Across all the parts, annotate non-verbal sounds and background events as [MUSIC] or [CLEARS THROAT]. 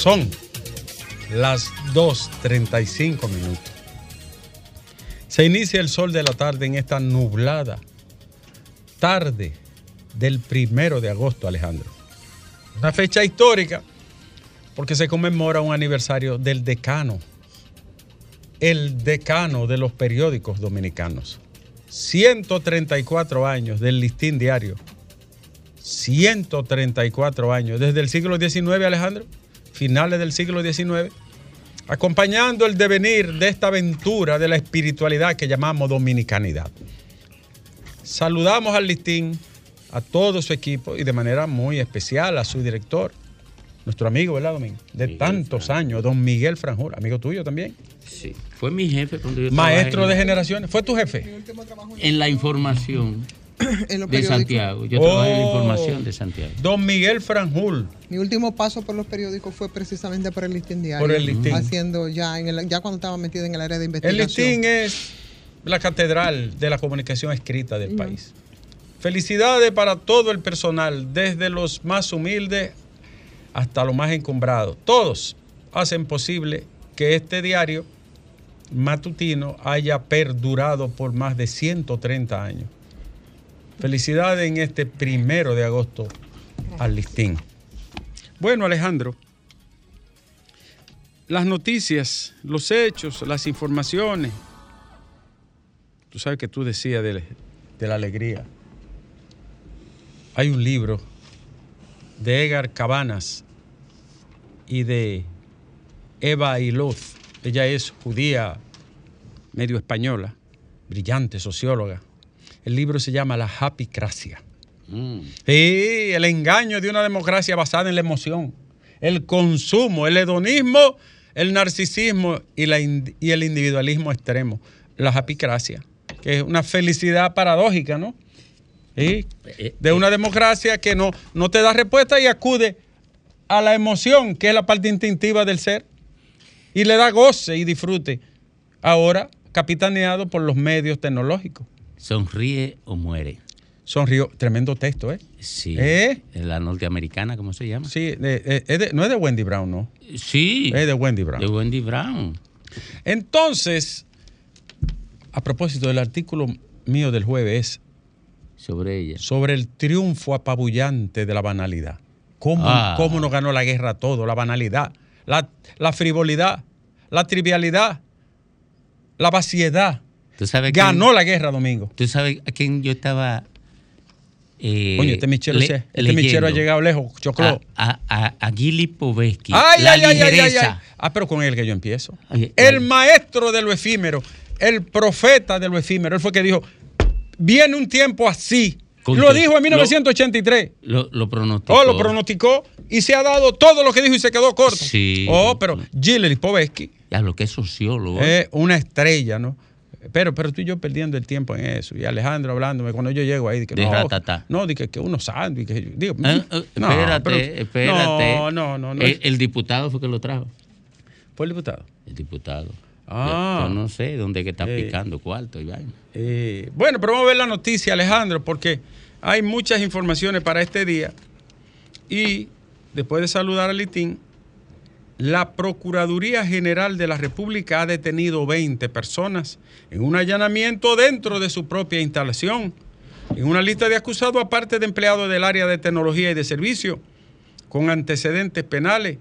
son las 2.35 minutos. Se inicia el sol de la tarde en esta nublada tarde del primero de agosto, Alejandro. Una fecha histórica porque se conmemora un aniversario del decano, el decano de los periódicos dominicanos. 134 años del listín diario. 134 años, desde el siglo XIX, Alejandro, finales del siglo XIX, acompañando el devenir de esta aventura de la espiritualidad que llamamos dominicanidad. Saludamos al listín, a todo su equipo y de manera muy especial a su director, nuestro amigo, ¿verdad, Domingo? De tantos años, don Miguel Franjura, amigo tuyo también. Sí, fue mi jefe cuando yo Maestro trabajé de generaciones, ¿fue tu jefe? En la información [COUGHS] En los de. Santiago. Yo trabajé en la Oh. información de Santiago. Don Miguel Franjul. Mi último paso por los periódicos fue precisamente por el listín diario. Por el listín. Haciendo ya, en el, ya cuando estaba metido en el área de El investigación. listín es la catedral de la comunicación escrita del país. Felicidades para todo el personal, desde los más humildes hasta los más encumbrados. Todos hacen posible que este diario matutino haya perdurado por más de 130 años. Felicidades en este primero de agosto al listín. Bueno, Alejandro, las noticias, los hechos, las informaciones. Tú sabes que tú decías de, de la alegría. Hay un libro de Edgar Cabanas y de Eva Iloz. Ella es judía, medio española, brillante socióloga. El libro se llama La Happycracia. Mm. Sí, el engaño de una democracia basada en la emoción, el consumo, el hedonismo, el narcisismo y, la in- y el individualismo extremo. La apicracia, que es una felicidad paradójica, ¿no? Sí, Eh, de una democracia que no, no te da respuesta y acude a la emoción, que es la parte instintiva del ser, y le da goce y disfrute. Ahora capitaneado por los medios tecnológicos. Sonríe o muere. Sonrió, tremendo texto, ¿eh? Sí. ¿Eh? La norteamericana, ¿cómo se llama? Sí, de- eh, es de- no es de Wendy Brown, ¿no? Sí. Es de Wendy Brown. De Wendy Brown. Entonces, a propósito del artículo mío del jueves Sobre ella. sobre el triunfo apabullante de la banalidad. ¿Cómo, Ah. cómo nos ganó la guerra todo? La banalidad, la, la frivolidad, la trivialidad, la vaciedad. ¿Tú sabes Ganó quién- la guerra, Domingo. ¿Tú sabes a quién yo estaba eh, Coño, este michero, le- este leyendo? michero ha llegado lejos, chocló. A, a, a, Gili Povesky. Ay, la ay, ay, ay, ay. Ah, pero con él que yo empiezo. El ay. maestro de lo efímero, el profeta de lo efímero. Él fue que dijo, viene un tiempo así. Lo dijo en lo- 1983. Lo, lo pronosticó. Oh, lo pronosticó y se ha dado todo lo que dijo y se quedó corto. Sí. Oh, pero Gilles Ya, lo que es sociólogo. es una estrella, ¿no? Pero, pero tú y yo perdiendo el tiempo en eso. Y Alejandro hablándome cuando yo llego ahí. De que, De no, no, de que, unos sándwiches. Digo, Eh, eh, no, espérate, pero- espérate. No, no, no. no. El, el diputado fue que lo trajo. ¿Fue el diputado? El diputado. Ah. Yo, yo no sé dónde que está Eh. picando cuarto y vaina. Eh, bueno, pero vamos a ver la noticia, Alejandro, porque hay muchas informaciones para este día. Y después de saludar al Litín, la Procuraduría General de la República ha detenido 20 personas en un allanamiento dentro de su propia instalación. En una lista de acusados, aparte de empleados del área de tecnología y de servicio, con antecedentes penales,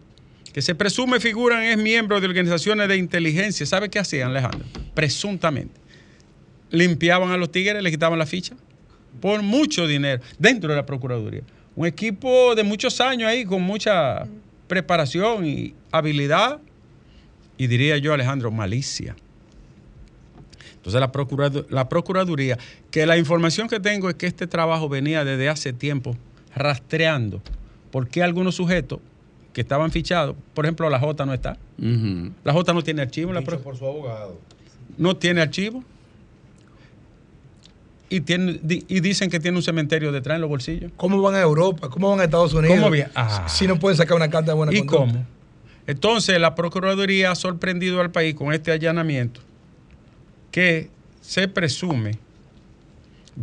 que se presume figuran es miembros de organizaciones de inteligencia. ¿Sabe qué hacían, Alejandro? Presuntamente limpiaban a los tigres, le quitaban la ficha por mucho dinero dentro de la Procuraduría. Un equipo de muchos años ahí con mucha preparación y habilidad y diría yo, Alejandro, malicia. Entonces la, la Procuraduría, que la información que tengo es que este trabajo venía desde hace tiempo rastreando por qué algunos sujetos que estaban fichados, por ejemplo, la J no está. La J no tiene archivo. La Dicho Pro- por su abogado. no tiene archivo. Y, tiene, di- y dicen que tiene un cementerio detrás en los bolsillos. ¿Cómo van a Europa? ¿Cómo van a Estados Unidos? ¿Cómo bien? Ah. Si no pueden sacar una carta de buena ¿Y conducta. cómo? Entonces, la Procuraduría ha sorprendido al país con este allanamiento que se presume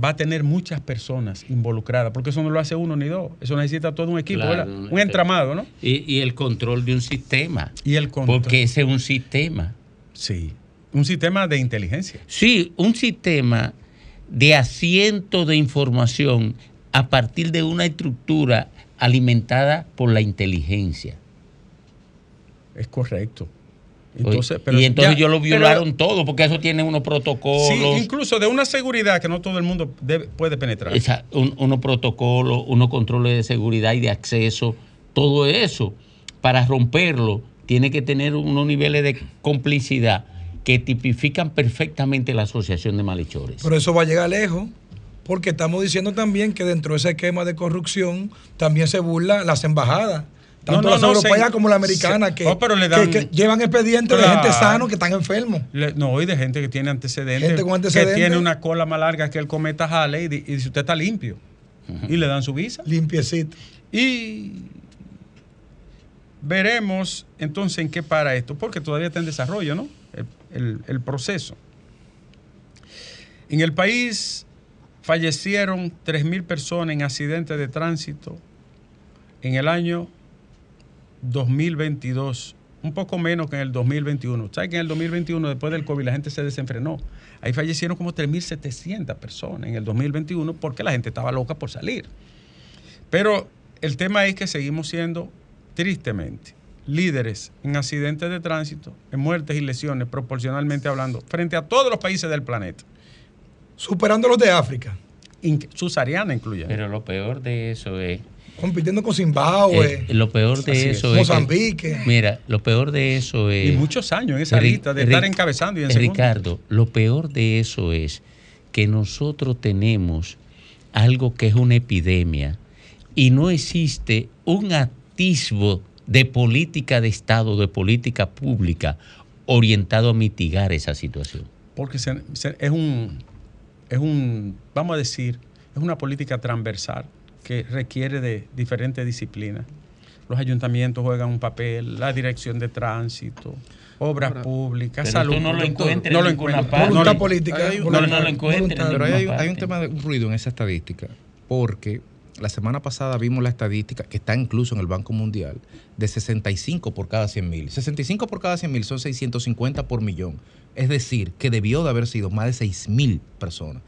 va a tener muchas personas involucradas, porque eso no lo hace uno ni dos, eso necesita todo un equipo, Claro, ¿verdad? un- un entramado, ¿no? Y, y el control de un sistema. Y el control. Porque ese es un sistema. Sí, un sistema de inteligencia. Sí, un sistema de asiento de información a partir de una estructura alimentada por la inteligencia. Es correcto. Entonces, pero y entonces ya- ellos lo pero- violaron todo, porque eso tiene unos protocolos. Sí, incluso de una seguridad que no todo el mundo debe- puede penetrar. esa- un- unos protocolos, unos controles de seguridad y de acceso, todo eso, para romperlo, tiene que tener unos niveles de complicidad que tipifican perfectamente la asociación de malhechores. Pero eso va a llegar lejos, porque estamos diciendo también que dentro de ese esquema de corrupción también se burlan las embajadas. Tanto No, no, las no, europeas se- como la americana, se- que, no, pero le que- dan- que llevan expedientes de gente sano que están enfermos. Le- no, y de gente que tiene antecedentes. Gente con antecedentes. Que tiene una cola más larga que el cometa Halley y dice, usted está limpio. Y le dan su visa. Limpiecito. Y veremos entonces en qué para esto, porque todavía está en desarrollo, ¿no? El, proceso. En el país fallecieron 3.000 personas en accidentes de tránsito en el año 2022, un poco menos que en el 2021. ¿Sabes que en el 2021, después del COVID, la gente se desenfrenó? Ahí fallecieron como 3.700 personas en el 2021 porque la gente estaba loca por salir. Pero el tema es que seguimos siendo, tristemente, líderes en accidentes de tránsito, en muertes y lesiones, proporcionalmente hablando, frente a todos los países del planeta, Superando los de África. subsahariana incluyendo. Pero lo peor de eso es Compitiendo con Zimbabue, Eh, lo peor de Así es. eso es. que- Mozambique. mira, lo peor de eso es. y muchos años en esa lista de estar encabezando y en segundo. Ricardo, lo peor de eso es que nosotros tenemos algo que es una epidemia y no existe un atisbo de política de Estado, de política pública orientado a mitigar esa situación. Porque se- se- es un, es un, vamos a decir, es una política transversal que requiere de diferentes disciplinas. Los ayuntamientos juegan un papel, la dirección de tránsito, obras públicas, Pero salud. no lo pública. encuentras no en lo ninguna parte. No Voluntad lo- política. hay un- voluntad- no, no lo encuentran. voluntad. Pero hay, hay un tema de un ruido en esa estadística, porque la semana pasada vimos la estadística, que está incluso en el Banco Mundial, de 65 por cada 100 mil. 65 por cada 100 mil son 650 por millón. Es decir, que debió de haber sido más de 6 mil personas.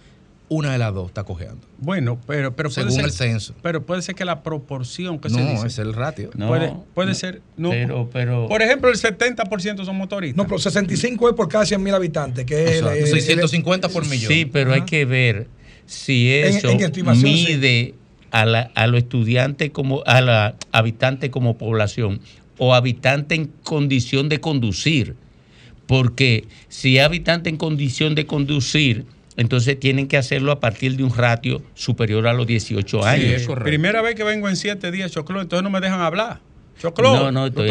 Una de las dos está cojeando. Bueno, pero, pero puede Según ser, el censo. Pero puede ser que la proporción que se No, dice. es el ratio. No, puede puede no, ser. No, pero, pero, por ejemplo, el 70% son motoristas. No, pero 65 es por cada 100 mil habitantes, que es el- Exacto, el- el- 650 por millón. Sí, pero hay Ajá. que ver si eso en estimación, sí. mide a, la, a los estudiantes como a la habitante como población o habitante en condición de conducir. Porque si es habitante en condición de conducir, entonces tienen que hacerlo a partir de un ratio superior a los 18 Sí, años. es correcto. Primera vez que vengo en siete días, Choclo, entonces no me dejan hablar. Choclo, No, no, estoy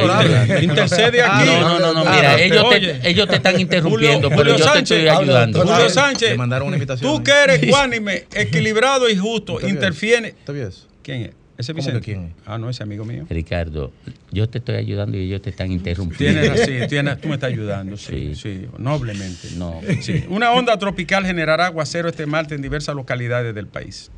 intercede Ah, aquí. No, no, no, no, Ah, mira, ellos te, ellos te están interrumpiendo, Julio- pero Julio yo te Sánchez, estoy habla, ayudando. Julio Sánchez, Le mandaron una invitación. tú que eres ecuánime, equilibrado y justo, interfiere. ¿Está bien eso? ¿Quién es? ¿Ese ¿Cómo Vicente? quién es? Ah, no, ese amigo mío. Ricardo, yo te estoy ayudando y ellos te están interrumpiendo. Tienes, sí, tienes, tú me estás ayudando, sí, sí, Sí. noblemente. No. Sí. Una onda tropical generará aguacero este martes en diversas localidades del país.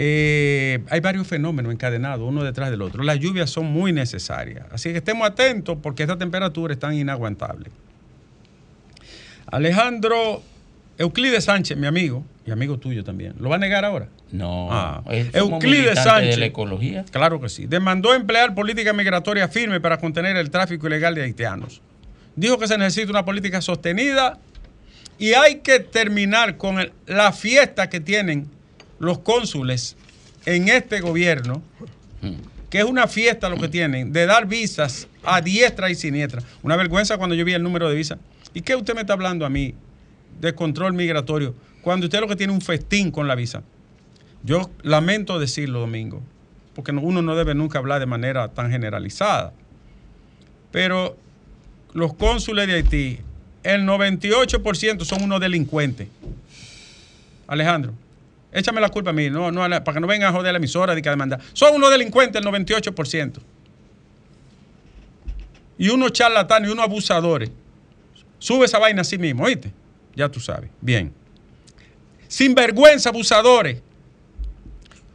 Eh, hay varios fenómenos encadenados, uno detrás del otro. Las lluvias son muy necesarias, así que estemos atentos porque estas temperaturas están inaguantables. Alejandro Euclides Sánchez, mi amigo, y amigo tuyo también, ¿lo va a negar ahora? No, Ah. es- Euclides Sánchez. de la ecología. Claro que sí. Demandó emplear política migratoria firme para contener el tráfico ilegal de haitianos. Dijo que se necesita una política sostenida y hay que terminar con el- la fiesta que tienen los cónsules en este gobierno, que es una fiesta lo que tienen, de dar visas a diestra y siniestra. Una vergüenza cuando yo vi el número de visas. ¿Y qué usted me está hablando a mí de control migratorio cuando usted lo que tiene un festín con la visa? Yo lamento decirlo, Domingo, porque no- uno no debe nunca hablar de manera tan generalizada. Pero los cónsules de Haití, el 98% son unos delincuentes. Alejandro, échame la culpa a mí, no, no, a para que no vengan a joder la emisora de que demanda. Son unos delincuentes el 98%. Y unos charlatanes y unos abusadores. Sube esa vaina así mismo, ¿oíste? Ya tú sabes. Bien. Sinvergüenza, abusadores,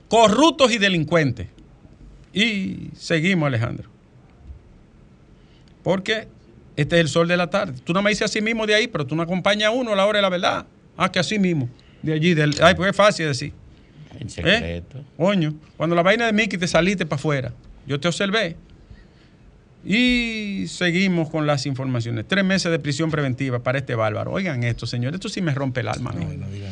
corruptos y delincuentes. Y seguimos, Alejandro. Porque este es el sol de la tarde. Tú no me dices así mismo de ahí, pero tú no acompañas a uno a la hora de la verdad. Ah, que así mismo. De allí, del, ay, pues es fácil decir. En ¿Eh? secreto. Coño, cuando la vaina de Mickey te saliste para afuera, yo te observé. Y seguimos con las informaciones. Tres meses de prisión preventiva para este bárbaro. Oigan esto, señor. Esto sí me rompe el alma. a mí.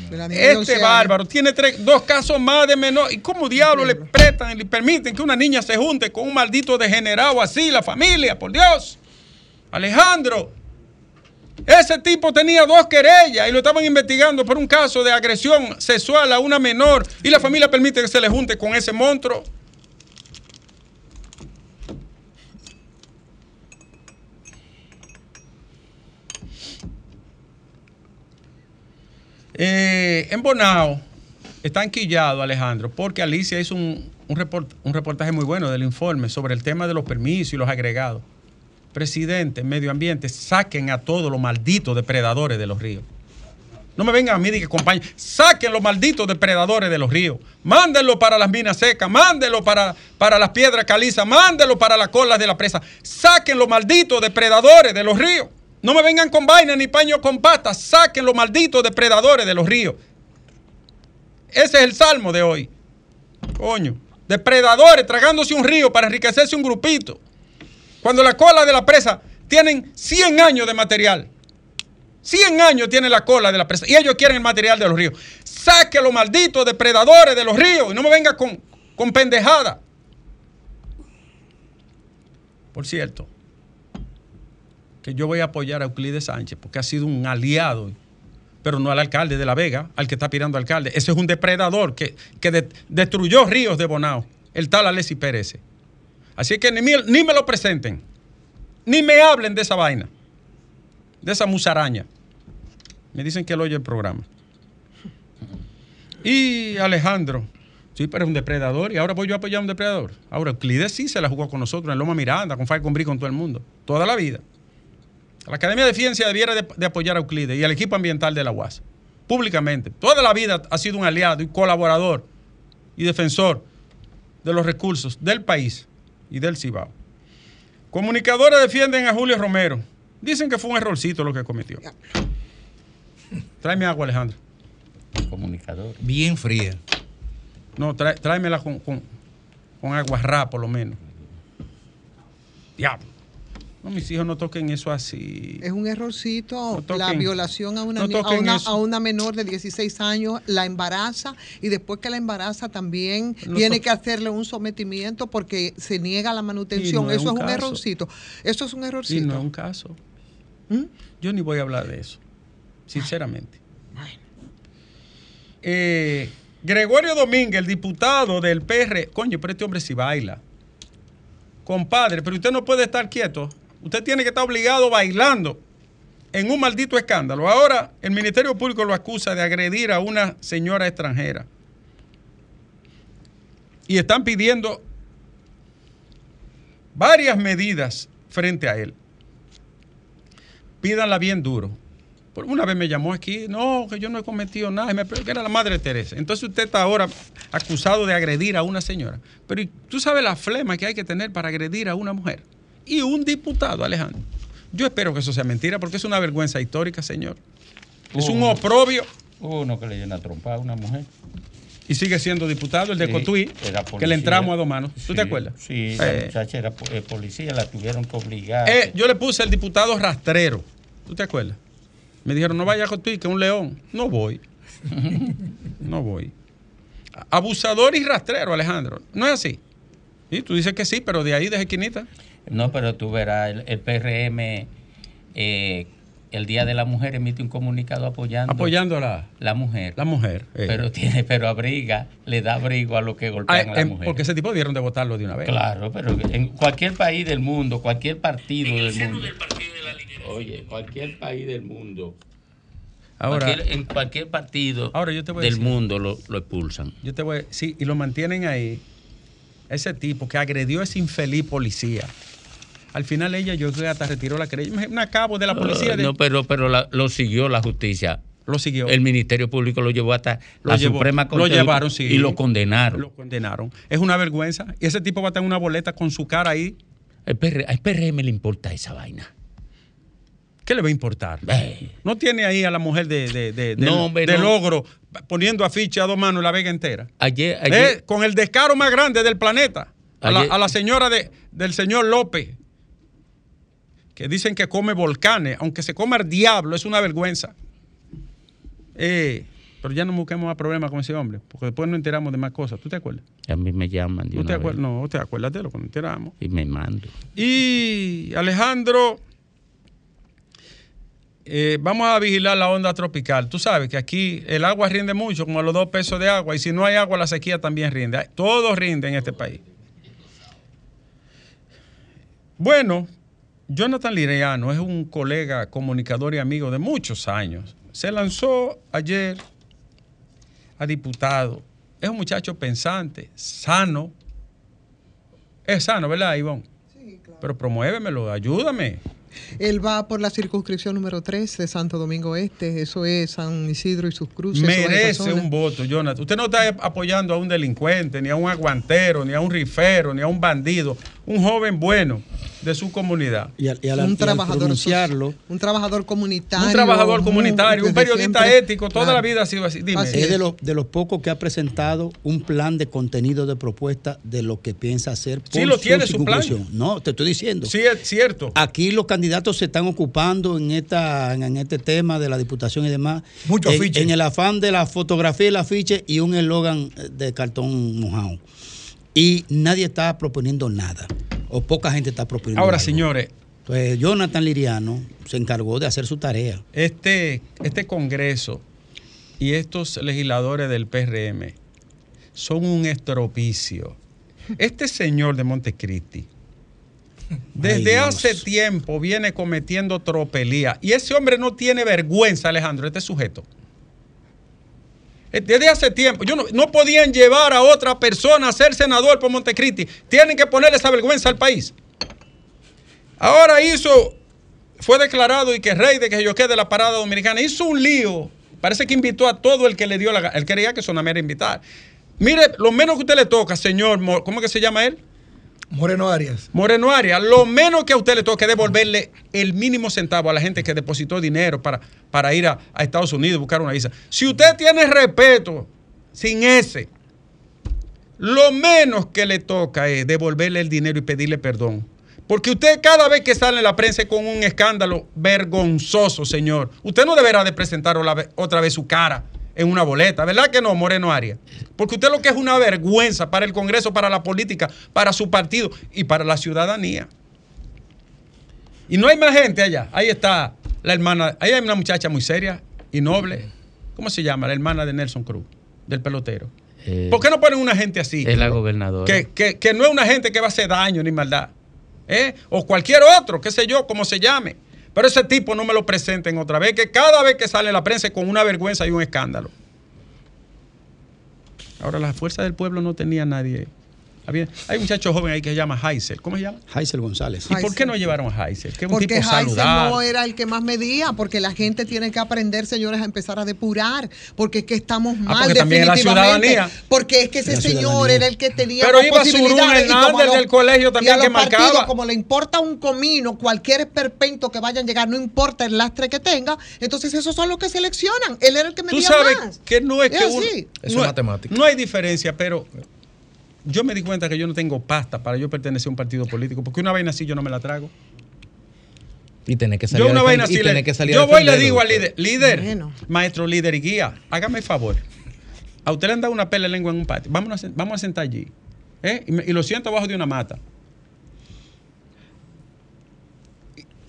De la niña de 11 Este bárbaro tiene tres, dos casos más de menor. ¿Y cómo diablos le prestan y le permiten que una niña se junte con un maldito degenerado así, la familia? Por Dios. Alejandro. Ese tipo tenía dos querellas y lo estaban investigando por un caso de agresión sexual a una menor y la familia permite que se le junte con ese monstruo. Eh, en Bonao está enquillado Alejandro porque Alicia hizo un, un report- un reportaje muy bueno del informe sobre el tema de los permisos y los agregados. Presidente, medio ambiente, saquen a todos los malditos depredadores de los ríos. No me vengan a mí de que acompañen. Saquen los malditos depredadores de los ríos. Mándenlo para las minas secas. Mándenlo para, para las piedras calizas. Mándenlo para las colas de la presa. Saquen los malditos depredadores de los ríos. No me vengan con vaina ni paño con patas. Saquen los malditos depredadores de los ríos. Ese es el salmo de hoy. Coño. Depredadores tragándose un río para enriquecerse un grupito. Cuando la cola de la presa tienen 100 años de material. 100 años tiene la cola de la presa y ellos quieren el material de los ríos. Saque los malditos depredadores de los ríos y no me venga con, con pendejada. Por cierto, que yo voy a apoyar a Euclides Sánchez porque ha sido un aliado, pero no al alcalde de La Vega, al que está pirando alcalde. Ese es un depredador que, que de- destruyó ríos de Bonao, el tal Alessi Pérez. Así que ni, me- lo presenten, ni me hablen de esa vaina de esa musaraña. Me dicen que él oye el programa. Y Alejandro, sí, pero es un depredador y ahora voy yo a apoyar a un depredador. Ahora, Euclides sí se la jugó con nosotros en Loma Miranda, con Fire con Bri, con todo el mundo, toda la vida. La Academia de Ciencia debiera de, de apoyar a Euclides y al equipo ambiental de la UAS, públicamente. Toda la vida ha sido un aliado y colaborador y defensor de los recursos del país y del Cibao. Comunicadores defienden a Julio Romero. Dicen que fue un errorcito lo que cometió. Tráeme agua, Alejandro. Comunicador. Bien fría. No, tráemela con, con, con agua rá, por lo menos. Diablo. No, mis hijos no toquen eso así. Es un errorcito, No toquen- la violación a una, no a, una, eso. a una menor de 16 años, la embaraza y después que la embaraza también No tiene que hacerle un sometimiento porque se niega la manutención. Y es eso un es un errorcito. Eso es un errorcito. no es un caso. ¿Mm? Yo ni voy a hablar de eso, sinceramente. Eh, Gregorio Domínguez, el diputado del PR, coño, pero este hombre sí baila. Compadre, pero usted no puede estar quieto. Usted tiene que estar obligado bailando en un maldito escándalo. Ahora el Ministerio Público lo acusa de agredir a una señora extranjera. Y están pidiendo varias medidas frente a él pídanla bien duro. Por una vez me llamó aquí, no, que yo no he cometido nada, me que era la madre Teresa. Entonces usted está ahora acusado de agredir a una señora. Pero ¿y tú sabes la flema que hay que tener para agredir a una mujer. Y un diputado, Alejandro. Yo espero que eso sea mentira, porque es una vergüenza histórica, señor. Es un oprobio Uno que le dio una trompada a una mujer. y sigue siendo diputado, el de Sí, Cotuí, que le entramos a dos manos. ¿Tú Sí, te acuerdas? Sí, la Eh, muchacha era eh, policía, la tuvieron que obligar. Eh, yo le puse el diputado rastrero. ¿Tú te acuerdas? Me dijeron, no vaya con tú, que es un león. No voy. [LAUGHS] no voy. Abusador y rastrero, Alejandro. ¿No es así? Y tú dices que sí, pero de ahí de esquinita. No, pero tú verás, el, el PRM, eh, el Día de la Mujer emite un comunicado apoyando Apoyando a la, la mujer. la mujer. eh. Pero tiene, pero abriga, le da abrigo a lo que Ah, golpean a la em, mujer. porque ese tipo debieron de votarlo de una vez. Claro, pero en cualquier país del mundo, cualquier partido del mundo. Oye, cualquier país del mundo. Ahora, Cualquier- en cualquier partido Ahora yo te voy del decir- mundo lo, lo expulsan. yo te voy, sí, y lo mantienen ahí. Ese tipo que agredió a ese infeliz policía. Al final ella, yo que hasta retiró la querella. Me- acabo de la policía. de- no, pero, pero la- lo siguió la justicia. lo siguió. El Ministerio Público lo llevó hasta Lo la llevó. Suprema Lo Corte llevaron, sí. y lo condenaron. Lo condenaron. Es una vergüenza. Y ese tipo va a tener una boleta con su cara ahí. El PR al PRM le importa esa vaina. ¿Qué le va a importar? Eh. No tiene ahí a la mujer de, de, de, de- No, hombre, de no. logro poniendo afiche a dos manos la vega entera. Ayer, ayer, Eh, con el descaro más grande del planeta. A la, a la señora de, del señor López, que dicen que come volcanes, aunque se coma el diablo, es una vergüenza. Eh, pero ya no busquemos más problemas con ese hombre, porque después nos enteramos de más cosas. ¿Tú te acuerdas? a mí me llaman de ¿No te, no, te acuerdas de lo que nos enteramos. y me mando. Y Alejandro, eh, vamos a vigilar la onda tropical. Tú sabes que aquí el agua rinde mucho, como los dos pesos de agua, y si no hay agua, la sequía también rinde. Todo rinde en este país. Bueno, Jonathan Lireano es un colega, comunicador y amigo de muchos años. Se lanzó ayer a diputado. Es un muchacho pensante, sano. Es sano, ¿verdad, Ivonne? Pero promuévemelo, ayúdame. Él va por la circunscripción número 3 de Santo Domingo Este, eso es San Isidro y sus cruces. Merece un voto, Jonathan. Usted no está apoyando a un delincuente, ni a un aguantero, ni a un rifero, ni a un bandido. Un joven bueno de su comunidad. Y al, y al- y un al trabajador un trabajador comunitario. Un trabajador comunitario, un periodista siempre. ético, toda Claro. la vida ha sido así. Dime. Es de los, de los pocos que ha presentado un plan de contenido de propuesta de lo que piensa hacer. Sí, lo tiene su plan. No, te estoy diciendo. Sí, es cierto. Aquí los candidatos se están ocupando en esta en este tema de la diputación y demás. Mucho en, afiche. En el afán de la fotografía y el afiche y un eslogan de cartón mojado. Y nadie está proponiendo nada. O poca gente está proponiendo Ahora, algo. señores, Jonathan Liriano se encargó de hacer su tarea. este, este Congreso y estos legisladores del PRM son un estropicio. Este señor de Montecristi, desde hace tiempo viene cometiendo tropelía. Y ese hombre no tiene vergüenza, Alejandro, este sujeto. Eh, Desde hace tiempo, yo no, no podían llevar a otra persona a ser senador por Montecristi. Tienen que ponerle esa vergüenza al país. Ahora hizo, fue declarado y que rey de que yo quede de la parada dominicana. Hizo un lío. Parece que invitó a todo el que le dio la. Él quería que Sonamera invitar. Mire, lo menos que usted le toca, señor, Mo- ¿cómo que se llama él? Moreno Arias. Moreno Arias, lo menos que a usted le toca es devolverle el mínimo centavo a la gente que depositó dinero para, para ir a, Estados Unidos buscar una visa. Si usted tiene respeto, sin ese, lo menos que le toca es devolverle el dinero y pedirle perdón. Porque usted cada vez que sale en la prensa con un escándalo vergonzoso, señor, usted no deberá de presentar otra vez su cara en una boleta, ¿verdad que no, Moreno Arias? Porque usted lo que es una vergüenza para el Congreso, para la política, para su partido y para la ciudadanía. Y no hay más gente allá. Ahí está la hermana, ahí hay una muchacha muy seria y noble. ¿Cómo se llama? La hermana de Nelson Cruz, del pelotero. Eh, ¿Por qué no ponen una gente así? Es la gobernadora. que, que- que no es una gente que va a hacer daño ni maldad. ¿eh? O cualquier otro, qué sé yo, como se llame. Pero ese tipo no me lo presenten otra vez, que cada vez que sale la prensa es con una vergüenza y un escándalo. Ahora, la fuerza del pueblo no tenía nadie. Hay un muchacho joven ahí que se llama Heisel. ¿Cómo se llama? Haisel González. ¿Y por qué no llevaron a Heisel? Que es un Porque tipo Heisen saludable. no era el que más medía, porque la gente tiene que aprender, señores, a empezar a depurar, porque es que estamos mal Ah, porque también es la definitivamente. ciudadanía. Porque es que ese La señor ciudadanía. era el que tenía Pero más iba Surún posibilidades, y como a Hernández los- del colegio y también a los que marcaba. partidos, como le importa un comino, cualquier esperpento que vayan a llegar, no importa el lastre que tenga, entonces esos son los que seleccionan. Él era el que Tú medía sabes más. que no es que uno-. Eso no, es matemática. No hay diferencia, pero yo me di cuenta que yo no tengo pasta para yo pertenecer a un partido político, porque una vaina así yo no me la trago. Y tener que salir Yo a una vaina y así le, tener que salir Yo voy y le digo al líder, líder, Bueno. maestro líder y guía, hágame el favor. A usted le han dado una pela de lengua en un patio. Vamos a, sen- vamos a sentar allí. ¿eh? Y, me- y lo siento abajo de una mata.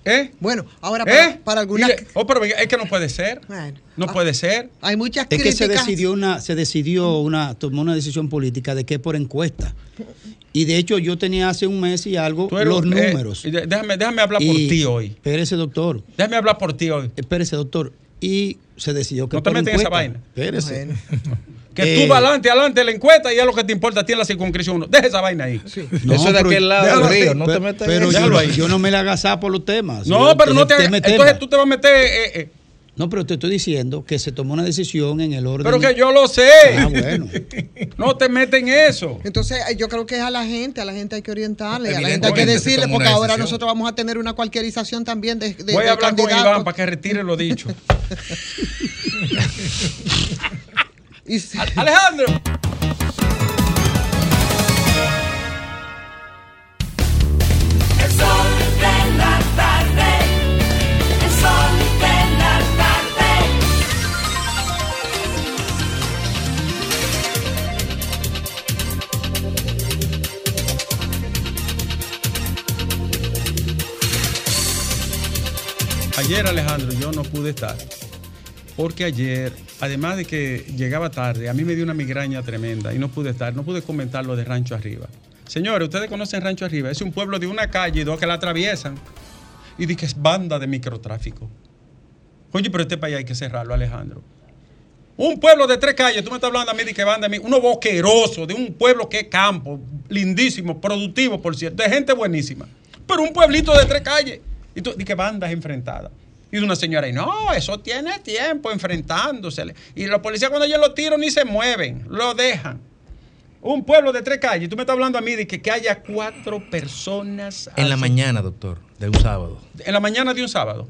¿Eh? Bueno, ahora para, ¿Eh? para algunas... Le- oh, pero es que no puede ser. Bueno. No Ah. puede ser. Hay muchas Es que críticas. se decidió una, se decidió una, tomó una decisión política de que por encuesta. Y de hecho yo tenía hace un mes y algo eres- los eh, números. déjame, déjame hablar por ti hoy. Espérese, doctor. Déjame hablar por ti hoy. Espérese, doctor. y se decidió que No te metas en esa vaina. Espérese. Bueno. [LAUGHS] Que Eh, tú vas adelante, adelante de la encuesta y es lo que te importa a ti en la circunscripción 1. Deja esa vaina ahí. No, Eso es de pero- aquel lado del río, no te metas en pero eso. yo, ahí. yo no me la agaza por los temas. No, Yo- pero no te tema. Entonces tú te vas a meter. eh, eh. No, pero te estoy diciendo que se tomó una decisión en el orden. Pero que yo lo sé. Ah, bueno. [LAUGHS] No te metes en eso. Entonces, eh, yo creo que es a la gente, a la gente hay que orientarle, a la gente hay que decirle, porque ahora nosotros vamos a tener una cualquierización también de, de- Voy de a hablar con. Iván para que retire lo dicho. [LAUGHS] Y si- Alejandro. El sol de la tarde, el sol de la tarde. Ayer, Alejandro, yo no pude estar. Porque ayer, además de que llegaba tarde, a mí me dio una migraña tremenda y no pude estar, no pude comentar lo de Rancho Arriba. Señores, ustedes conocen Rancho Arriba, es un pueblo de una calle y dos que la atraviesan. Y di que es banda de microtráfico. Oye, pero este país hay que cerrarlo, Alejandro. Un pueblo de tres calles, tú me estás hablando a mí de que banda, de mi- uno boqueroso, de un pueblo que es campo, lindísimo, productivo, por cierto, de gente buenísima. Pero un pueblito de tres calles. Y tú, di que bandas enfrentadas. Y una señora, y no, eso tiene tiempo enfrentándose. Y los policías cuando ellos lo tiran ni se mueven, lo dejan. Un pueblo de tres calles, tú me estás hablando a mí de que, que haya cuatro personas En la mañana, doctor, de un sábado. en la mañana de un sábado.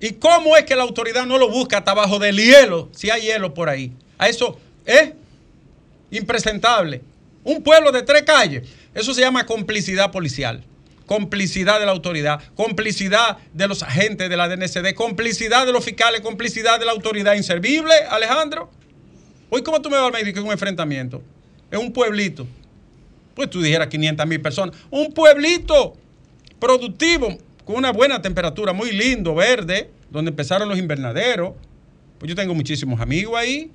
¿Y cómo es que la autoridad no lo busca hasta abajo del hielo, si hay hielo por ahí? A eso es impresentable. Un pueblo de tres calles, eso se llama complicidad policial. Complicidad de la autoridad, complicidad de los agentes de la DNCD, complicidad de los fiscales, complicidad de la autoridad inservible, Alejandro. Hoy, ¿cómo tú me vas a decir que es un enfrentamiento? Es un pueblito. Pues tú dijeras 500 mil personas. Un pueblito productivo, con una buena temperatura, muy lindo, verde, donde empezaron los invernaderos. Pues yo tengo muchísimos amigos ahí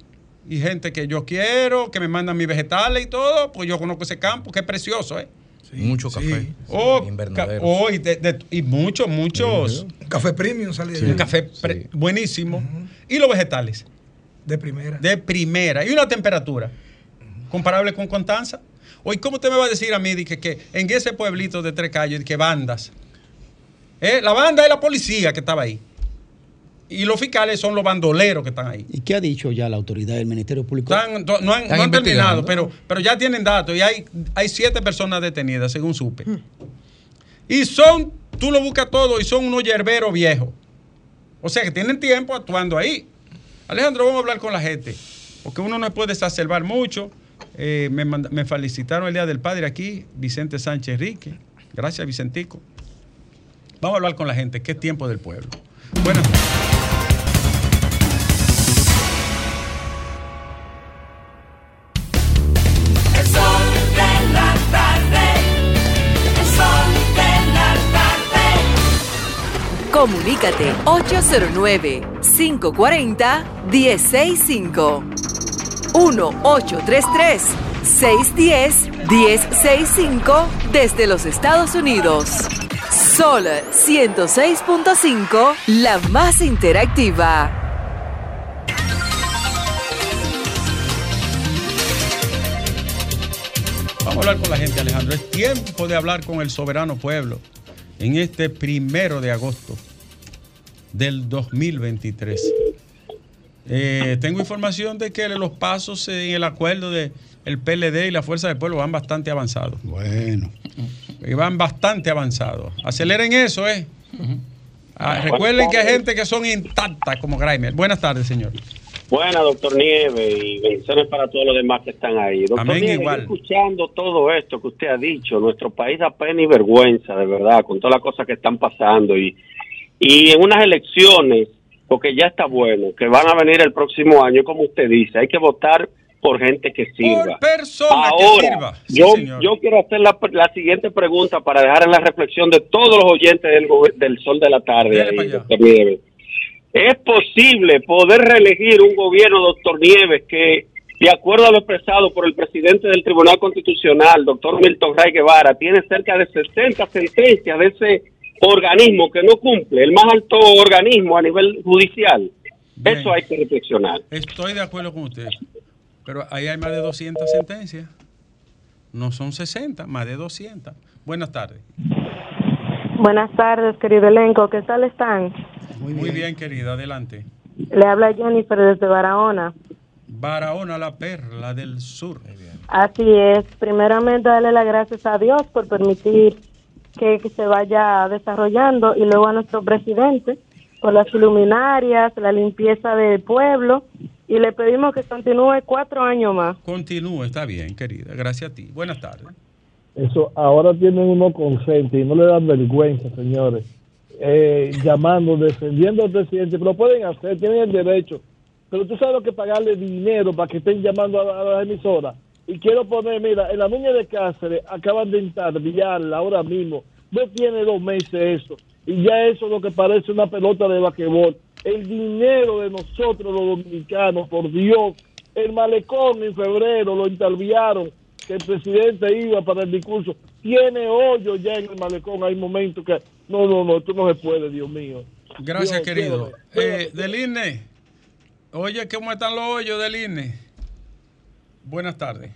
y gente que yo quiero, que me mandan mis vegetales y todo. Pues yo conozco ese campo, que es precioso, ¿eh? Mucho sí. café. Oh, ca- oh, y, de- de- y muchos, muchos. Un café premium sale de café buenísimo. Y los vegetales, de primera. de primera. Y una temperatura comparable con Constanza. Hoy, ¿cómo usted me va a decir a mí de que, que en ese pueblito de tres calles, que bandas? Eh, La banda es la policía que estaba ahí. Y los fiscales son los bandoleros que están ahí. ¿Y qué ha dicho ya la autoridad del Ministerio Público? Están- no han, Están no han terminado, pero, pero ya tienen datos y hay, hay siete personas detenidas, según supe. Y son, tú lo buscas todo y son unos yerberos viejos. O sea que tienen tiempo actuando ahí. Alejandro, vamos a hablar con la gente, porque uno no puede exacerbar mucho. Eh, me, manda- me felicitaron el Día del Padre aquí, Vicente Sánchez Rique. Gracias, Vicentico. Vamos a hablar con la gente, qué tiempo del pueblo. Bueno. Comunícate 809-540-1065. 1-833-610-1065 desde los Estados Unidos. Sol 106.5, la más interactiva. Vamos a hablar con la gente, Alejandro. Es tiempo de hablar con el soberano pueblo en este primero de agosto del 2023. Eh, tengo información de que los pasos en el acuerdo de el PLD y la Fuerza del Pueblo van bastante avanzados. Bueno. Y van bastante avanzados. Aceleren eso, ¿eh? Ah, recuerden que hay gente que son intactas como Grimer. Buenas tardes, señor. Buenas, doctor Nieves, y bendiciones para todos los demás que están ahí. Doctor Amén, Nieves, igual. escuchando todo esto que usted ha dicho, nuestro país da pena y vergüenza, de verdad, con todas las cosas que están pasando. Y, y en unas elecciones, porque ya está bueno, que van a venir el próximo año, como usted dice, hay que votar por gente que sirva. Por persona Ahora, que sirva. Sí, yo, señor. yo quiero hacer la, la siguiente pregunta para dejar en la reflexión de todos los oyentes del, del Sol de la Tarde. Ahí, doctor Nieves. ¿Es posible poder reelegir un gobierno, doctor Nieves, que, de acuerdo a lo expresado por el presidente del Tribunal Constitucional, doctor Milton Ray Guevara, tiene cerca de 60 sentencias de ese organismo que no cumple, el más alto organismo a nivel judicial. Bien. Eso hay que reflexionar. Estoy de acuerdo con usted. Pero ahí hay más de 200 sentencias. No son 60, más de 200. Buenas tardes. Buenas tardes, querido elenco. ¿Qué tal están? Muy, bien. querida. Adelante. Le habla Jennifer desde Barahona. Barahona, la perla del sur. Así es. Primeramente, darle las gracias a Dios por permitir que, que se vaya desarrollando y luego a nuestro presidente por las luminarias, la limpieza del pueblo y le pedimos que continúe cuatro años más. Continúe, está bien, querida. Gracias a ti. Buenas tardes. Eso, ahora tienen uno consente y no le dan vergüenza, señores. Eh, llamando, defendiendo al presidente, pero lo pueden hacer, tienen el derecho. Pero tú sabes lo que pagarle dinero para que estén llamando a, la- a las emisoras. Y quiero poner, mira, en la Nuña de Cáceres acaban de entarbiarla ahora mismo. No tiene dos meses eso. Y ya eso es lo que parece una pelota de basquetbol. El dinero de nosotros los dominicanos, por Dios. El malecón en febrero lo entarbiaron que el presidente iba para el discurso. Tiene hoyo ya en el malecón. Hay momentos que... No, no, no, esto no se puede, Dios mío. Gracias, Dios, querido. llévame. Eh, del INE. Oye, ¿cómo están los hoyos del INE? Buenas tardes.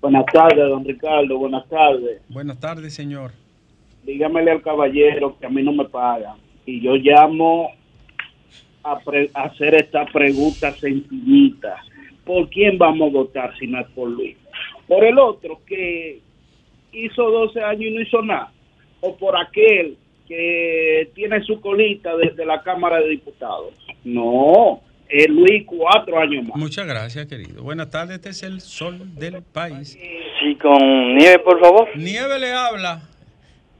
Buenas tardes, don Ricardo. Buenas tardes. Buenas tardes, señor. Dígamele al caballero que a mí no me pagan. Y yo llamo a, pre- a hacer esta pregunta sencillita. ¿Por quién vamos a votar si no es por Luis? ¿Por el otro que hizo 12 años y no hizo nada? ¿O por aquel que tiene su colita desde la Cámara de Diputados? No, es Luis cuatro años más. Muchas gracias, querido. Buenas tardes, este es el sol del país. Sí, con Nieve, por favor. Nieve le habla.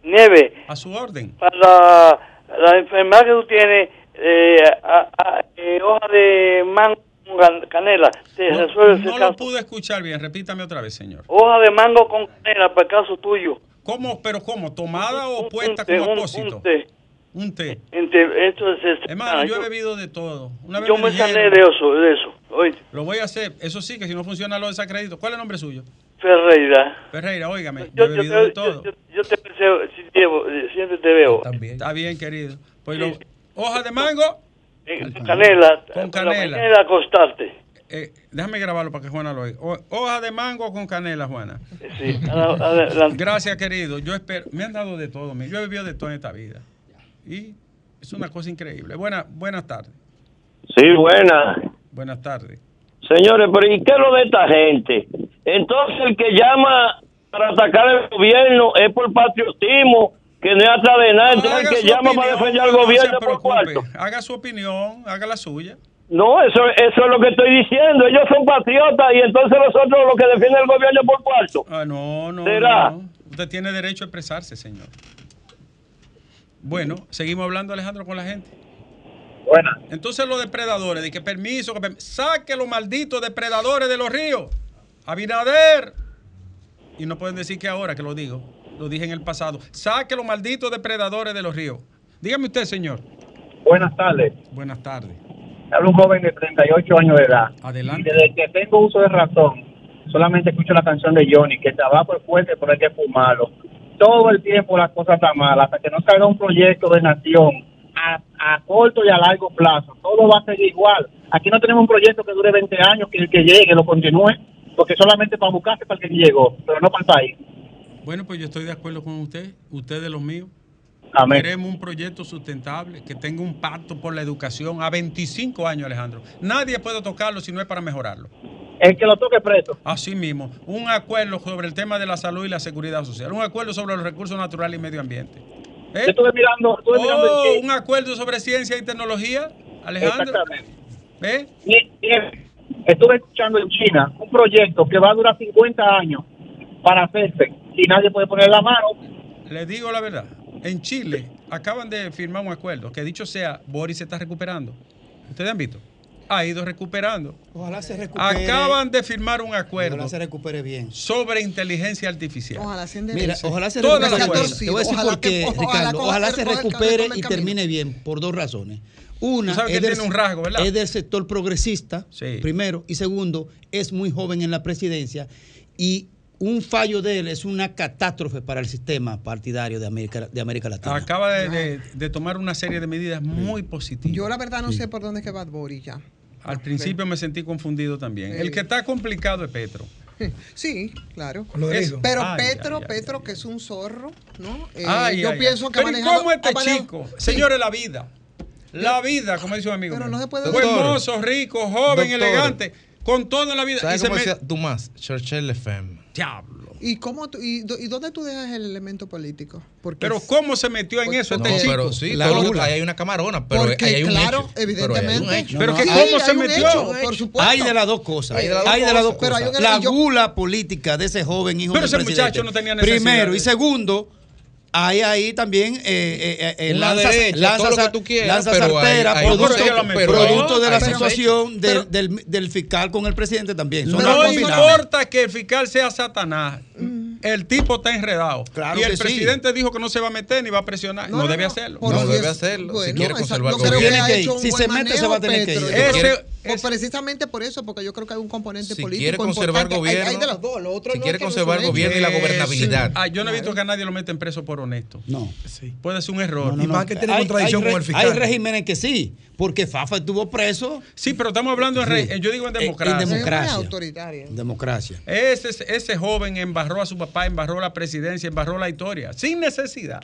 Nieve, A su orden. para la enfermedad que tú tienes, eh, a- a- eh, hoja de mango canela, te No, resuelve ese no lo caso. pude escuchar bien. Repítame otra vez, señor. Hoja de mango con canela para el caso tuyo. ¿Cómo? ¿Pero cómo? ¿Tomada o puesta té, como un- apósito? Un té. Ente- esto es- es- Hermano, yo he bebido de todo. Una yo me sané de eso, de eso. Oye, Lo voy a hacer. Eso sí, que si no funciona lo desacredito. ¿Cuál es el nombre suyo? Ferreira. Ferreira, óigame. Yo, Yo he yo, bebido de te- todo. yo, yo te deseo, si llevo, eh, siempre te veo. Está bien, querido. Pues lo- hoja de mango. Eh, canela. Con canela. acostarte. Eh, déjame grabarlo para que Juana lo oiga. O- hoja de mango con canela, Juana. Sí. Gracias, querido. Yo espero. Me han dado de todo. mi- Yo he vivido de todo en esta vida. Y es una cosa increíble. Buena, buenas tardes. Sí, buena. Buenas tardes. Señores, pero ¿y qué es lo de esta gente? Entonces el que llama para atacar al gobierno es por patriotismo, que no es atrás de nada. Entonces el que llama para defender al no gobierno es por cuarto. Haga su opinión, haga la suya. No, eso, eso es lo que estoy diciendo. Ellos son patriotas y entonces nosotros los que defienden el gobierno es por cuarto. Ah, no, no. ¿Será? no. Usted tiene derecho a expresarse, señor. Bueno, seguimos hablando, Alejandro, con la gente. Buena. Entonces los depredadores, de que permiso, que perm- saque los malditos depredadores de los ríos. Abinader. Y no pueden decir que ahora que lo digo. Lo dije en el pasado. Saque los malditos depredadores de los ríos. Dígame usted, señor. Buenas tardes. Buenas tardes. Hablo un joven de 38 años de edad. Adelante. Y desde que tengo uso de razón, solamente escucho la canción de Johnny, que el tabaco es fuerte, pero hay que fumarlo. Todo el tiempo las cosas están mal, hasta que no salga un proyecto de nación a, a corto y a largo plazo. Todo va a seguir igual. Aquí no tenemos un proyecto que dure 20 años, que el que llegue lo continúe, porque solamente para buscarse para el que llegó, pero no para el país. Bueno, pues yo estoy de acuerdo con usted. Usted de los míos. Amén. Queremos un proyecto sustentable que tenga un pacto por la educación a 25 años, Alejandro. Nadie puede tocarlo si no es para mejorarlo. El que lo toque preso. Así mismo, un acuerdo sobre el tema de la salud y la seguridad social, un acuerdo sobre los recursos naturales y medio ambiente. ¿Eh? Yo estuve mirando, estuve mirando el Oh, un acuerdo sobre ciencia y tecnología, Alejandro. Exactamente. ¿Eh? Y- y estuve escuchando en China un proyecto que va a durar 50 años para hacerse y nadie puede poner la mano. Le digo la verdad. En Chile acaban de firmar un acuerdo que dicho sea, Boris se está recuperando. ¿Ustedes han visto? Ha ido recuperando. Ojalá se recupere. Acaban de firmar un acuerdo Ojalá se recupere bien. sobre inteligencia artificial. Ojalá se Mira, ojalá se Todas recupere las bien. cosas. Te voy a decir Ojalá por que- qué, ojalá Ricardo. se recupere y termine bien, por dos razones. Una, sabes que es del, tiene un rasgo, ¿verdad? es del sector progresista, Sí. primero, y segundo, es muy joven en la presidencia y un fallo de él es una catástrofe para el sistema partidario de América, de América Latina. Acaba de, de- de tomar una serie de medidas muy positivas. Yo la verdad no sé por dónde es que va Bad Bunny ya. Al principio me sentí confundido también. El que está complicado es Petro. [LAUGHS] Sí, claro. lo Es- pero Ay, Petro, ay, ay, Petro, que es un zorro, ¿no? Eh, Ay, yo ay, pienso ay. que Pero ¿y manejado- cómo este manejado- chico? Sí. Señores, la vida. La vida, como dice un amigo. Pero mío. no se puede- mozo, rico, joven, Doctor. elegante, con todo en la vida. ¿Sabes Y se cómo me- decía Dumas? Churchill FM. Diablo. ¿Y, cómo tú- y, ¿Y dónde tú dejas el elemento político? Porque Pero ¿cómo se metió en eso No, este chico? pero sí, La todo ahí hay una camarona, pero Porque, ahí hay un claro, hecho. Pero evidentemente. Pero que Sí, cómo se metió. hecho, por supuesto. Hay de las dos cosas. Hay de las dos Hay de las dos cosas. Pero hay La yo- gula política de ese joven hijo Pero del ese presidente. muchacho no tenía necesidad Primero. de- Y segundo, hay ahí también eh, eh, eh, Una lanzas, derecha, lanzas, todo lo que tú quieras, lanzas pero hay- arteras, hay- producto, pero de la situación pero- del, del- fiscal con el presidente también. Son No importa que el fiscal sea Satanás. El tipo está enredado. Claro y el sí. presidente dijo que no se va a meter ni va a presionar. No, debe hacerlo. No debe hacerlo. si quiere conservar el que gobierno. Si se mete, se va a tener que ir. Ese- pues precisamente por eso, porque yo creo que hay un componente Si político quiere conservar importante. Gobierno, hay de las dos. Lo otro si no quiere conservar el gobierno y la Eh, gobernabilidad. Ah, yo no he visto que a nadie lo meten preso por honesto. No. Puede ser un error. No, no, Y no. más que tiene Hay- contradicción con el fiscal. Hay regímenes que sí, porque Fafa estuvo preso Sí, pero estamos hablando en, Sí. yo digo en En- en democracia. democracia. Democracia. autoritaria. en democracia. Ese, ese joven embarró a su papá, embarró la presidencia, embarró la historia, sin necesidad.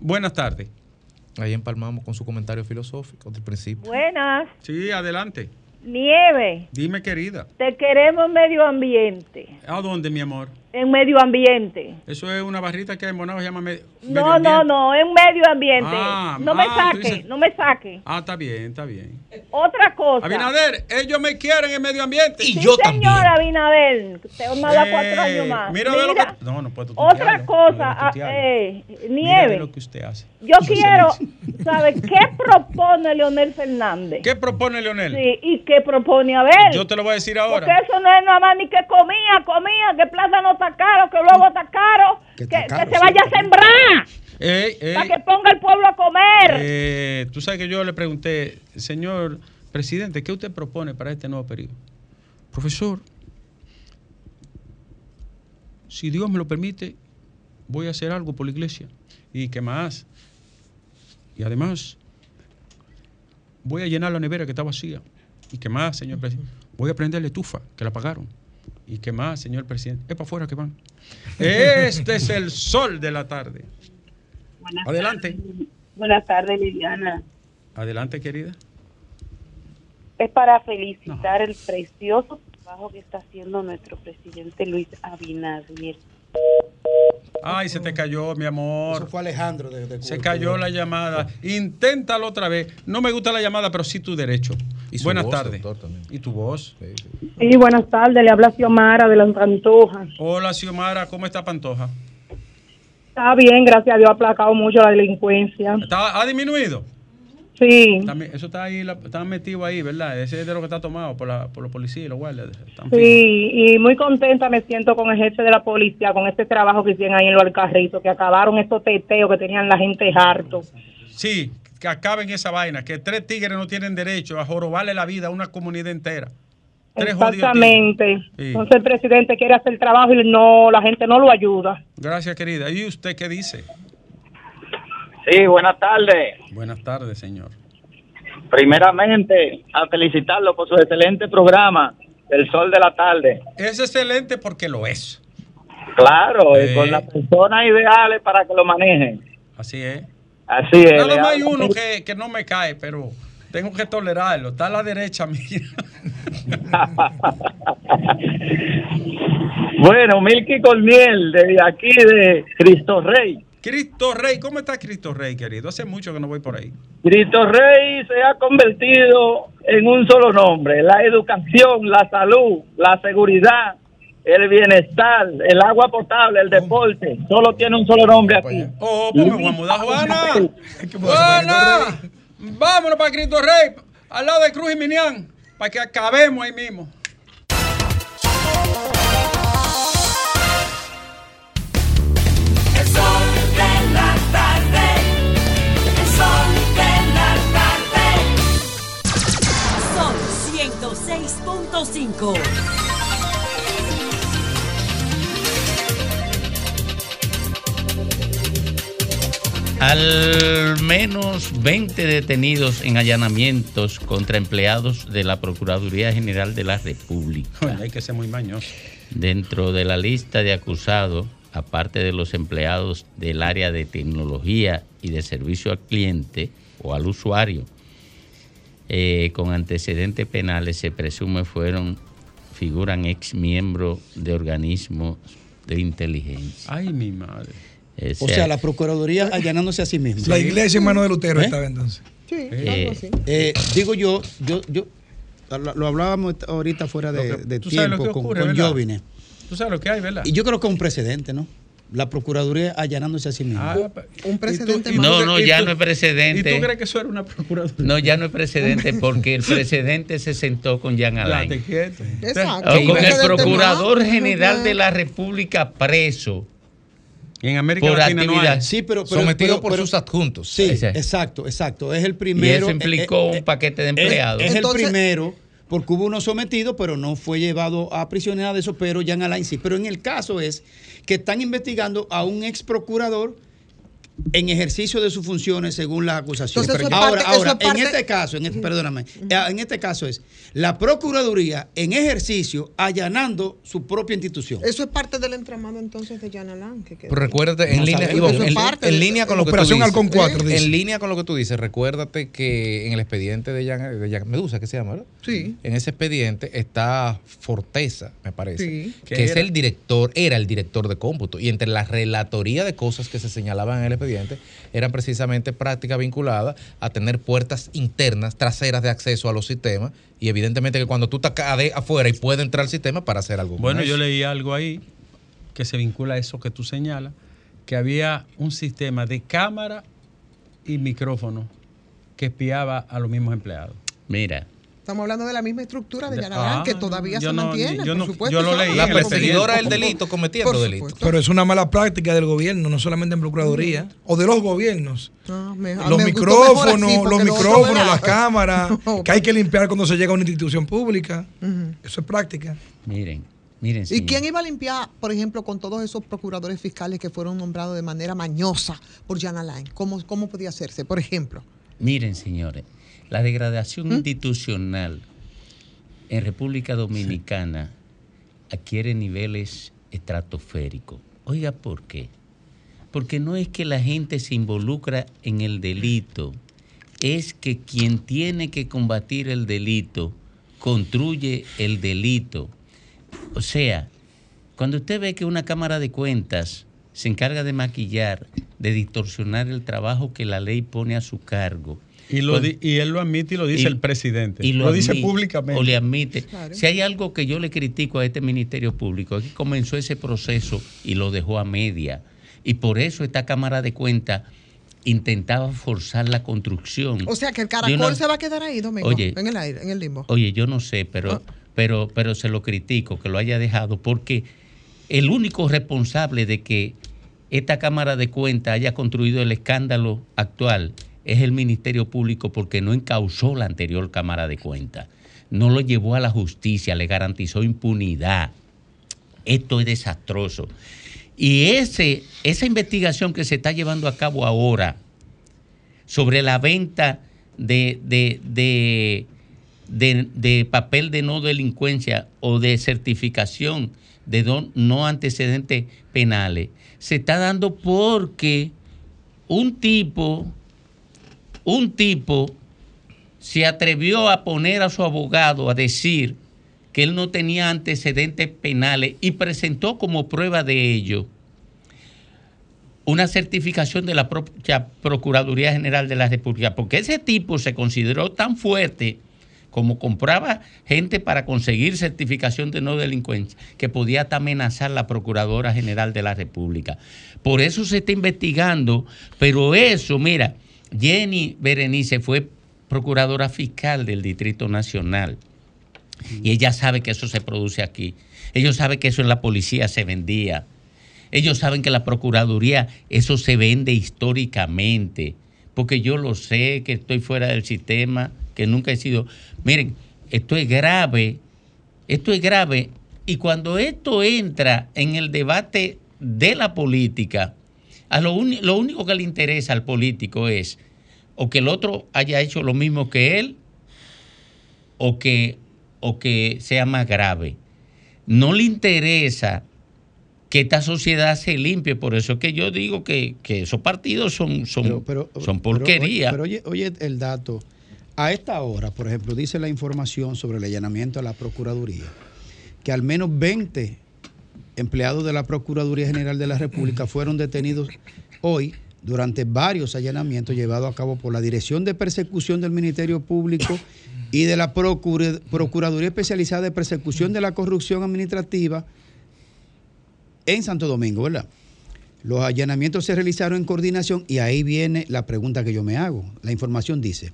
Buenas tardes. Ahí empalmamos con su comentario filosófico del principio. Buenas, Sí, adelante. Nieve, Dime, querida. te queremos medio ambiente, ¿A dónde, mi amor? En medio ambiente. Eso es una barrita que en Bonao se llama me- medio No, no, ambiente. no, en medio ambiente. Ah, no me ah, saque, dices- no me saque. Ah, está bien, está bien. Otra cosa. Abinader, ellos me quieren en medio ambiente. sí, señor Abinader, te me da cuatro años más. Mira, ve lo que. No, no puedo otra cosa, no puedo ah, tutearlo. eh, Mira, ve Nieve, lo que usted hace. yo quiero [LAUGHS] saber qué propone Leonel Fernández. ¿Qué propone Leonel? Sí, y qué propone Abel. Yo te lo voy a decir ahora. Porque eso no es nada más ni que comía, comía, que plata no está caro, que luego está caro, que, está que caro, se sí. vaya a sembrar, Ey, ey, para que ponga el pueblo a comer. eh, tú sabes que yo le pregunté, señor presidente, ¿qué usted propone para este nuevo periodo? Profesor, si Dios me lo permite, voy a hacer algo por la iglesia. ¿Y qué más? Y además, voy a llenar la nevera que está vacía. ¿Y qué más, señor presidente? Voy a prender la estufa, que la pagaron. ¿Y qué más, señor presidente? Es para afuera que van. Este es el sol de la tarde. Adelante. Buenas tardes, Liliana. Adelante, querida. Es para felicitar el precioso trabajo que está haciendo nuestro presidente Luis Abinader. Ay, se te cayó, mi amor. Eso fue Alejandro de, de Se cayó la llamada. Inténtalo otra vez. No me gusta la llamada, pero sí tu derecho. Y su Buenas voz, tardes. doctor. ¿Y tu voz? Sí, buenas tardes, le habla Xiomara de la Pantoja. Hola, Xiomara. ¿Cómo está Pantoja? Está bien, gracias a Dios, ha aplacado mucho la delincuencia. ¿Está- ¿Ha disminuido? Sí, También, eso está ahí, la- está metido ahí, ¿verdad? Ese es de lo que está tomado por, la, por los policías y los guardias. Sí, y muy contenta me siento con el jefe de la policía, con este trabajo que hicieron ahí en los alcarritos, que acabaron estos teteos que tenían la gente harto. Sí, que acaben esa vaina, que tres tigres no tienen derecho a jorobarle la vida a una comunidad entera. Tres jodidos Exactamente. Sí. Entonces el presidente quiere hacer el trabajo y no, la gente no lo ayuda. Gracias, querida. ¿Y usted qué dice? Sí, buenas tardes. Buenas tardes, señor. Primeramente, a felicitarlo por su excelente programa, El Sol de la Tarde. Es excelente porque lo es. Claro, y con las personas ideales para que lo manejen. Así es. Así es. Nada más hay uno que, que no me cae, pero tengo que tolerarlo. Está a la derecha mía. [LAUGHS] Bueno, Milky Corniel, de aquí de Cristo Rey. Cristo Rey, ¿cómo está Cristo Rey, querido? Hace mucho que no voy por ahí. Cristo Rey se ha convertido en un solo nombre. La educación, la salud, la seguridad, el bienestar, el agua potable, el deporte. Solo tiene un solo nombre aquí. Oh, pues me voy a mudar, Juana. Juana, vámonos para Cristo Rey, al lado de Cruz y Minián, para que acabemos ahí mismo. El sol de la tarde. El sol de la tarde. Son 106.5. Al menos 20 detenidos en allanamientos contra empleados de la Procuraduría General de la República. Hay que ser muy mañoso. Dentro de la lista de acusados, aparte de los empleados del área de tecnología y de servicio al cliente o al usuario, eh, con antecedentes penales se presume fueron, figuran ex miembros de organismos de inteligencia. Ay, mi madre. O sea, la Procuraduría allanándose a sí misma. La iglesia hermano de Lutero ¿Eh? estaba entonces. Sí, Eh. Eh, digo yo, yo, yo lo, lo hablábamos ahorita fuera de, que- de tú sabes lo tiempo que con, ocurre, con ¿verdad? Jovine. Tú sabes lo que hay, ¿verdad? Y yo creo que es un precedente, ¿no? La Procuraduría allanándose a sí misma. Ah, Un precedente tú-. No, no, ya tú- no es precedente. ¿Y tú crees que eso era una procuraduría? No, ya no es precedente porque el [LAUGHS] precedente se sentó con Jean Alain. Exacto. O con el procurador general de la República preso En América por Latina no actividad. hay. Sí, pero, pero- Sometido pero- por sus adjuntos. Sí, exacto, exacto. Es el Y primero. eso implicó eh, eh, un paquete de empleados. Es, Entonces- el primero, porque hubo uno sometido, pero no fue llevado a prisionera de eso, pero Jan Alain sí. Pero en el caso es que están investigando a un ex procurador en ejercicio de sus funciones según las acusaciones. Entonces, ahora, parte- ahora parte- en este caso, en este- perdóname, eh, en este caso es la Procuraduría en ejercicio allanando su propia institución. Eso es parte del entramado entonces de Jan Alain. que Pero recuérdate, en No línea, en, línea con lo que tú Operación dices, Halcón 4, dice. En línea con lo que tú dices, recuérdate que en el expediente de Jan, de Jan Medusa, que se llama, ¿verdad? Sí. En ese expediente está Forteza, me parece, Sí. que ¿Qué es el director, era el director de cómputo. Y entre la relatoría de cosas que se señalaban en el expediente, eran precisamente prácticas vinculadas a tener puertas internas, traseras de acceso a los sistemas. Y evidentemente que cuando tú estás acá de- afuera y puedes entrar al sistema para hacer algo. Bueno, yo leí algo ahí que se vincula a eso que tú señalas, que había un sistema de cámara y micrófono que espiaba a los mismos empleados. Mira, Estamos hablando de la misma estructura de Alain, ah, que todavía se no- mantiene. yo por no- supuesto, yo lo leí La perseguidora del delito cometiendo Por delito. supuesto. Pero es una mala práctica del gobierno, no solamente en Procuraduría, o de los gobiernos. Ah, me- los me micrófonos, así, los micrófonos, las cámaras, [LAUGHS] No, que hay que limpiar cuando se llega a una institución pública. Eso es práctica. miren, miren. ¿Y quién iba a limpiar, por ejemplo, con todos esos procuradores fiscales que fueron nombrados de manera mañosa por Jan Alain? ¿Cómo, cómo podía hacerse, por ejemplo? Miren, señores, la degradación ¿Mm? institucional en República Dominicana adquiere niveles estratosféricos. Oiga, ¿por qué? Porque no es que la gente se involucra en el delito, es que quien tiene que combatir el delito construye el delito. O sea, cuando usted ve que una Cámara de Cuentas se encarga de maquillar, de distorsionar el trabajo que la ley pone a su cargo, Y, lo Pues- di- y él lo admite y lo dice y- el presidente. y lo, dice admite, públicamente. O le admite. Claro. Si hay algo que yo le critico a este Ministerio Público, es que comenzó ese proceso y lo dejó a media. Y por eso esta Cámara de Cuentas intentaba forzar la construcción. O sea, que el caracol una- se va a quedar ahí, Domingo, Oye. en el aire, en el limbo. Oye, yo no sé, pero, Ah. pero, pero se lo critico que lo haya dejado, porque el único responsable de que esta Cámara de Cuentas haya construido el escándalo actual es el Ministerio Público porque no encausó la anterior Cámara de Cuentas. No lo llevó a la justicia, le garantizó impunidad. Esto es desastroso. Y ese, esa investigación que se está llevando a cabo ahora sobre la venta de, de, de, de- papel de no delincuencia o de certificación de no antecedentes penales, se está dando porque un tipo, un tipo se atrevió a poner a su abogado a decir que él no tenía antecedentes penales y presentó como prueba de ello una certificación de la propia Procuraduría General de la República, porque ese tipo se consideró tan fuerte como compraba gente para conseguir certificación de no delincuencia, que podía hasta amenazar la Procuradora General de la República. Por eso se está investigando, pero eso, mira, Jenny Berenice fue procuradora fiscal del Distrito Nacional. Y ella sabe que eso se produce aquí. Ellos saben que eso en la policía se vendía. Ellos saben que la Procuraduría, eso se vende históricamente. Porque yo lo sé, que estoy fuera del sistema, que nunca he sido... Miren, esto es grave. Esto es grave. Y cuando esto entra en el debate de la política, A lo, lo único que le interesa al político es o que el otro haya hecho lo mismo que él o que, o que sea más grave. No le interesa que esta sociedad se limpie. Por eso es que yo digo que, que esos partidos son, son, son porquería. Pero, oye, oye el dato. A esta hora, por ejemplo, dice la información sobre el allanamiento a la Procuraduría, que al menos 20 empleados de la Procuraduría General de la República fueron detenidos hoy durante varios allanamientos llevados a cabo por la Dirección de Persecución del Ministerio Público y de la Procura- Procuraduría Especializada de Persecución de la Corrupción Administrativa en Santo Domingo, ¿verdad? Los allanamientos se realizaron en coordinación y ahí viene la pregunta que yo me hago. La información dice,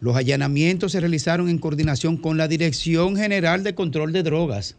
los allanamientos se realizaron en coordinación con la Dirección General de Control de Drogas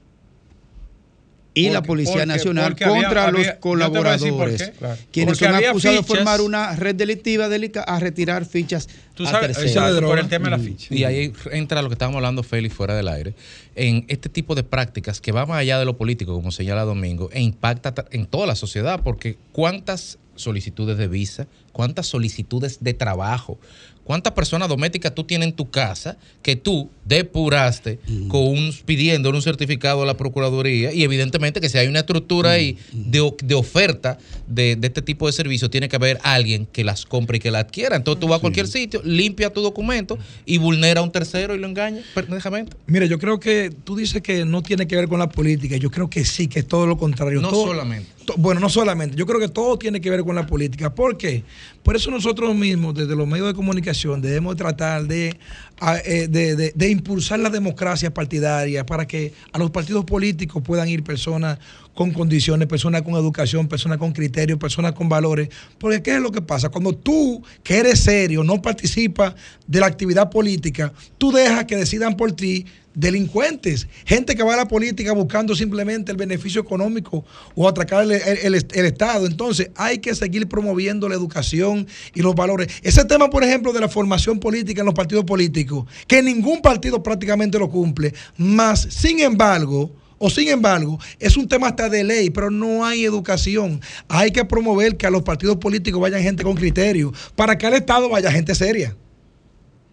y la Policía porque- Nacional porque contra había- los a colaboradores. Claro. quienes Porque son acusados de formar una red delictiva delica- a retirar fichas Tú a sabes, terceros. exacto, por el tema de la Mm. ficha. Y ahí entra lo que estábamos hablando, Félix, fuera del aire, en este tipo de prácticas que va más allá de lo político, como señala Domingo, e impacta ta- en toda la sociedad, porque cuántas solicitudes de visa, cuántas solicitudes de trabajo, cuántas personas domésticas tú tienes en tu casa que tú depuraste con un, pidiendo un certificado a la Procuraduría y evidentemente que si hay una estructura ahí de, de oferta de, de este tipo de servicios, tiene que haber alguien que las compre y que las adquiera. Entonces tú vas a cualquier sitio, limpia tu documento y vulnera a un tercero y lo engaña pendejamente. Mira, yo creo que tú dices que no tiene que ver con la política. Yo creo que sí, que es todo lo contrario. No Todo- solamente. to- Bueno, no solamente. Yo creo que todo tiene que ver con la política. ¿Por qué? Por eso nosotros mismos, desde los medios de comunicación, debemos tratar de, a- eh, de- de impulsar la democracia partidaria para que a los partidos políticos puedan ir personas con condiciones, personas con educación, personas con criterios, personas con valores. Porque ¿qué es lo que pasa? Cuando tú, que eres serio, no participas de la actividad política, tú dejas que decidan por ti delincuentes, gente que va a la política buscando simplemente el beneficio económico o atracar el, el- Estado. Entonces hay que seguir promoviendo la educación y los valores. Ese tema, por ejemplo, de la formación política en los partidos políticos, que ningún partido prácticamente lo cumple, más, sin embargo, o sin embargo, es un tema hasta de ley, pero no hay educación. Hay que promover que a los partidos políticos vayan gente con criterio, para que al Estado vaya gente seria.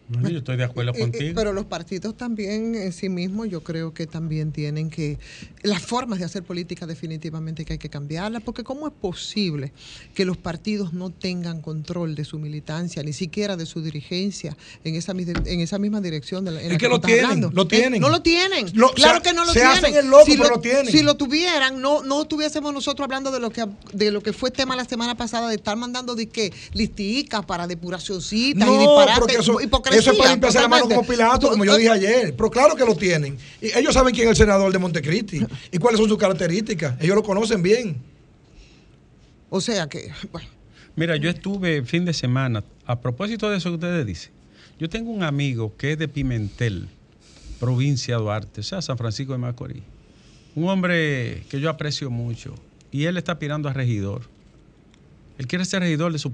No, yo estoy de acuerdo contigo. Pero los partidos también en sí mismos, yo creo que también tienen que, las formas de hacer política definitivamente que hay que cambiarlas, porque ¿cómo es posible que los partidos no tengan control de su militancia, ni siquiera de su dirigencia en esa, en esa misma dirección? De la, en Es la que lo tienen, hablando? lo ¿Eh? tienen. No lo tienen. Lo- claro que no lo se tienen. hacen el loco, si pero lo tienen. Si lo tuvieran, no, no estuviésemos nosotros hablando de lo que de lo que fue tema la semana pasada, de estar mandando de que listicas para depuracioncitas y No, eso, hipocresía, eso es para limpiarse la mano como. Pilato, como yo dije ayer. Pero claro que lo tienen. Y ellos saben quién es el senador de Montecristi [LAUGHS] y cuáles son sus características. Ellos lo conocen bien. O sea que, bueno. Mira, yo estuve fin de semana, a propósito de eso que ustedes dicen, yo tengo un amigo que es de Pimentel, provincia de Duarte, o sea, San Francisco de Macorís. Un hombre que yo aprecio mucho y él está aspirando a regidor. Él quiere ser regidor de su...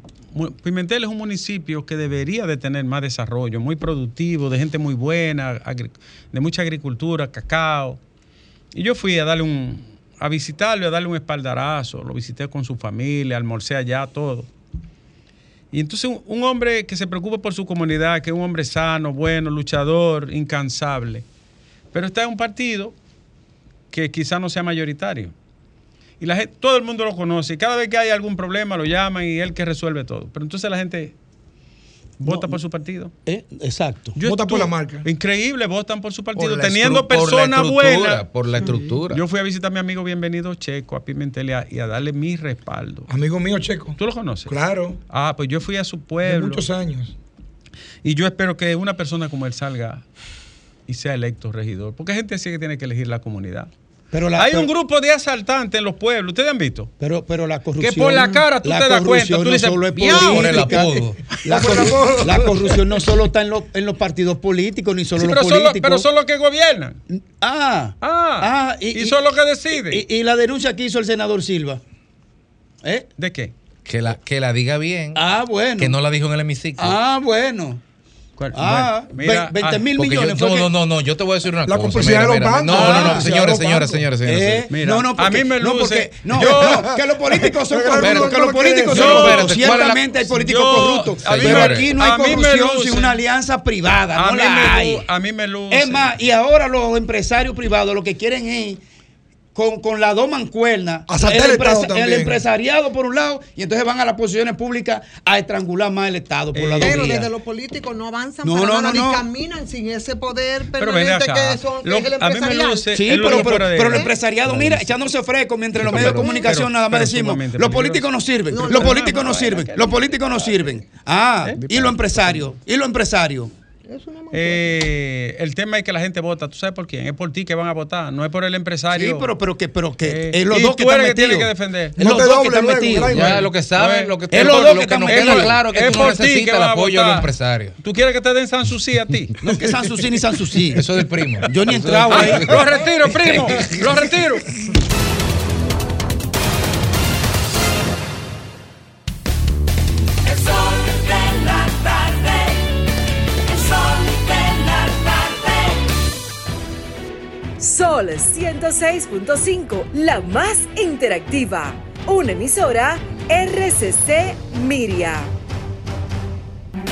Pimentel es un municipio que debería de tener más desarrollo, muy productivo, de gente muy buena, de mucha agricultura, cacao. Y yo fui a darle un, a visitarlo, a darle un espaldarazo. Lo visité con su familia, almorcé allá, todo. Y entonces un, un hombre que se preocupa por su comunidad, que es un hombre sano, bueno, luchador, incansable. Pero está en un partido que quizá no sea mayoritario. Y la gente, todo el mundo lo conoce. Y cada vez que hay algún problema lo llaman y él que resuelve todo. Pero entonces la gente vota por su partido. Eh, exacto. Yo Vota por la marca. Increíble, votan por su partido. Por teniendo personas buenas. por la estructura. Yo fui a visitar a mi amigo Bienvenido Checo a Pimentel y a, y a darle mi respaldo. Amigo mío, Checo. ¿Tú lo conoces? Claro. Ah, pues yo fui a su De pueblo. muchos años. Y yo espero que una persona como él salga y sea electo regidor. Porque hay gente así que tiene que elegir la comunidad. Pero la- hay pero- un grupo de asaltantes en los pueblos. ¿Ustedes han visto? Pero, pero la corrupción. Que por la cara tú la te das cuenta, tú no dices, solo es política, Por el apodo. La, [LAUGHS] Por el corru- apodo. la corrupción no solo está en, los- en los partidos políticos, ni solo Sí, los pero, políticos. pero son los que gobiernan. Ah, ah, y, y son los que deciden. Y, y la denuncia que hizo el senador Silva. ¿Eh? ¿De qué? Que la, que la diga bien. Ah, bueno. Que no la dijo en el hemiciclo. Ah, bueno. Ah, Mira, 20 mil porque yo- millones. no, no, no, no, yo te voy a decir una La cosa. complicidad de los mira, bancos. No, no, Ah, no, la señores, señores, los señores, Eh, señores. Mira, no, no, porque, a mí me no, luce- porque, no, no, que los políticos son [LAUGHS] corruptos, que los políticos son corruptos. ¿cuál Ciertamente hay políticos corruptos, pero aquí no hay corrupción sin una alianza privada, A no mí, la hay. a mí me luce. Es más, y ahora los empresarios privados lo que quieren es con, con las dos mancuernas, el, empresa- empresariado por un lado, y entonces van a las posiciones públicas a estrangular más el Estado por las dos Pero desde los políticos no avanzan No, para no, nada, no, ni caminan sin ese poder permanente que, son, que Lo- es el luce- Sí, el pero, pero, de- pero el ¿Eh? empresariado, mira, echándose fresco mientras los medios de comunicación pero- nada más decimos, los políticos no sirven, los políticos no, sirven, los políticos no sirven. Ah, y los empresarios, y los empresarios. Eh, el tema es que la gente vota. ¿Tú sabes por quién? Es por ti que van a votar, no es por el empresario. Sí, pero, pero que, pero que Eh, es los y dos que tú eres que tienes metidos. que defender. Es los No te dos que están luego, metidos. Ya lo que saben, lo que, Es los dos lo que que nos queda claro es que Es tú no por ti que necesitas el van a apoyo de los votar. empresarios. ¿Tú quieres que te den Sanssouci a ti? [LAUGHS] No, que Sanssouci ni Sanssouci. Eso del primo. Yo ni entraba ahí. Lo retiro, primo. Lo retiro. [LAUGHS] Sol 106.5, la más interactiva. Una emisora RCC Miria.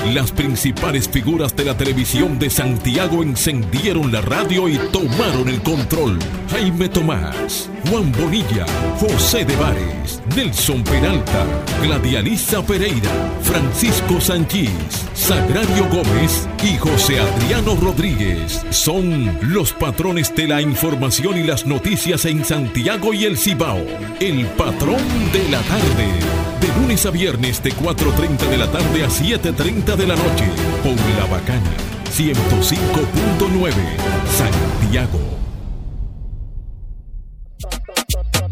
Las principales figuras de la televisión de Santiago encendieron la radio y tomaron el control. Jaime Tomás, Juan Bonilla, José de Vares, Nelson Peralta, Gladialisa Pereira, Francisco Sanchís, Sagrario Gómez y José Adriano Rodríguez son los patrones de la información y las noticias en Santiago y el Cibao. El patrón de la tarde. Lunes a viernes de 4.30 de la tarde a 7.30 de la noche. Por La Bacana. 105.9. Santiago.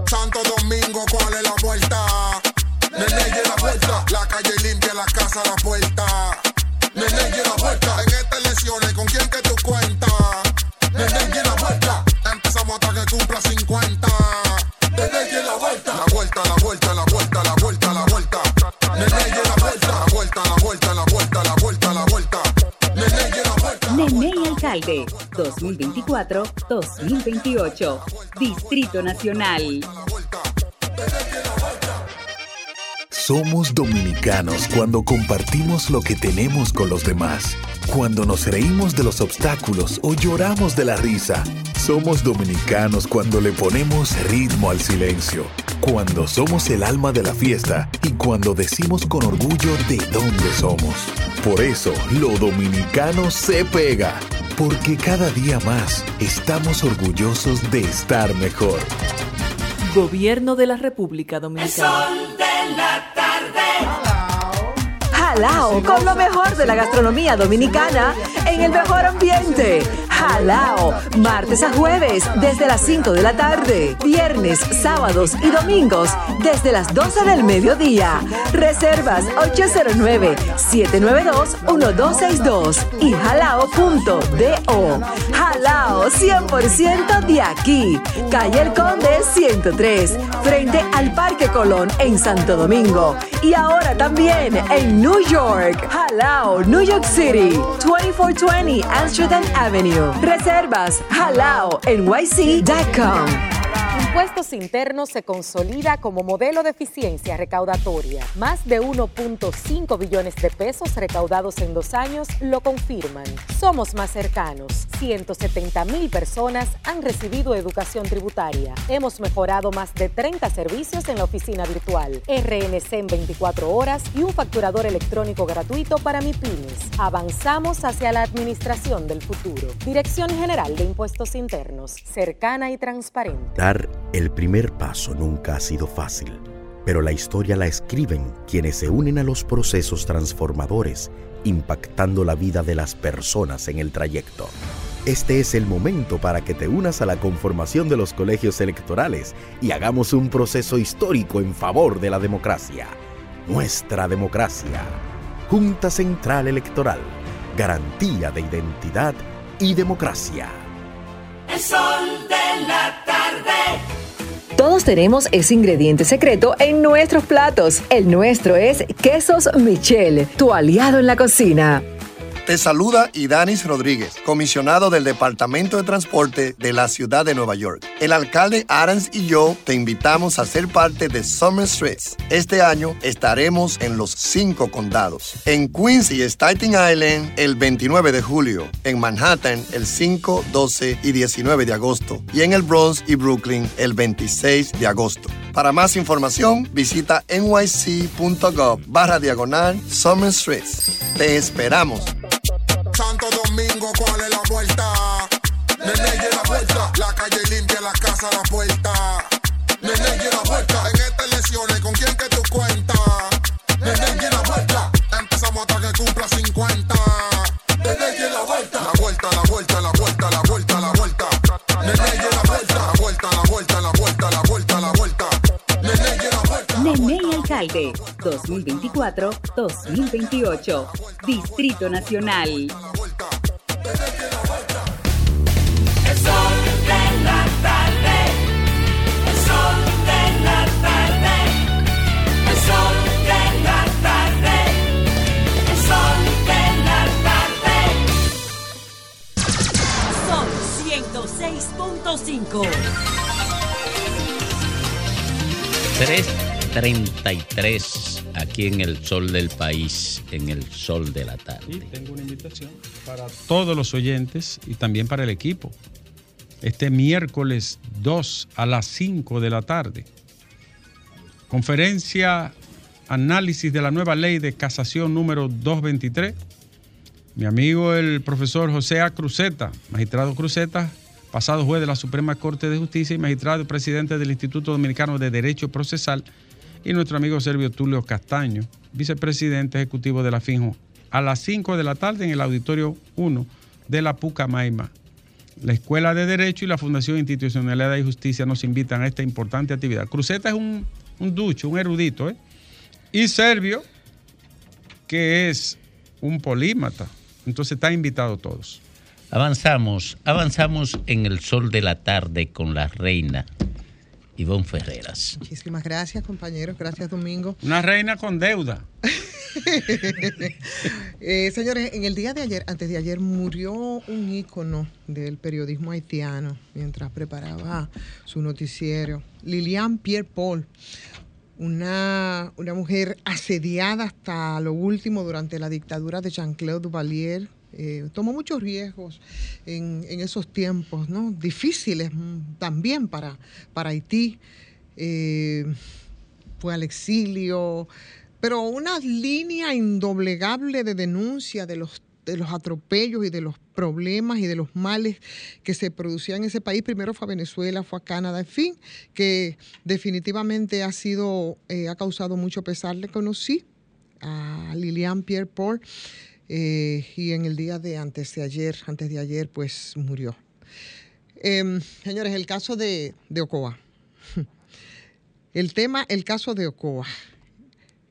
Santo Domingo, ¿cuál es la vuelta? Nene, la vuelta. La calle limpia, la casa, la puerta. Nene, la vuelta. Alcalde 2024-2028 Distrito Nacional Somos dominicanos cuando compartimos lo que tenemos con los demás. Cuando nos reímos de los obstáculos o lloramos de la risa. Somos dominicanos cuando le ponemos ritmo al silencio. Cuando somos el alma de la fiesta y cuando decimos con orgullo de dónde somos. Por eso, lo dominicano se pega. Porque cada día más estamos orgullosos de estar mejor. Gobierno de la República Dominicana. Sol de la. Jalao con lo mejor de la gastronomía dominicana en el mejor ambiente. Jalao, martes a jueves desde las 5 de la tarde, viernes, sábados y domingos desde las 12 del mediodía. Reservas 809-792-1262 y jalao.do. Jalao 100% de aquí. Calle El Conde 103, frente al Parque Colón en Santo Domingo. Y ahora también en New York. Halao, New York City. 2420 Amsterdam Avenue. Reservas halao nyc.com. Impuestos Internos se consolida como modelo de eficiencia recaudatoria. Más de 1.5 billones de pesos recaudados en dos años lo confirman. Somos más cercanos. 170 mil personas han recibido educación tributaria. Hemos mejorado más de 30 servicios en la oficina virtual, RNC en 24 horas y un facturador electrónico gratuito para MIPIMES. Avanzamos hacia la administración del futuro. Dirección General de Impuestos Internos, cercana y transparente. El primer paso nunca ha sido fácil, pero la historia la escriben quienes se unen a los procesos transformadores, impactando la vida de las personas en el trayecto. Este es el momento para que te unas a la conformación de los colegios electorales y hagamos un proceso histórico en favor de la democracia. Nuestra democracia. Junta Central Electoral. Garantía de identidad y democracia. El sol de la tarde. Todos tenemos ese ingrediente secreto en nuestros platos. El nuestro es Quesos Michel, tu aliado en la cocina. Te saluda Idanis Rodríguez, comisionado del Departamento de Transporte de la Ciudad de Nueva York. El alcalde Adams y yo te invitamos a ser parte de Summer Streets. Este año estaremos en los cinco condados. En Queens y Staten Island el 29 de julio. En Manhattan el 5, 12 y 19 de agosto. Y en el Bronx y Brooklyn el 26 de agosto. Para más información visita nyc.gov barra diagonal Summer Streets. Te esperamos. Santo Domingo, ¿cuál es la vuelta? Nene, la vuelta. La calle limpia, la casa, la puerta. Nene, la vuelta. En estas elecciones, ¿con quién que tú cuentas? Nene, la vuelta. Empezamos hasta que cumpla 50. Nene, la vuelta. La vuelta, la vuelta, la vuelta, la vuelta, la vuelta. Nene, la vuelta. La vuelta, la vuelta, la vuelta, la vuelta, la vuelta. Nene, la vuelta alcalde 2024-2028, Distrito Nacional. Punto cinco. Tres 33 aquí en el sol del país, en el sol de la tarde. Y tengo una invitación para todos los oyentes y también para el equipo. Este miércoles 2 a las 5 de la tarde. Conferencia Análisis de la nueva ley de casación número 223. Mi amigo el profesor José A. Cruzeta, magistrado Cruzeta, pasado juez de la Suprema Corte de Justicia y magistrado y presidente del Instituto Dominicano de Derecho Procesal, y nuestro amigo Servio Tulio Castaño, vicepresidente ejecutivo de la FINJO, a las 5 de la tarde en el Auditorio 1 de la Pucamaima. La Escuela de Derecho y la Fundación Institucionalidad y Justicia nos invitan a esta importante actividad. Cruzeta es un, un ducho, un erudito, ¿eh? Y Servio, que es un polímata. Entonces están invitados todos. Avanzamos, avanzamos en el sol de la tarde con la reina Ivonne Ferreras. Muchísimas gracias, compañeros. Gracias, Domingo. Una reina con deuda. [LAUGHS] Eh, señores, en el día de ayer, antes de ayer, murió un ícono del periodismo haitiano mientras preparaba su noticiero, Liliane Pierre Paul. Una, una mujer asediada hasta lo último durante la dictadura de Jean-Claude Duvalier, eh, tomó muchos riesgos en, esos tiempos, ¿no? Difíciles también para, para Haití. Eh, fue al exilio, pero una línea indoblegable de denuncia de los de los atropellos y de los problemas y de los males que se producían en ese país. Primero fue a Venezuela, fue a Canadá, en fin, que definitivamente ha sido, eh, ha causado mucho pesar. Le conocí a Liliane Pierre Paul eh, y en el día de antes de ayer, antes de ayer, pues murió. Em, señores, el caso de, de Ocoa. [LAUGHS] El tema, el caso de Ocoa,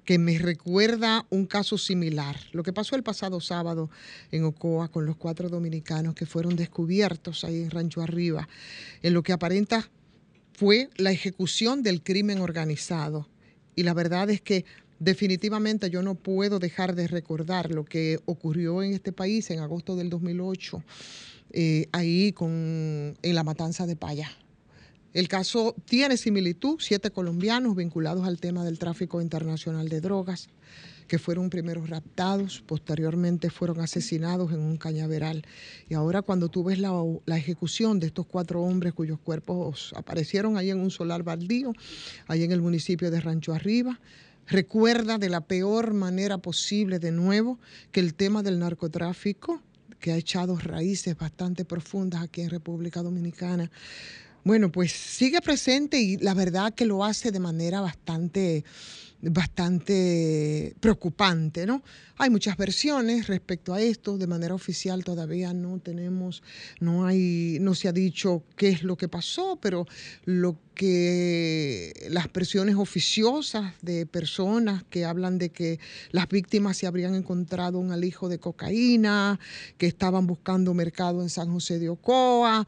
que me recuerda un caso similar. Lo que pasó el pasado sábado en Ocoa con los cuatro dominicanos que fueron descubiertos ahí en Rancho Arriba, en lo que aparenta fue la ejecución del crimen organizado. Y la verdad es que definitivamente yo no puedo dejar de recordar lo que ocurrió en este país en agosto del 2008, eh, ahí con, en la matanza de Paya. El caso tiene similitud, siete colombianos vinculados al tema del tráfico internacional de drogas, que fueron primero raptados, posteriormente fueron asesinados en un cañaveral. Y ahora cuando tú ves la, la ejecución de estos cuatro hombres cuyos cuerpos aparecieron ahí en un solar baldío, ahí en el municipio de Rancho Arriba, recuerda de la peor manera posible de nuevo que el tema del narcotráfico, que ha echado raíces bastante profundas aquí en República Dominicana, bueno, pues sigue presente y la verdad que lo hace de manera bastante, bastante preocupante, ¿no? Hay muchas versiones respecto a esto, de manera oficial todavía no tenemos, no hay, no se ha dicho qué es lo que pasó, pero lo que las versiones oficiosas de personas que hablan de que las víctimas se habrían encontrado un alijo de cocaína, que estaban buscando mercado en San José de Ocoa,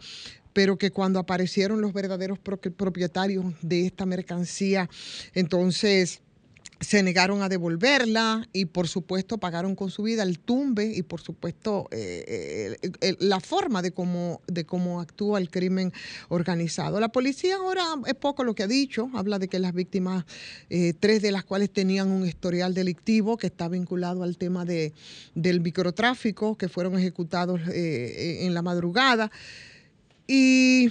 pero que cuando aparecieron los verdaderos pro- propietarios de esta mercancía, entonces se negaron a devolverla y por supuesto pagaron con su vida el tumbe y por supuesto eh, eh, la forma de cómo, de cómo actúa el crimen organizado. La policía ahora es poco lo que ha dicho, habla de que las víctimas, eh, tres de las cuales tenían un historial delictivo que está vinculado al tema de, del microtráfico, que fueron ejecutados en la madrugada. Y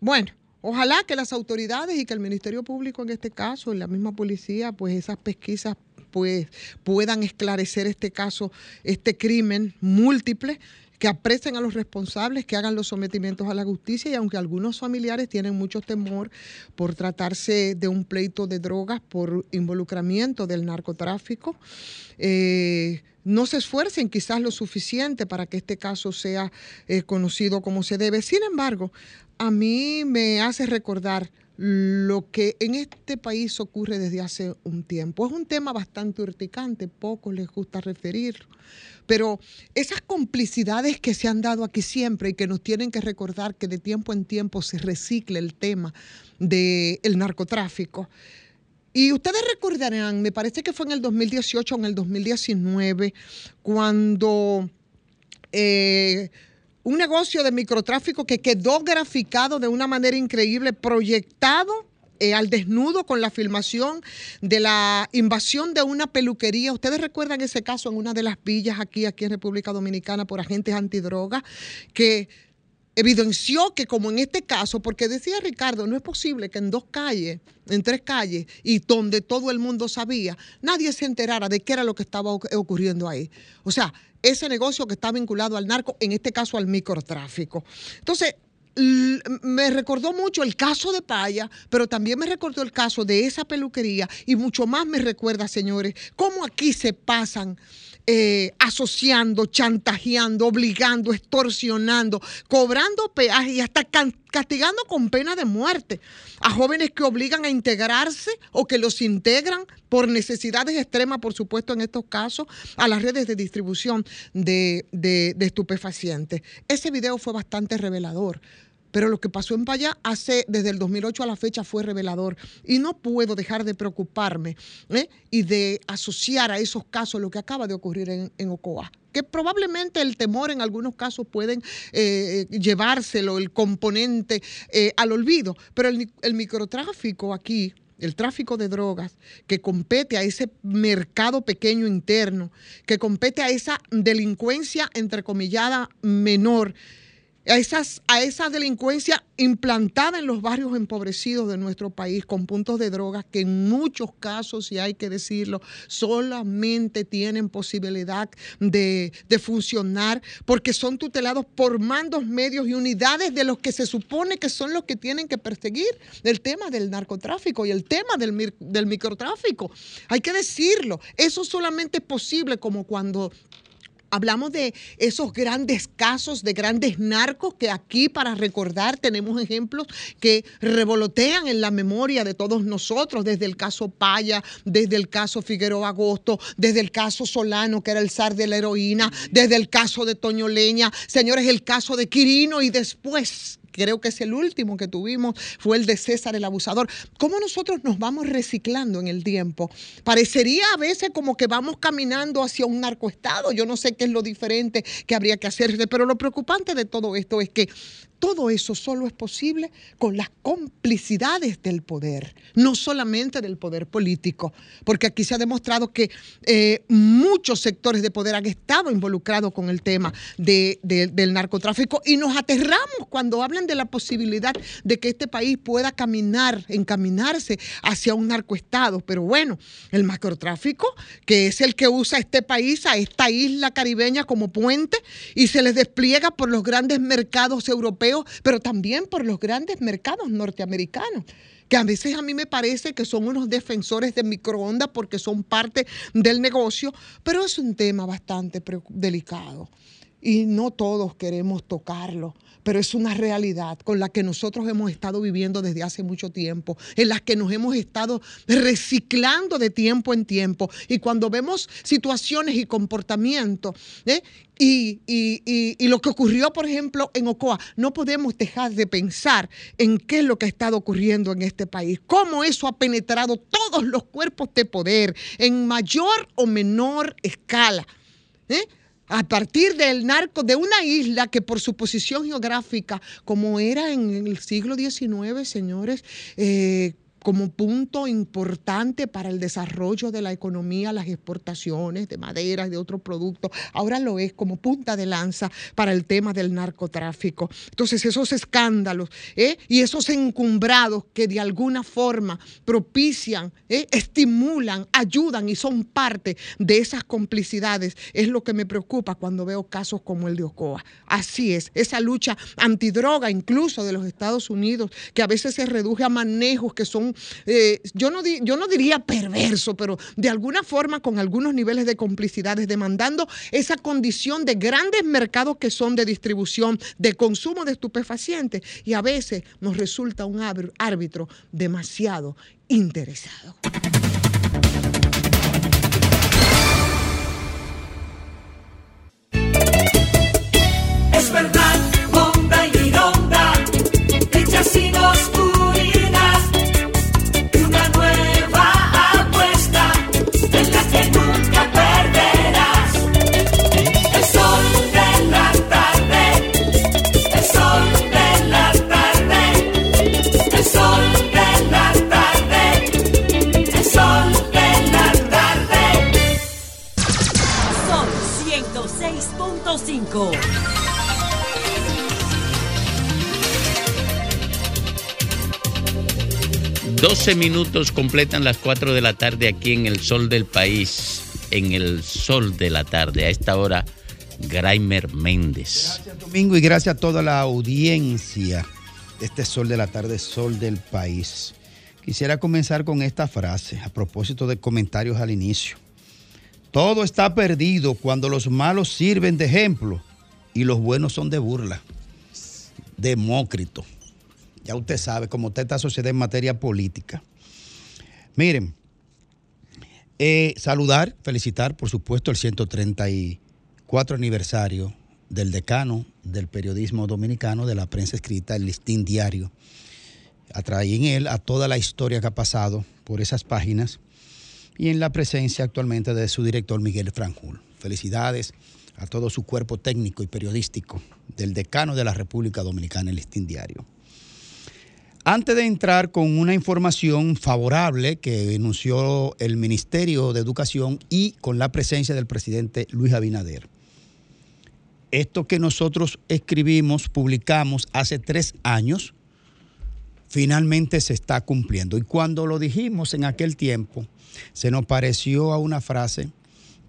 bueno, ojalá que las autoridades y que el Ministerio Público en este caso, la misma policía, pues esas pesquisas pues puedan esclarecer este caso, este crimen múltiple que apresen a los responsables, que hagan los sometimientos a la justicia y aunque algunos familiares tienen mucho temor por tratarse de un pleito de drogas, por involucramiento del narcotráfico, eh, no se esfuercen quizás lo suficiente para que este caso sea eh, conocido como se debe. Sin embargo, a mí me hace recordar lo que en este país ocurre desde hace un tiempo. Es un tema bastante urticante, pocos les gusta referirlo, pero esas complicidades que se han dado aquí siempre y que nos tienen que recordar que de tiempo en tiempo se recicle el tema del narcotráfico. Y ustedes recordarán, me parece que fue en el 2018 o en el 2019, cuando eh, un negocio de microtráfico que quedó graficado de una manera increíble, proyectado eh, al desnudo con la filmación de la invasión de una peluquería. Ustedes recuerdan ese caso en una de las villas aquí, aquí en República Dominicana por agentes antidrogas, que evidenció que como en este caso, porque decía Ricardo, no es posible que en dos calles, en tres calles, y donde todo el mundo sabía, nadie se enterara de qué era lo que estaba oc- ocurriendo ahí. O sea, ese negocio que está vinculado al narco, en este caso al microtráfico. Entonces, me recordó mucho el caso de Paya, pero también me recordó el caso de esa peluquería y mucho más me recuerda, señores, cómo aquí se pasan eh, asociando, chantajeando, obligando, extorsionando, cobrando peaje y hasta castigando con pena de muerte a jóvenes que obligan a integrarse o que los integran por necesidades extremas, por supuesto, en estos casos, a las redes de distribución de, de- de estupefacientes. Ese video fue bastante revelador. Pero lo que pasó en Payá hace desde el 2008 a la fecha fue revelador. Y no puedo dejar de preocuparme ¿eh? y de asociar a esos casos lo que acaba de ocurrir en, Ocoa. Que probablemente el temor en algunos casos pueden eh, llevárselo, el componente eh, al olvido. Pero el, el microtráfico aquí, el tráfico de drogas, que compete a ese mercado pequeño interno, que compete a esa delincuencia entrecomillada menor, a, esas, a esa delincuencia implantada en los barrios empobrecidos de nuestro país con puntos de drogas que en muchos casos, y hay que decirlo, solamente tienen posibilidad de, de funcionar porque son tutelados por mandos medios y unidades de los que se supone que son los que tienen que perseguir el tema del narcotráfico y el tema del, del microtráfico. Hay que decirlo, eso solamente es posible como cuando Hablamos de esos grandes casos de grandes narcos que aquí para recordar tenemos ejemplos que revolotean en la memoria de todos nosotros, desde el caso Paya, desde el caso Figueroa Agosto, desde el caso Solano, que era el zar de la heroína, desde el caso de Toño Leña, señores, el caso de Quirino y después creo que es el último que tuvimos, fue el de César el abusador. ¿Cómo nosotros nos vamos reciclando en el tiempo? Parecería a veces como que vamos caminando hacia un narcoestado. Yo no sé qué es lo diferente que habría que hacerse, pero lo preocupante de todo esto es que todo eso solo es posible con las complicidades del poder, no solamente del poder político, porque aquí se ha demostrado que eh, muchos sectores de poder han estado involucrados con el tema de- de- del narcotráfico y nos aterramos cuando hablan de la posibilidad de que este país pueda caminar, encaminarse hacia un narcoestado. Pero bueno, el narcotráfico, que es el que usa este país, a esta isla caribeña como puente y se les despliega por los grandes mercados europeos, pero también por los grandes mercados norteamericanos que a veces a mí me parece que son unos defensores de microondas porque son parte del negocio, pero es un tema bastante delicado. y no todos queremos tocarlo, pero es una realidad con la que nosotros hemos estado viviendo desde hace mucho tiempo, en la que nos hemos estado reciclando de tiempo en tiempo. Y cuando vemos situaciones y comportamientos, ¿eh? y, y- y- y lo que ocurrió, por ejemplo, en Ocoa, no podemos dejar de pensar en qué es lo que ha estado ocurriendo en este país, cómo eso ha penetrado todos los cuerpos de poder en mayor o menor escala. ¿eh? A partir del narco de una isla que por su posición geográfica, como era en el siglo XIX, señores, eh, como punto importante para el desarrollo de la economía, las exportaciones de madera y de otros productos, ahora lo es como punta de lanza para el tema del narcotráfico. Entonces esos escándalos ¿eh? y esos encumbrados que de alguna forma propician, ¿eh? estimulan, ayudan y son parte de esas complicidades es lo que me preocupa cuando veo casos como el de Ocoa. Así es, esa lucha antidroga incluso de los Estados Unidos, que a veces se reduce a manejos que son, eh, yo, no yo no diría perverso, pero de alguna forma con algunos niveles de complicidades, demandando esa condición de grandes mercados que son de distribución, de consumo de estupefacientes, y a veces nos resulta un árbitro- árbitro demasiado interesado. Es verdad, 106.5. Doce minutos completan las 4 de la tarde aquí en el sol del país, en el sol de la tarde. A esta hora, Graimer Méndez. Domingo y gracias a toda la audiencia de este Sol de la Tarde, Sol del País. Quisiera comenzar con esta frase a propósito de comentarios al inicio. Todo está perdido cuando los malos sirven de ejemplo y los buenos son de burla. Demócrito. Ya usted sabe cómo está esta sociedad en materia política. Miren, eh, saludar, felicitar, por supuesto, el 134 aniversario del decano del periodismo dominicano, de la prensa escrita, el listín diario. Atrae en él a toda la historia que ha pasado por esas páginas y en la presencia actualmente de su director Miguel Franjul. Felicidades a todo su cuerpo técnico y periodístico del decano de la República Dominicana, el listín diario. Antes de entrar con una información favorable que denunció el Ministerio de Educación y con la presencia del presidente Luis Abinader, esto que nosotros escribimos, publicamos hace tres años, finalmente se está cumpliendo. Y cuando lo dijimos en aquel tiempo, se nos pareció a una frase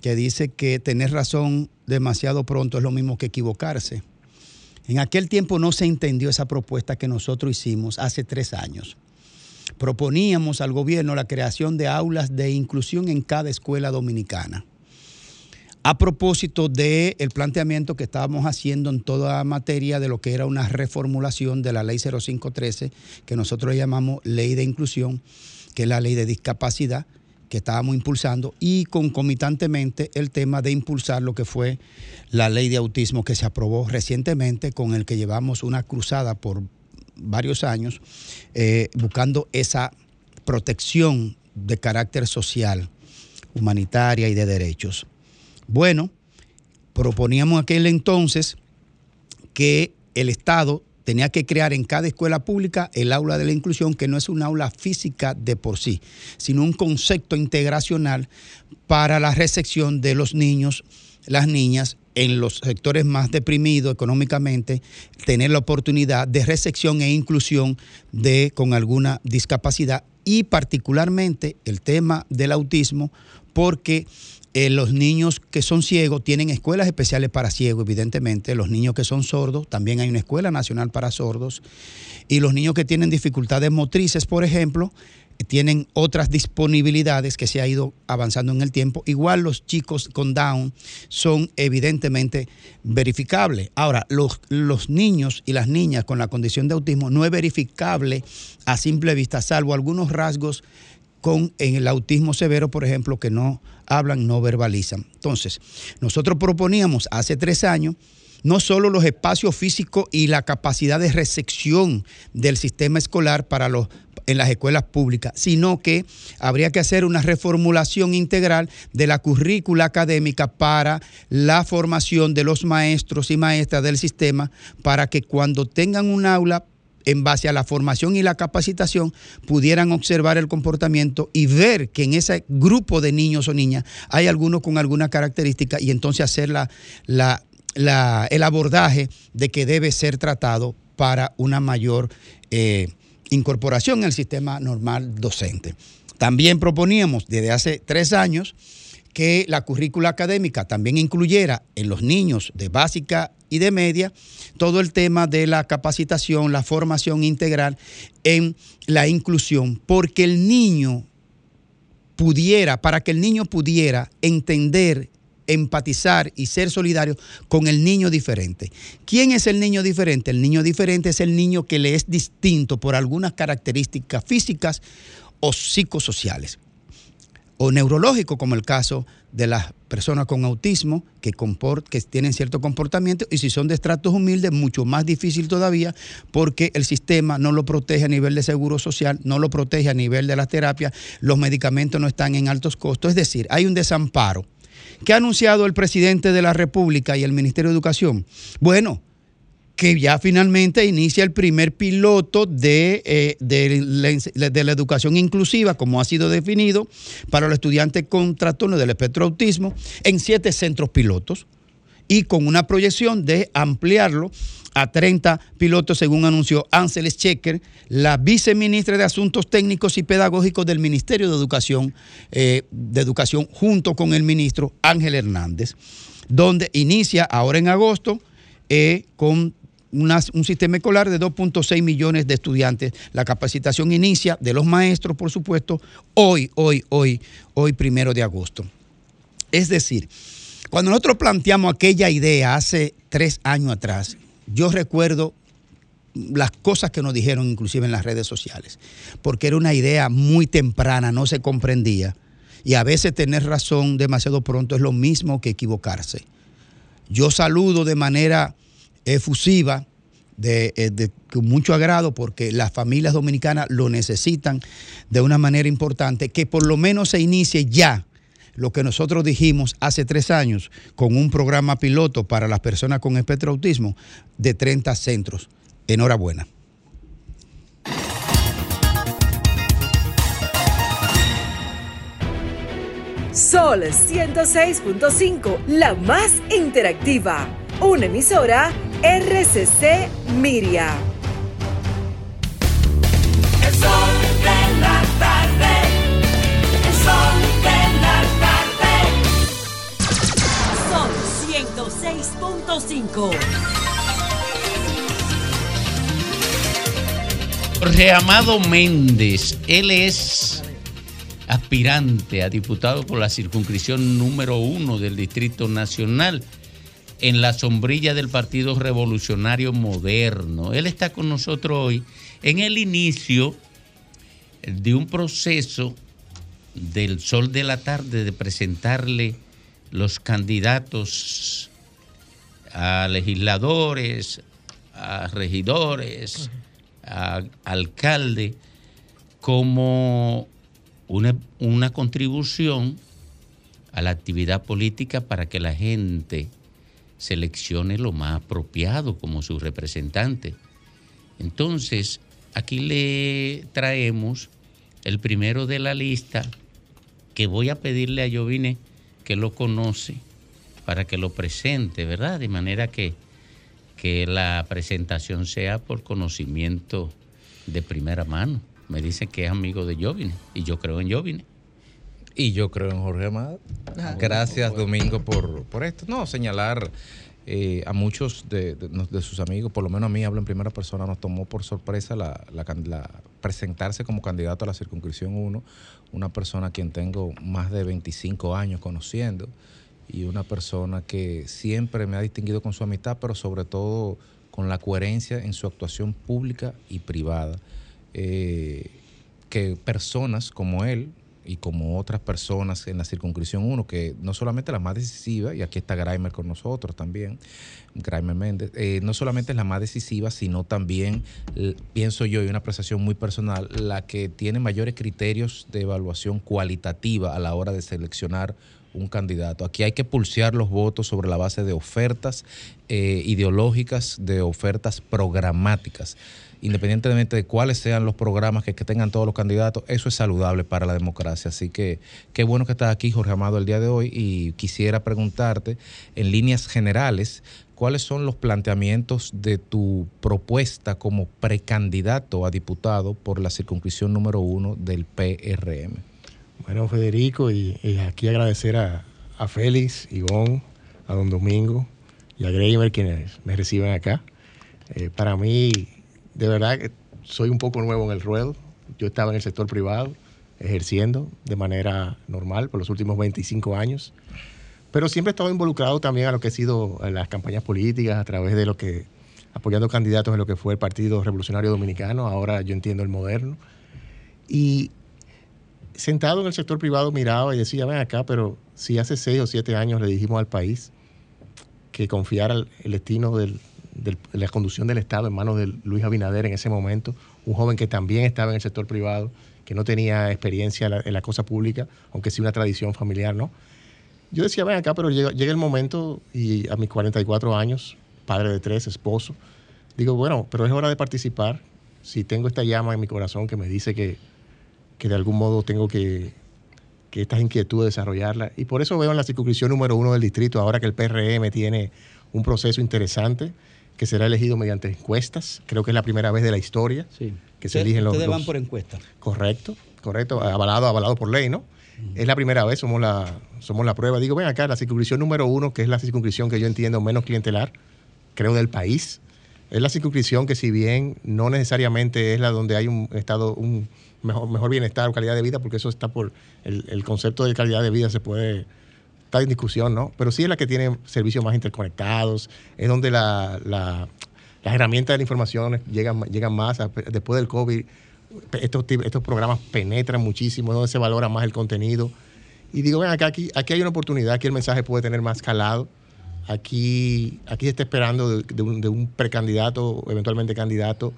que dice que tener razón demasiado pronto es lo mismo que equivocarse. En aquel tiempo no se entendió esa propuesta que nosotros hicimos hace tres años. Proponíamos al gobierno la creación de aulas de inclusión en cada escuela dominicana. A propósito del planteamiento que estábamos haciendo en toda materia de lo que era una reformulación de la ley 0513, que nosotros llamamos ley de inclusión, que es la ley de discapacidad, que estábamos impulsando, y concomitantemente el tema de impulsar lo que fue la ley de autismo que se aprobó recientemente, con el que llevamos una cruzada por varios años, eh, buscando esa protección de carácter social, humanitaria y de derechos. Bueno, proponíamos aquel entonces que el Estado tenía que crear en cada escuela pública el aula de la inclusión, que no es un aula física de por sí, sino un concepto integracional para la recepción de los niños, las niñas en los sectores más deprimidos económicamente, tener la oportunidad de recepción e inclusión de con alguna discapacidad. Y particularmente el tema del autismo, porque eh, los niños que son ciegos tienen escuelas especiales para ciegos, evidentemente. Los niños que son sordos, también hay una escuela nacional para sordos. Y los niños que tienen dificultades motrices, por ejemplo, tienen otras disponibilidades que se ha ido avanzando en el tiempo. Igual los chicos con Down son evidentemente verificables. Ahora, los, los niños y las niñas con la condición de autismo no es verificable a simple vista, salvo algunos rasgos con el autismo severo, por ejemplo, que no hablan, no verbalizan. Entonces, nosotros proponíamos hace tres años no solo los espacios físicos y la capacidad de recepción del sistema escolar para los en las escuelas públicas, sino que habría que hacer una reformulación integral de la currícula académica para la formación de los maestros y maestras del sistema para que cuando tengan un aula en base a la formación y la capacitación, pudieran observar el comportamiento y ver que en ese grupo de niños o niñas hay algunos con alguna característica y entonces hacer el abordaje de que debe ser tratado para una mayor eh, incorporación el sistema normal docente. También proponíamos desde hace tres años que la currícula académica también incluyera en los niños de básica y de media todo el tema de la capacitación, la formación integral en la inclusión, porque el niño pudiera, para que el niño pudiera entender, empatizar y ser solidario con el niño diferente. ¿Quién es el niño diferente? El niño diferente es el niño que le es distinto por algunas características físicas o psicosociales o neurológico, como el caso de las personas con autismo que, compor- que tienen cierto comportamiento y si son de estratos humildes, mucho más difícil todavía porque el sistema no lo protege a nivel de seguro social, no lo protege a nivel de las terapias, los medicamentos no están en altos costos, es decir, hay un desamparo. ¿Qué ha anunciado el presidente de la República y el Ministerio de Educación? Bueno, que ya finalmente inicia el primer piloto de, eh, de la, educación inclusiva, como ha sido definido, para los estudiantes con trastorno del espectro autismo, en siete centros pilotos y con una proyección de ampliarlo a 30 pilotos, según anunció Ángeles Checker, la viceministra de Asuntos Técnicos y Pedagógicos del Ministerio de Educación, eh, de Educación junto con el ministro Ángel Hernández, donde inicia ahora en agosto eh, con un sistema escolar de 2.6 millones de estudiantes. La capacitación inicia de los maestros, por supuesto, hoy, hoy, hoy, hoy, primero de agosto. Es decir, cuando nosotros planteamos aquella idea hace tres años atrás, yo recuerdo las cosas que nos dijeron inclusive en las redes sociales, porque era una idea muy temprana, no se comprendía. Y a veces tener razón demasiado pronto es lo mismo que equivocarse. Yo saludo de manera efusiva, de, eh, de- con mucho agrado, porque las familias dominicanas lo necesitan de una manera importante, que por lo menos se inicie ya lo que nosotros dijimos hace tres años con un programa piloto para las personas con espectro autismo de 30 centros. Enhorabuena. Sol 106.5, la más interactiva. Una emisora RCC Miria. El sol de la tarde. El sol de la tarde. Sol 106.5. Jorge Amado Méndez, él es aspirante a diputado por la circunscripción número uno del Distrito Nacional en la sombrilla del Partido Revolucionario Moderno. Él está con nosotros hoy en el inicio de un proceso del sol de la tarde de presentarle los candidatos a legisladores, a regidores, a alcalde, como una, una contribución a la actividad política para que la gente seleccione lo más apropiado como su representante. Entonces, aquí le traemos el primero de la lista que voy a pedirle a Jovine que lo conoce para que lo presente, ¿verdad? De manera que, que la presentación sea por conocimiento de primera mano. Me dicen que es amigo de Jovine y yo creo en Jovine. Y yo creo en Jorge Amado. Gracias, Domingo, por, por esto. No, señalar eh, a muchos de, de sus amigos, por lo menos a mí, hablo en primera persona, nos tomó por sorpresa la, la can- la- presentarse como candidato a la circunscripción 1, una persona a quien tengo más de 25 años conociendo y una persona que siempre me ha distinguido con su amistad, pero sobre todo con la coherencia en su actuación pública y privada. Eh, que personas como él y como otras personas en la circunscripción 1, que no solamente la más decisiva, y aquí está Graimer con nosotros también, Graimer Méndez, eh, no solamente es la más decisiva, sino también, pienso yo, y una apreciación muy personal, la que tiene mayores criterios de evaluación cualitativa a la hora de seleccionar un candidato. Aquí hay que pulsear los votos sobre la base de ofertas eh, ideológicas, de ofertas programáticas. Independientemente de cuáles sean los programas que, tengan todos los candidatos, eso es saludable para la democracia. Así que qué bueno que estás aquí, Jorge Amado, el día de hoy. Y quisiera preguntarte, en líneas generales, ¿cuáles son los planteamientos de tu propuesta como precandidato a diputado por la circunscripción número uno del PRM? Bueno, Federico, y, aquí agradecer a, a Félix, Ivonne, a don Domingo y a Greimer quienes me reciben acá. Eh, para mí, de verdad, que soy un poco nuevo en el ruedo. Yo estaba en el sector privado, ejerciendo de manera normal por los últimos 25 años, pero siempre he estado involucrado también a lo que ha sido las campañas políticas, a través de lo que, apoyando candidatos en lo que fue el Partido Revolucionario Dominicano, ahora yo entiendo el moderno. Y sentado en el sector privado miraba y decía, ven acá, pero si hace seis o siete años le dijimos al país que confiara el, destino del- de la conducción del Estado en manos de Luis Abinader en ese momento, un joven que también estaba en el sector privado, que no tenía experiencia en la, en la cosa pública, aunque sí una tradición familiar, ¿no? Yo decía, ven acá, pero llega, llega el momento y a mis 44 años, padre de tres, esposo, digo, bueno, pero es hora de participar. Si tengo esta llama en mi corazón que me dice que, que de algún modo tengo que, que estas inquietudes desarrollarlas. Y por eso veo en la circunscripción número uno del distrito, ahora que el PRM tiene un proceso interesante, que será elegido mediante encuestas. Creo que es la primera vez de la historia que se eligen los, Ustedes van los- por encuesta. Correcto, correcto, avalado, avalado por ley, ¿no? Es la primera vez, somos la, somos la prueba. Digo, ven acá, la circunscripción número uno, que es la circunscripción que yo entiendo menos clientelar, creo, del país. Es la circunscripción que si bien no necesariamente es la donde hay un estado, un mejor, mejor bienestar o calidad de vida, porque eso está por, el, el concepto de calidad de vida se puede, está en discusión, ¿no? Pero sí es la que tiene servicios más interconectados, es donde la, la- las herramientas de la información llegan, llegan más. a- Después del COVID, estos, estos programas penetran muchísimo, es donde se valora más el contenido. Y digo, ven acá, aquí, aquí hay una oportunidad, aquí el mensaje puede tener más calado. Aquí, aquí se está esperando de, de un, de un precandidato, eventualmente candidato,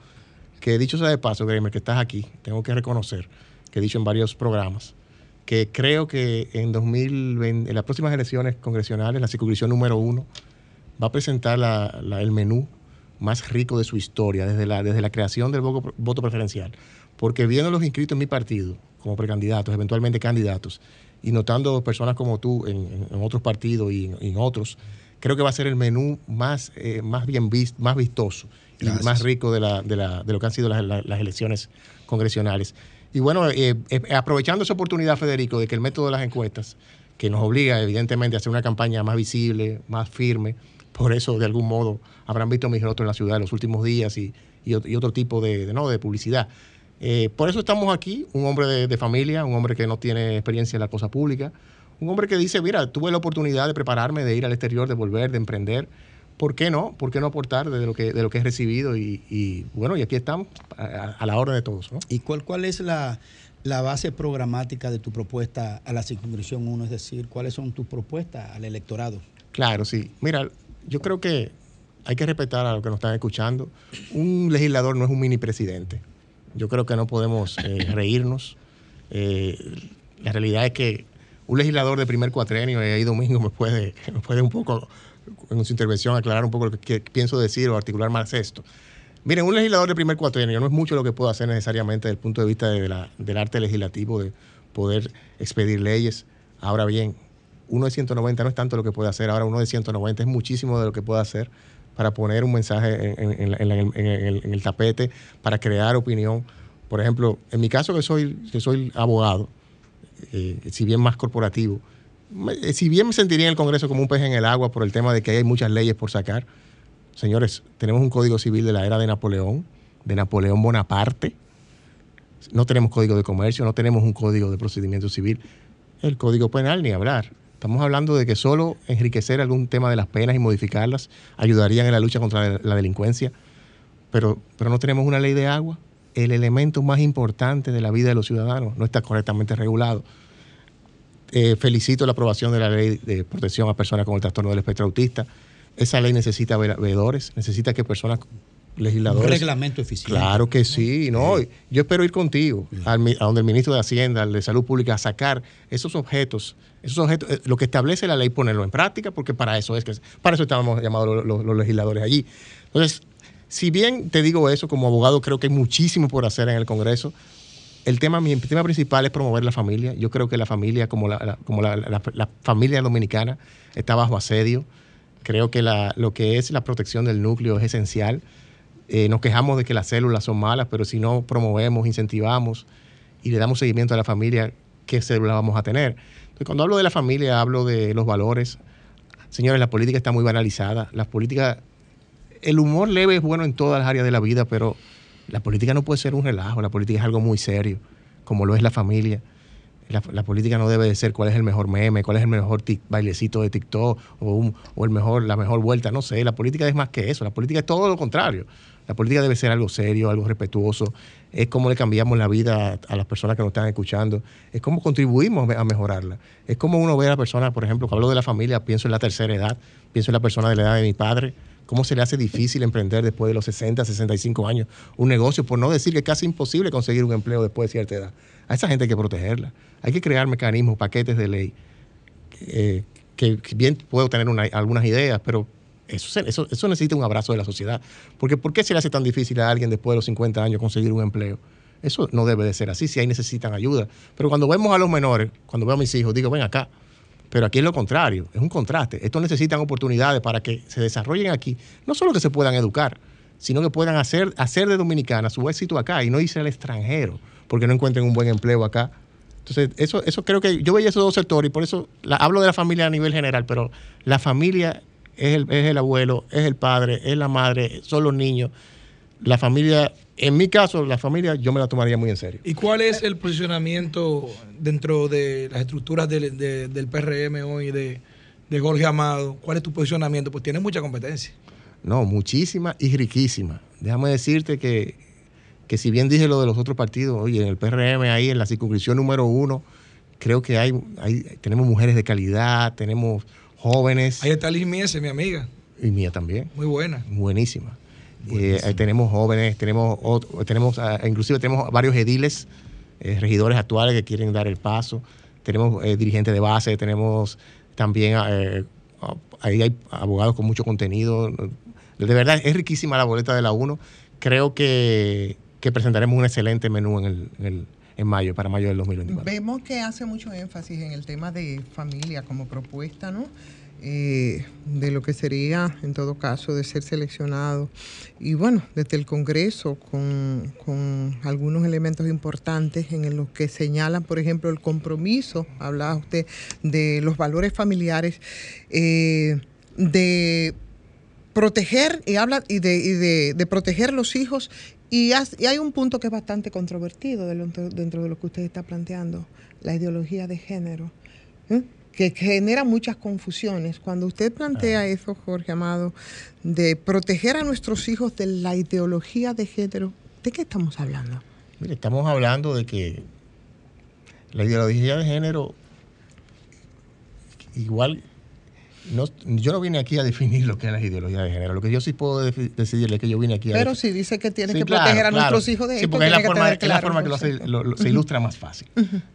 que dicho sea de paso, Kramer, que estás aquí, tengo que reconocer que he dicho en varios programas, que creo que en 2020, en las próximas elecciones congresionales, la circunscripción número uno va a presentar la- la- el menú más rico de su historia, desde la, desde la creación del voto, voto preferencial. Porque viendo los inscritos en mi partido, como precandidatos, eventualmente candidatos, y notando personas como tú en, en- otros partidos y en, en otros, creo que va a ser el menú más, eh, más bien visto, más vistoso y Gracias. más rico de, la, de, la- de lo que han sido las, las- las elecciones congresionales. Y bueno, eh, eh, aprovechando esa oportunidad, Federico, de que el método de las encuestas, que nos obliga evidentemente a hacer una campaña más visible, más firme, por eso de algún modo habrán visto mi rostro en la ciudad en los últimos días y, y otro tipo de, de, no, de publicidad. Eh, por eso estamos aquí, un hombre de, de familia, un hombre que no tiene experiencia en la cosa pública, un hombre que dice, mira, tuve la oportunidad de prepararme, de ir al exterior, de volver, de emprender. ¿Por qué no? ¿Por qué no aportar de lo que, de lo que he recibido? Y, y, bueno, y aquí estamos, a, a la orden de todos. ¿no? ¿Y cuál, cuál es la, la base programática de tu propuesta a la circunscripción 1? Es decir, ¿cuáles son tus propuestas al electorado? Claro, sí. Mira, yo creo que hay que respetar a los que nos están escuchando. Un legislador no es un mini presidente. Yo creo que no podemos eh, [LAUGHS] reírnos. Eh, la realidad es que un legislador de primer cuatrenio, y ahí Domingo me puede, [LAUGHS] me puede un poco, en su intervención, aclarar un poco lo que, pienso decir o articular más esto. Miren, un legislador de primer cuatrenio no es mucho lo que puedo hacer necesariamente desde el punto de vista del arte legislativo, de poder expedir leyes. Ahora bien, uno de 190 no es tanto lo que puede hacer, ahora uno de 190 es muchísimo de lo que puede hacer para poner un mensaje en, el, tapete, para crear opinión. Por ejemplo, en mi caso que soy, que soy abogado, eh, si bien más corporativo, si bien me sentiría en el Congreso como un pez en el agua por el tema de que hay muchas leyes por sacar, señores, tenemos un código civil de la era de Napoleón, de Napoleón Bonaparte. No tenemos código de comercio, no tenemos un código de procedimiento civil. El código penal, ni hablar. Estamos hablando de que solo enriquecer algún tema de las penas y modificarlas ayudarían en la lucha contra la delincuencia. Pero, pero no tenemos una ley de agua. El elemento más importante de la vida de los ciudadanos no está correctamente regulado. Eh, felicito la aprobación de la ley de protección a personas con el trastorno del espectro autista. Esa ley necesita ve- veedores, necesita que personas Un legisladores reglamento eficiente. Claro que sí, no. Yo espero ir contigo al a donde el ministro de Hacienda, al de Salud Pública, a sacar esos objetos, esos objetos, eh, lo que establece la ley, ponerlo en práctica, porque para eso es que para eso estábamos llamados los, los- los legisladores allí. Entonces, si bien te digo eso, como abogado creo que hay muchísimo por hacer en el Congreso. El tema, mi tema principal es promover la familia. Yo creo que la familia, como la, como la, la- familia dominicana, está bajo asedio. Creo que lo que es la protección del núcleo es esencial. Eh, nos quejamos de que las células son malas, pero si no promovemos, incentivamos y le damos seguimiento a la familia, ¿qué células vamos a tener? Cuando hablo de la familia, hablo de los valores. Señores, la política está muy banalizada. La política, el humor leve es bueno en todas las áreas de la vida, pero la política no puede ser un relajo. La política es algo muy serio, como lo es la familia. La, política no debe de ser cuál es el mejor meme, cuál es el mejor tic- bailecito de TikTok o, un- el mejor, la mejor vuelta. No sé, la política es más que eso. La política es todo lo contrario. La política debe ser algo serio, algo respetuoso. Es cómo le cambiamos la vida a, a las personas que nos están escuchando. Es cómo contribuimos a mejorarla. Es como uno ve a la persona, por ejemplo, cuando hablo de la familia, pienso en la tercera edad, pienso en la persona de la edad de mi padre. Cómo se le hace difícil emprender después de los 60, 65 años un negocio, por no decir que es casi imposible conseguir un empleo después de cierta edad. A esa gente hay que protegerla. Hay que crear mecanismos, paquetes de ley, eh, que, bien puedo tener una- algunas ideas, pero eso, eso, eso necesita un abrazo de la sociedad. Porque ¿por qué se le hace tan difícil a alguien después de los 50 años conseguir un empleo? Eso no debe de ser así, si ahí necesitan ayuda. Pero cuando vemos a los menores, cuando veo a mis hijos, digo, ven acá. Pero aquí es lo contrario, es un contraste. Estos necesitan oportunidades para que se desarrollen aquí. No solo que se puedan educar, sino que puedan hacer, hacer de Dominicana su éxito acá y no irse al extranjero porque no encuentren un buen empleo acá. Entonces, eso, eso creo que yo veía esos dos sectores y por eso hablo de la familia a nivel general, pero la familia es el, es el abuelo, es el padre, es la madre, son los niños. La familia, en mi caso, la familia yo me la tomaría muy en serio. ¿Y cuál es el posicionamiento dentro de las estructuras del, de- del PRM hoy de, de Jorge Amado? ¿Cuál es tu posicionamiento? Pues tiene mucha competencia. No, muchísima y riquísima. Déjame decirte que, que si bien dije lo de los otros partidos, oye, en el PRM ahí, en la circunscripción número uno, creo que hay, hay tenemos mujeres de calidad, tenemos jóvenes. Ahí está Liz Miese, mi amiga. Y mía también. Muy buena. Buenísima. Eh, tenemos jóvenes, tenemos, ot- tenemos ah, inclusive tenemos varios ediles, eh, regidores actuales que quieren dar el paso. Tenemos eh, dirigentes de base, tenemos también, eh, ah, ahí hay abogados con mucho contenido. De verdad, es riquísima la boleta de la 1. Creo que, que presentaremos un excelente menú en, el, en, el- en mayo, para mayo del 2024. Vemos que hace mucho énfasis en el tema de familia como propuesta, ¿no? Eh, de lo que sería, en todo caso, de ser seleccionado. Y bueno, desde el Congreso, con, con algunos elementos importantes en los que señalan, por ejemplo, el compromiso, hablaba usted de los valores familiares, eh, de proteger y habla y de, y de, proteger los hijos y, hay un punto que es bastante controvertido dentro de lo que usted está planteando, la ideología de género, ¿eh? Que genera muchas confusiones. Cuando usted plantea eso, Jorge Amado, de proteger a nuestros hijos de la ideología de género, ¿de qué estamos hablando? Mire, estamos hablando de que la ideología de género, igual, no, yo no vine aquí a definir lo que es la ideología de género. Lo que yo sí puedo decidirle es que yo vine aquí a Pero si dice que tiene Sí, que claro, proteger a claro. nuestros hijos de Sí, esto, porque es la forma, la que lo hace- concepto. lo- lo- se ilustra más fácil.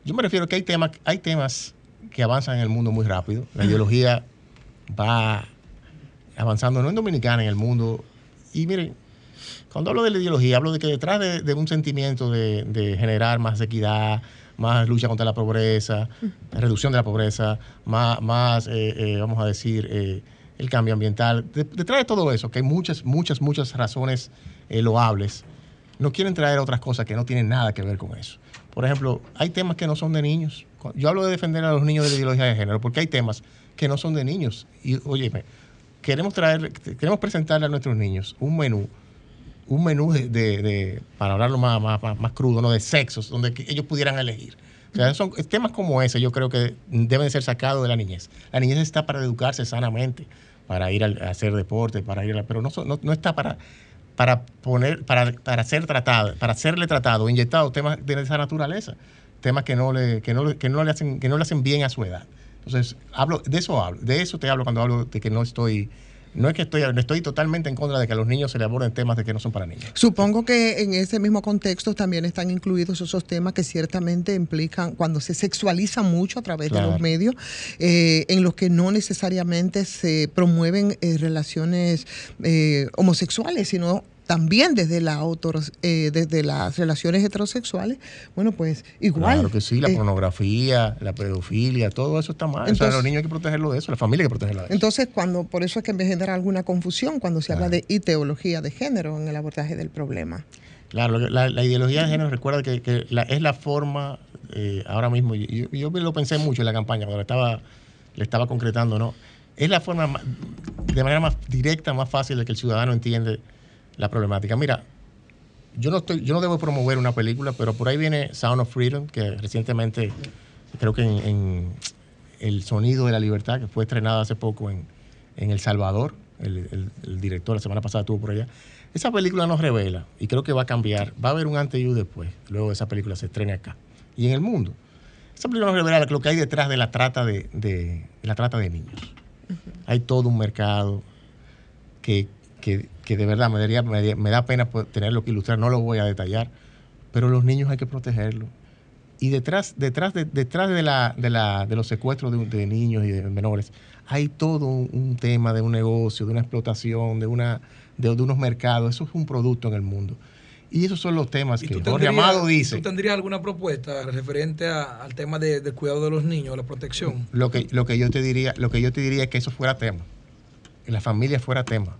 Yo me refiero que hay temas, hay temas que avanzan en el mundo muy rápido. La ideología va avanzando, no en Dominicana, en el mundo. Y miren, cuando hablo de la ideología, hablo de que detrás de, de un sentimiento de, de generar más equidad, más lucha contra la pobreza, reducción de la pobreza, más, más eh, eh, vamos a decir, eh, el cambio ambiental, de- detrás de todo eso, que hay muchas, muchas, muchas razones loables, no quieren traer otras cosas que no tienen nada que ver con eso. Por ejemplo, hay temas que no son de niños, yo hablo de defender a los niños de la ideología de género, porque hay temas que no son de niños. Y oye, queremos traer, queremos presentarle a nuestros niños un menú, un menú de, para hablarlo más, más, más- crudo, ¿no? De sexos, donde ellos pudieran elegir. O sea, son temas como ese, yo creo que deben ser sacados de la niñez. La niñez está para educarse sanamente, para ir a, hacer deporte, para ir a, pero no, no, no está para para poner, para, para ser tratado, para serle tratado, inyectado temas de esa naturaleza, temas que no le, que no, que no le hacen, que no le hacen bien a su edad. Entonces, hablo, de eso hablo, de eso te hablo cuando hablo de que no estoy, no es que estoy, estoy totalmente en contra de que a los niños se le aborden temas de que no son para niños. Supongo que en ese mismo contexto también están incluidos esos temas que ciertamente implican cuando se sexualiza mucho a través de los medios, eh, en los que no necesariamente se promueven eh, relaciones eh, homosexuales, sino también desde, la autor, eh, desde las relaciones heterosexuales. Bueno, pues igual. Claro que sí, la eh, pornografía, la pedofilia, todo eso está mal. o sea, Entonces- los niños hay que protegerlo de eso, la familia hay que protegerla de eso. Entonces, cuando, por eso es que me genera alguna confusión cuando se habla de ideología de género en el abordaje del problema. Claro, la, la ideología de género, recuerda que, que la- es la forma, eh, ahora mismo, yo, yo lo pensé mucho en la campaña, cuando estaba, le estaba concretando, ¿no? Es la forma ma- de manera más directa, más fácil de que el ciudadano entiende la problemática. Mira, yo no estoy, yo no debo promover una película, pero por ahí viene Sound of Freedom, que recientemente, creo que en, en El Sonido de la Libertad, que fue estrenada hace poco en, en El Salvador, el, el- el director la semana pasada estuvo por allá. Esa película nos revela, y creo que va a cambiar, va a haber un antes y un después, luego de esa película se estrene acá y en el mundo. Esa película nos revela lo que hay detrás de la trata de, de- de la trata de niños. Hay todo un mercado que, que- que de verdad me, daría- me, daría- me da pena tenerlo que ilustrar, no lo voy a detallar, pero los niños hay que protegerlos. Y detrás, detrás, de, detrás de, la, de, la, de los secuestros de, de niños y de menores, hay todo un, un tema de un negocio, de una explotación, de, una, de, de unos mercados. Eso es un producto en el mundo. Y esos son los temas que ¿Tú Jorge tendrías- Amado dice. ¿Tú tendrías alguna propuesta referente a- al tema de- del cuidado de los niños, la protección? Lo que, lo que yo te diría, lo que yo te diría es que eso fuera tema. Que la familia fuera tema.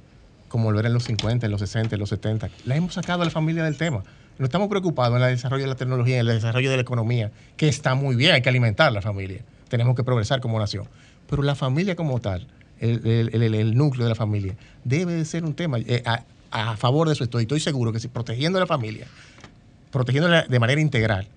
Como lo era en los 50, en los 60, en los 70. La hemos sacado a la familia del tema. No estamos preocupados en el desarrollo de la tecnología, en el desarrollo de la economía, que está muy bien, hay que alimentar la familia. Tenemos que progresar como nación. Pero la familia como tal, el, núcleo de la familia, debe de ser un tema. Eh, a, favor de eso estoy. Estoy seguro que si protegiendo a la familia, protegiéndola de manera integral,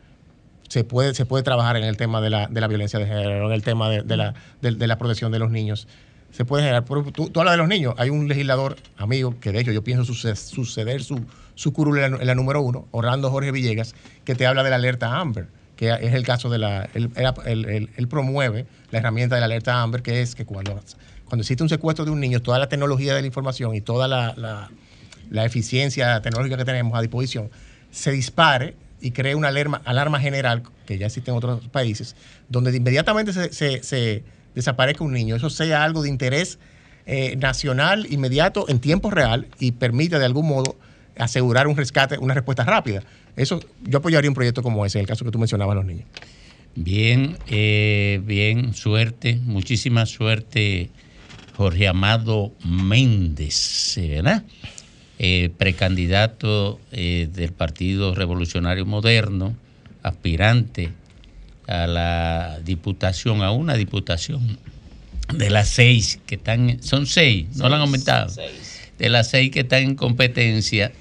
se puede, se puede trabajar en el tema de la, de la violencia de género, en el tema de, la, de la protección de los niños. Se puede generar. Tú, tú hablas de los niños. Hay un legislador amigo que, de hecho, yo pienso suce- suceder su, su curul en la, número uno, Orlando Jorge Villegas, que te habla de la alerta Amber, que es el caso de la. Él, él- él- promueve la herramienta de la alerta Amber, que es que cuando, cuando existe un secuestro de un niño, toda la tecnología de la información y toda la- la, eficiencia tecnológica que tenemos a disposición se dispare y cree una alarma, alarma general, que ya existe en otros países, donde de inmediatamente se desaparezca un niño, eso sea algo de interés eh, nacional inmediato en tiempo real y permite de algún modo asegurar un rescate, una respuesta rápida. Eso, yo apoyaría un proyecto como ese, en el caso que tú mencionabas, los niños. Bien, eh, bien, suerte, muchísima suerte, Jorge Amado Méndez, ¿verdad? Eh, precandidato del Partido Revolucionario Moderno, aspirante a la diputación, a una diputación de las seis que están, son seis, no la han aumentado, de las seis que están en competencia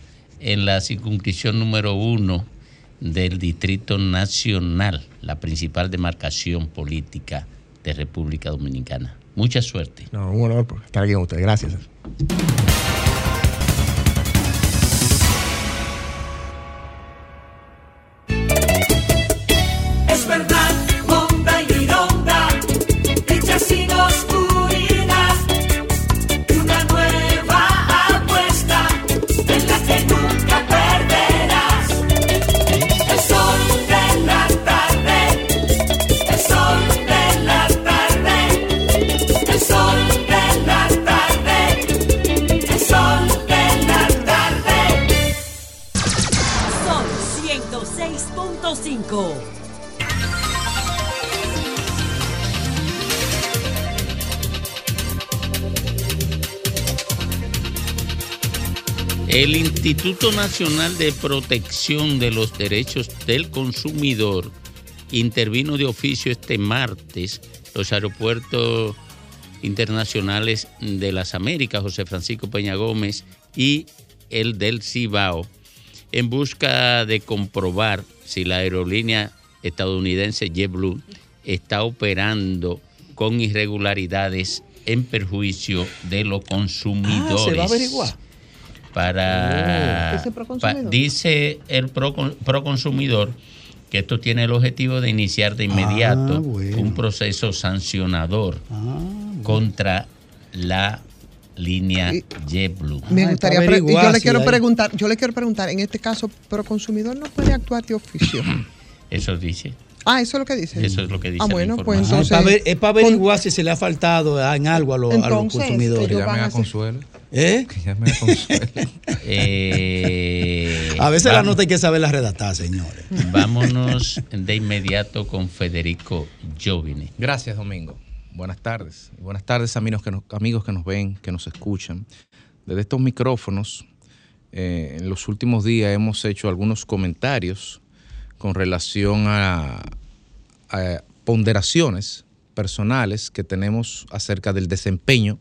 en la circunscripción número uno del Distrito Nacional, la principal demarcación política de República Dominicana. Mucha suerte. No, un honor por estar aquí con ustedes. Gracias. Instituto Nacional de Protección de los Derechos del Consumidor intervino de oficio este martes los aeropuertos internacionales de las Américas, José Francisco Peña Gómez y el del Cibao, en busca de comprobar si la aerolínea estadounidense JetBlue está operando con irregularidades en perjuicio de los consumidores. Ah, se va a averiguar. Para, Oh. Dice el pro- proconsumidor que esto tiene el objetivo de iniciar de inmediato Ah, bueno. un proceso sancionador contra la línea JetBlue. Me Ah, gustaría, y yo le quiero preguntar, yo le quiero preguntar, en este caso, pero consumidor no puede actuar de oficio. [COUGHS] Eso dice. Ah, eso es lo que dice. Eso es lo que dice. Ah, bueno, pues. Ah, es para averiguar si se le ha faltado en algo a, los- a los Entonces, consumidores. van a hacer- Consuelo. ¿Eh? [LAUGHS] Eh, A veces la nota hay que saberla redactar, señores. Vámonos de inmediato con Federico Jovine. Gracias, Domingo. Buenas tardes. Buenas tardes, amigos que, nos, amigos que nos ven, que nos escuchan. Desde estos micrófonos, eh, en los últimos días hemos hecho algunos comentarios con relación a, a ponderaciones personales que tenemos acerca del desempeño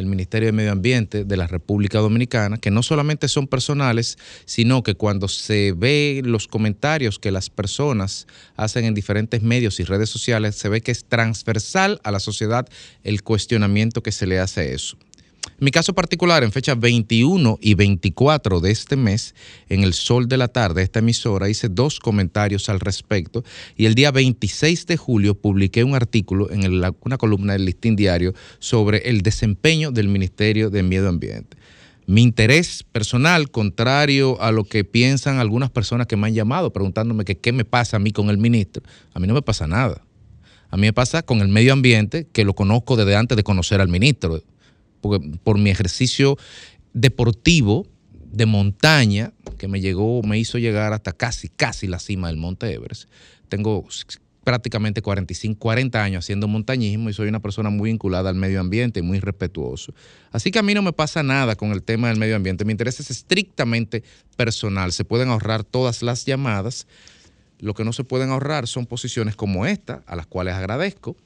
del Ministerio de Medio Ambiente de la República Dominicana, que no solamente son personales, sino que cuando se ve los comentarios que las personas hacen en diferentes medios y redes sociales, se ve que es transversal a la sociedad el cuestionamiento que se le hace a eso. Mi caso particular, en fechas 21 y 24 de este mes, en el sol de la tarde, esta emisora, hice dos comentarios al respecto y el día 26 de julio publiqué un artículo en una columna del Listín Diario sobre el desempeño del Ministerio de Medio Ambiente. Mi interés personal, contrario a lo que piensan algunas personas que me han llamado preguntándome qué me pasa a mí con el ministro, a mí no me pasa nada. A mí me pasa con el medio ambiente, que lo conozco desde antes de conocer al ministro, por mi ejercicio deportivo de montaña, que me llegó, me hizo llegar hasta casi, casi la cima del Monte Everest. Tengo prácticamente 45, 40 años haciendo montañismo y soy una persona muy vinculada al medio ambiente y muy respetuoso. Así que a mí no me pasa nada con el tema del medio ambiente. Mi interés es estrictamente personal. Se pueden ahorrar todas las llamadas. Lo que no se pueden ahorrar son posiciones como esta, a las cuales agradezco.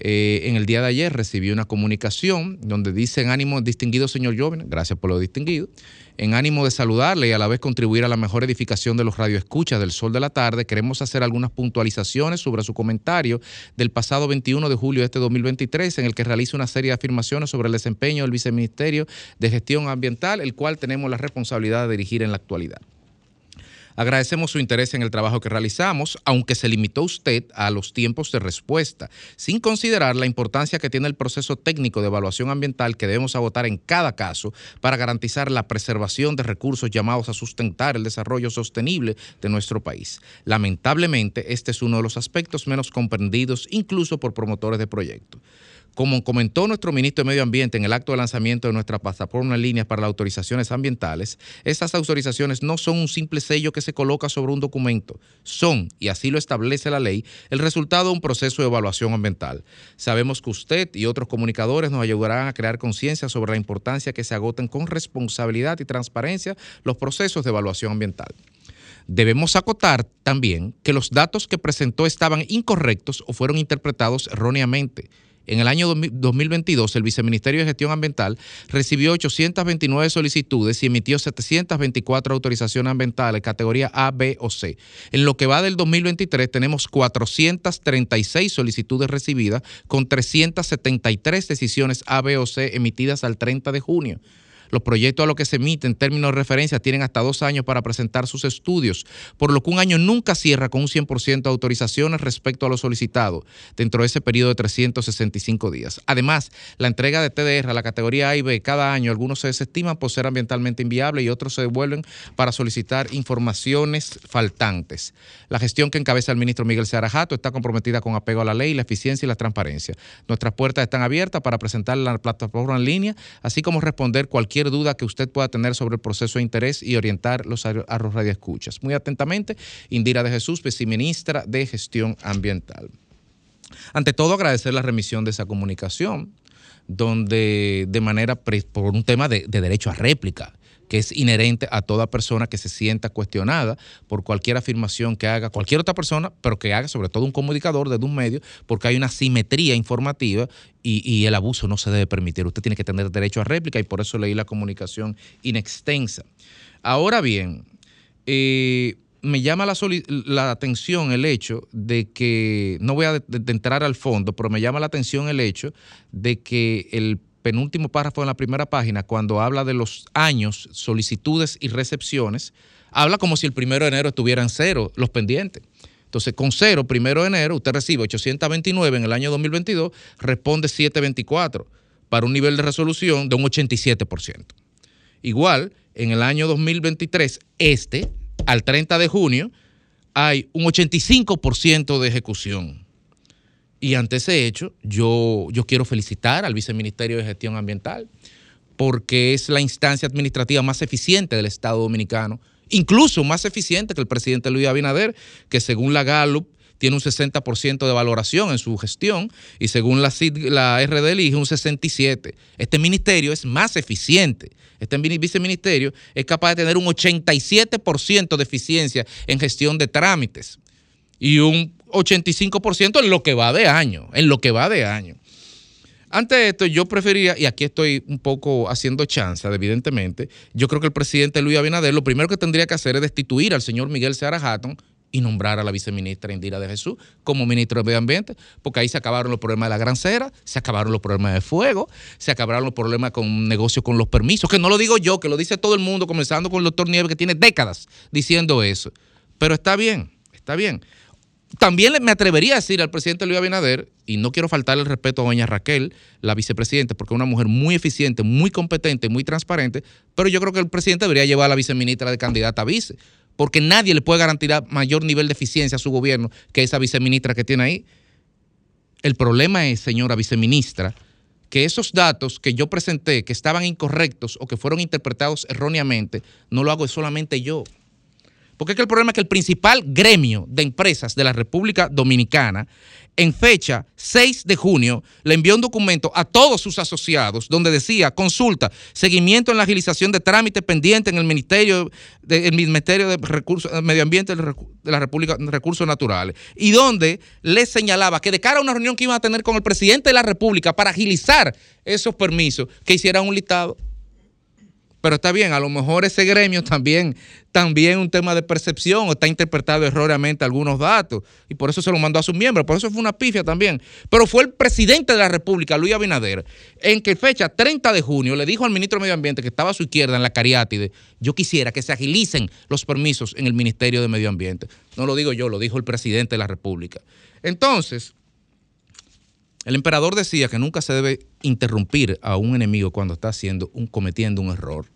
Eh, en el día de ayer recibí una comunicación donde dice en ánimo, distinguido señor Joven, gracias por lo distinguido, en ánimo de saludarle y a la vez contribuir a la mejor edificación de los radioescuchas del Sol de la Tarde, queremos hacer algunas puntualizaciones sobre su comentario del pasado 21 de julio de este 2023, en el que realiza una serie de afirmaciones sobre el desempeño del Viceministerio de Gestión Ambiental, el cual tenemos la responsabilidad de dirigir en la actualidad. Agradecemos su interés en el trabajo que realizamos, aunque se limitó usted a los tiempos de respuesta, sin considerar la importancia que tiene el proceso técnico de evaluación ambiental que debemos agotar en cada caso para garantizar la preservación de recursos llamados a sustentar el desarrollo sostenible de nuestro país. Lamentablemente, este es uno de los aspectos menos comprendidos incluso por promotores de proyectos. Como comentó nuestro ministro de Medio Ambiente en el acto de lanzamiento de nuestra plataforma en línea para las autorizaciones ambientales, estas autorizaciones no son un simple sello que se coloca sobre un documento, son, y así lo establece la ley, el resultado de un proceso de evaluación ambiental. Sabemos que usted y otros comunicadores nos ayudarán a crear conciencia sobre la importancia que se agoten con responsabilidad y transparencia los procesos de evaluación ambiental. Debemos acotar también que los datos que presentó estaban incorrectos o fueron interpretados erróneamente. En el año 2022, el Viceministerio de Gestión Ambiental recibió 829 solicitudes y emitió 724 autorizaciones ambientales categoría A, B o C. En lo que va del 2023, tenemos 436 solicitudes recibidas con 373 decisiones A, B o C emitidas al 30 de junio. Los proyectos a los que se emiten términos de referencia tienen hasta dos años para presentar sus estudios, por lo que un año nunca cierra con un 100% de autorizaciones respecto a lo solicitado dentro de ese periodo de 365 días. Además, la entrega de TDR a la categoría A y B cada año, algunos se desestiman por ser ambientalmente inviables y otros se devuelven para solicitar informaciones faltantes. La gestión que encabeza el ministro Miguel Searajato está comprometida con apego a la ley, la eficiencia y la transparencia. Nuestras puertas están abiertas para presentar la plataforma en línea, así como responder cualquier duda que usted pueda tener sobre el proceso de interés y orientar los a a los radioescuchas. Muy atentamente, Indira de Jesús, viceministra de Gestión Ambiental. Ante todo, agradecer la remisión de esa comunicación, donde de manera, por un tema de derecho a réplica, que es inherente a toda persona que se sienta cuestionada por cualquier afirmación que haga cualquier otra persona, pero que haga sobre todo un comunicador desde un medio, porque hay una simetría informativa y, el abuso no se debe permitir. Usted tiene que tener derecho a réplica y por eso leí la comunicación inextensa. Ahora bien, eh, me llama la, atención el hecho de que, no voy a entrar al fondo, pero me llama la atención el hecho de que el penúltimo párrafo en la primera página, cuando habla de los años, solicitudes y recepciones, habla como si el primero de enero estuvieran cero los pendientes. Entonces, con cero, primero de enero, usted recibe 829 en el año 2022, responde 724 para un nivel de resolución de un 87%. Igual, en el año 2023, este, al 30 de junio, hay un 85% de ejecución. Y ante ese hecho, yo, yo quiero felicitar al Viceministerio de Gestión Ambiental, porque es la instancia administrativa más eficiente del Estado Dominicano, incluso más eficiente que el presidente Luis Abinader, que según la Gallup tiene un 60% de valoración en su gestión y según la, la RD elige un 67%. Este ministerio es más eficiente. Este mini- viceministerio es capaz de tener un 87% de eficiencia en gestión de trámites y un 85% en lo que va de año, en lo que va de año. Ante esto, yo prefería, y aquí estoy un poco haciendo chanza, evidentemente, yo creo que el presidente Luis Abinader lo primero que tendría que hacer es destituir al señor Miguel Seara Hatton y nombrar a la viceministra Indira de Jesús como ministro de Medio Ambiente, porque ahí se acabaron los problemas de la gran cera, se acabaron los problemas de fuego, se acabaron los problemas con negocio con los permisos, que no lo digo yo, que lo dice todo el mundo, comenzando con el doctor Nieves, que tiene décadas diciendo eso. Pero está bien, está bien. También me atrevería a decir al presidente Luis Abinader, y no quiero faltarle el respeto a doña Raquel, la vicepresidenta, porque es una mujer muy eficiente, muy competente, muy transparente, pero yo creo que el presidente debería llevar a la viceministra de candidata a vice, porque nadie le puede garantizar mayor nivel de eficiencia a su gobierno que esa viceministra que tiene ahí. El problema es, señora viceministra, que esos datos que yo presenté, que estaban incorrectos o que fueron interpretados erróneamente, no lo hago solamente yo. Porque es que el problema es que el principal gremio de empresas de la República Dominicana, en fecha 6 de junio, le envió un documento a todos sus asociados donde decía, consulta, seguimiento en la agilización de trámites pendientes en el Ministerio de, el Ministerio de Recursos, eh, Medio Ambiente de la República Recursos Naturales, y donde les señalaba que de cara a una reunión que iban a tener con el presidente de la República para agilizar esos permisos, que hicieran un listado. Pero está bien, a lo mejor ese gremio también, también un tema de percepción o está interpretado erróneamente algunos datos y por eso se lo mandó a sus miembros, por eso fue una pifia también. Pero fue el presidente de la República, Luis Abinader, en que fecha 30 de junio le dijo al ministro de Medio Ambiente que estaba a su izquierda en la cariátide, yo quisiera que se agilicen los permisos en el Ministerio de Medio Ambiente. No lo digo yo, lo dijo el presidente de la República. Entonces, el emperador decía que nunca se debe interrumpir a un enemigo cuando está haciendo un, cometiendo un error.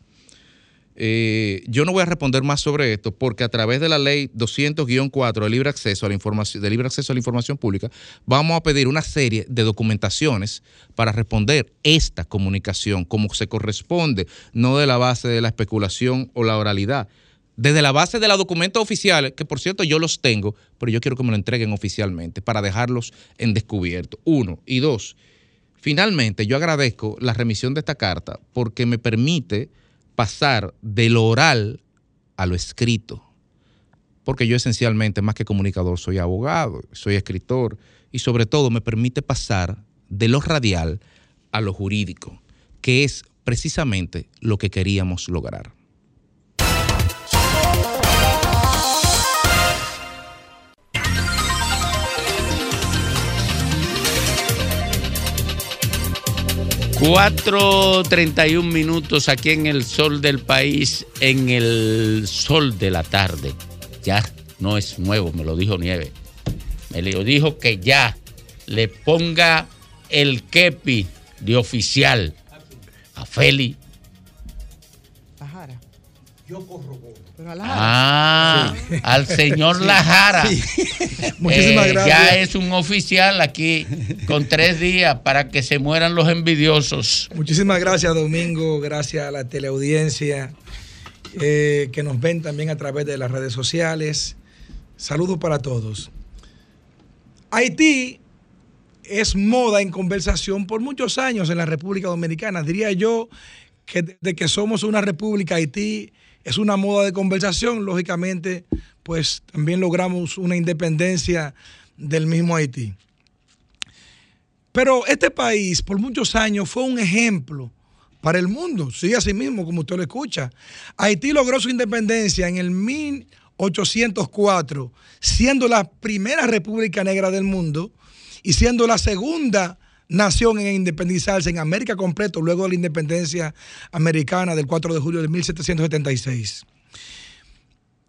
Eh, yo no voy a responder más sobre esto porque a través de la ley 200-4 de libre acceso a la de libre acceso a la información pública, vamos a pedir una serie de documentaciones para responder esta comunicación como se corresponde, no de la base de la especulación o la oralidad. Desde la base de los documentos oficiales, que por cierto yo los tengo, pero yo quiero que me lo entreguen oficialmente para dejarlos en descubierto. Uno. Y dos, finalmente yo agradezco la remisión de esta carta porque me permite pasar de lo oral a lo escrito. Porque yo esencialmente, más que comunicador, soy abogado, soy escritor y sobre todo me permite pasar de lo radial a lo jurídico, que es precisamente lo que queríamos lograr. Cuatro treinta y un minutos aquí en el sol del país, en el sol de la tarde. Ya no es nuevo, me lo dijo Nieve. Me lo dijo que ya le ponga el kepi de oficial a Feli. Lajara. Yo corroboro. Pero a Lajara. Ah, al señor [LAUGHS] Lajara. Muchísimas Eh, gracias. Ya es un oficial aquí con tres días para que se mueran los envidiosos. Muchísimas gracias, Domingo. Gracias a la teleaudiencia eh, que nos ven también a través de las redes sociales. Saludos para todos. Haití es moda en conversación por muchos años en la República Dominicana. Diría yo que de que somos una república, Haití es una moda de conversación, lógicamente, pues también logramos una independencia del mismo Haití. Pero este país por muchos años fue un ejemplo para el mundo, sí, así mismo, como usted lo escucha. Haití logró su independencia en el 1804, siendo la primera república negra del mundo y siendo la segunda nación en independizarse en América completo luego de la independencia americana del 4 de julio de 1776.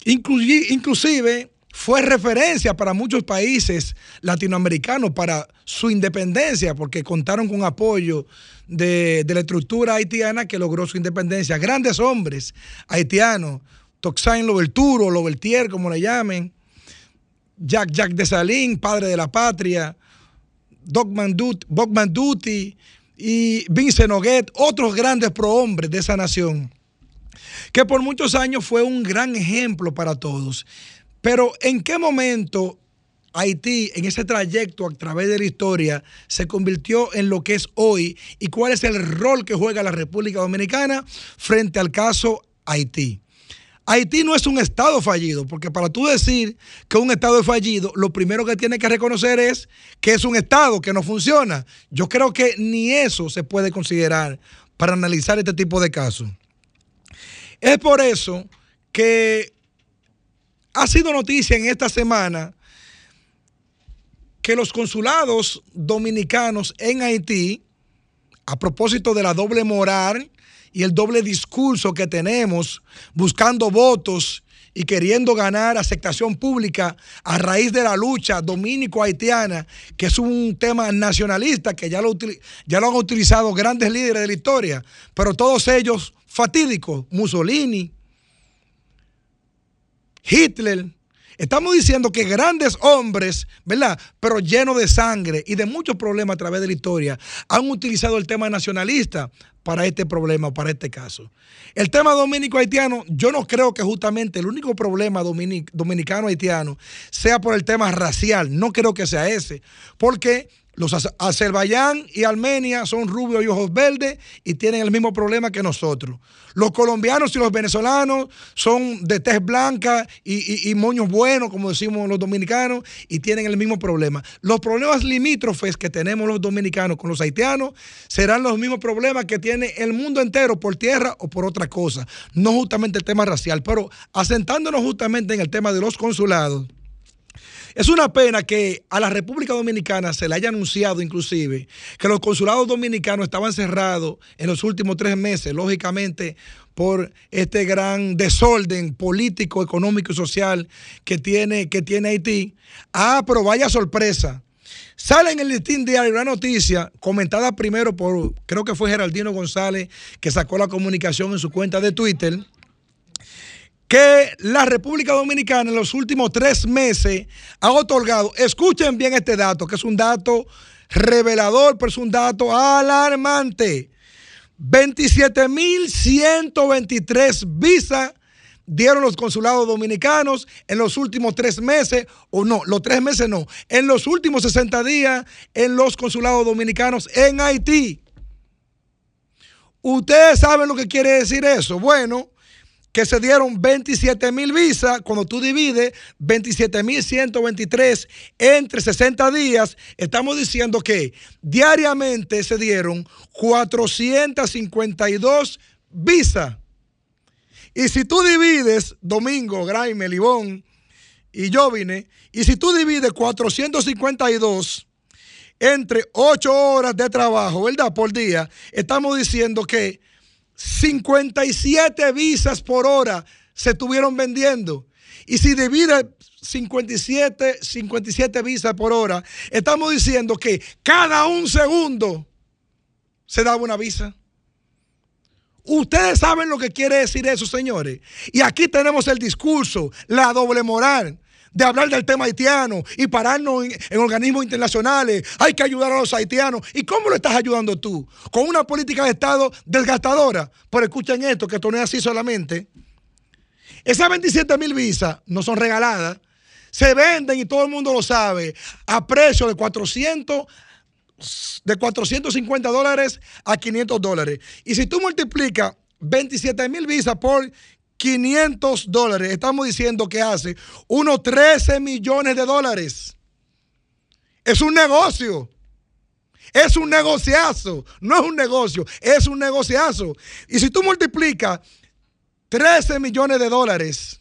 Incluyi- Inclusive fue referencia para muchos países latinoamericanos para su independencia, porque contaron con apoyo de, de la estructura haitiana que logró su independencia. Grandes hombres haitianos, Toxain Louverture, Louvertier, como le llamen, Jack Jack de Salín, padre de la patria, Bob Manduti y Vincent Noguet, otros grandes prohombres de esa nación, que por muchos años fue un gran ejemplo para todos. Pero ¿en qué momento Haití, en ese trayecto a través de la historia, se convirtió en lo que es hoy? ¿Y cuál es el rol que juega la República Dominicana frente al caso Haití? Haití no es un estado fallido, porque para tú decir que un estado es fallido, lo primero que tiene que reconocer es que es un estado que no funciona. Yo creo que ni eso se puede considerar para analizar este tipo de casos. Es por eso que ha sido noticia en esta semana que los consulados dominicanos en Haití, a propósito de la doble moral y el doble discurso que tenemos buscando votos y queriendo ganar aceptación pública a raíz de la lucha dominico-haitiana, que es un tema nacionalista que ya lo, ya lo han utilizado grandes líderes de la historia, pero todos ellos fatídicos, Mussolini, Hitler. Estamos diciendo que grandes hombres, ¿verdad? Pero llenos de sangre y de muchos problemas a través de la historia, han utilizado el tema nacionalista para este problema para este caso. El tema dominico-haitiano, yo no creo que justamente el único problema dominic- dominicano-haitiano sea por el tema racial. No creo que sea ese. Porque los Az- Azerbaiyán y Armenia son rubios y ojos verdes y tienen el mismo problema que nosotros. Los colombianos y los venezolanos son de tez blanca y- y moños buenos, como decimos los dominicanos, y tienen el mismo problema. Los problemas limítrofes que tenemos los dominicanos con los haitianos serán los mismos problemas que tiene el mundo entero por tierra o por otra cosa, no justamente el tema racial, pero asentándonos justamente en el tema de los consulados. Es una pena que a la República Dominicana se le haya anunciado inclusive que los consulados dominicanos estaban cerrados en los últimos tres meses, lógicamente por este gran desorden político, económico y social que tiene, que tiene Haití. Ah, pero vaya sorpresa. Sale en el listín diario una noticia comentada primero por, creo que fue Geraldino González, que sacó la comunicación en su cuenta de Twitter que la República Dominicana en los últimos tres meses ha otorgado, escuchen bien este dato, que es un dato revelador, pero es un dato alarmante. 27.123 visas dieron los consulados dominicanos en los últimos tres meses, o no, los tres meses no, en los últimos 60 días en los consulados dominicanos en Haití. Ustedes saben lo que quiere decir eso. Bueno, que se dieron 27 mil visas, cuando tú divides 27 mil 123 entre 60 días, estamos diciendo que diariamente se dieron 452 visas. Y si tú divides, Domingo, Graime, Libón y yo vine, y si tú divides 452 entre 8 horas de trabajo, ¿verdad? Por día, estamos diciendo que 57 visas por hora se estuvieron vendiendo. Y si divide 57, 57 visas por hora, estamos diciendo que cada un segundo se daba una visa. Ustedes saben lo que quiere decir eso, señores. Y aquí tenemos el discurso, la doble moral de hablar del tema haitiano y pararnos en, en, organismos internacionales. Hay que ayudar a los haitianos. ¿Y cómo lo estás ayudando tú? Con una política de Estado desgastadora. Pero escuchen esto, que esto no es así solamente. Esas 27 mil visas no son regaladas. Se venden y todo el mundo lo sabe a precio de 400 de 450 dólares a 500 dólares. Y si tú multiplicas 27 mil visas por 500 dólares, estamos diciendo que hace unos 13 millones de dólares. Es un negocio. Es un negociazo. No es un negocio, es un negociazo. Y si tú multiplicas 13 millones de dólares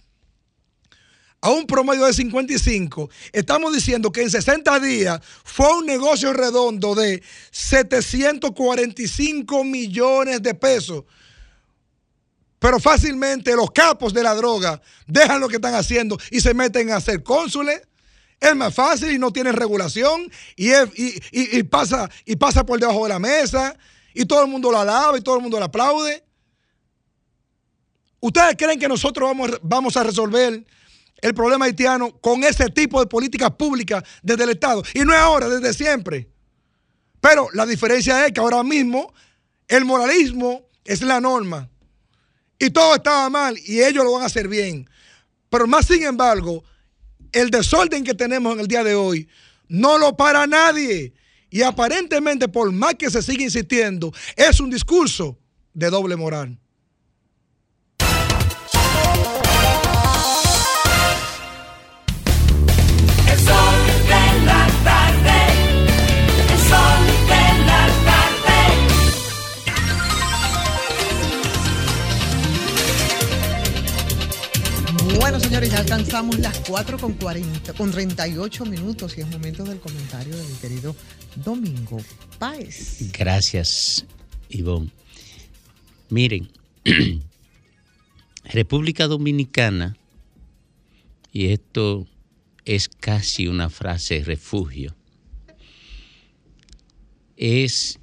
a un promedio de 55, estamos diciendo que en 60 días fue un negocio redondo de 745 millones de pesos. Pero fácilmente los capos de la droga dejan lo que están haciendo y se meten a ser cónsules. Es más fácil y no tienen regulación y, pasa, y pasa por debajo de la mesa y todo el mundo lo alaba y todo el mundo lo aplaude. ¿Ustedes creen que nosotros vamos, vamos a resolver el problema haitiano con ese tipo de políticas públicas desde el Estado? Y no es ahora, desde siempre. Pero la diferencia es que ahora mismo el moralismo es la norma. Y todo estaba mal y ellos lo van a hacer bien. Pero más sin embargo, el desorden que tenemos en el día de hoy no lo para nadie. Y aparentemente, por más que se siga insistiendo, es un discurso de doble moral. Alcanzamos las 4 con 40, con 38 minutos y es momento del comentario de mi querido Domingo Páez. Gracias, Ivonne. Miren, [CLEARS THROAT] República Dominicana, y esto es casi una frase refugio, es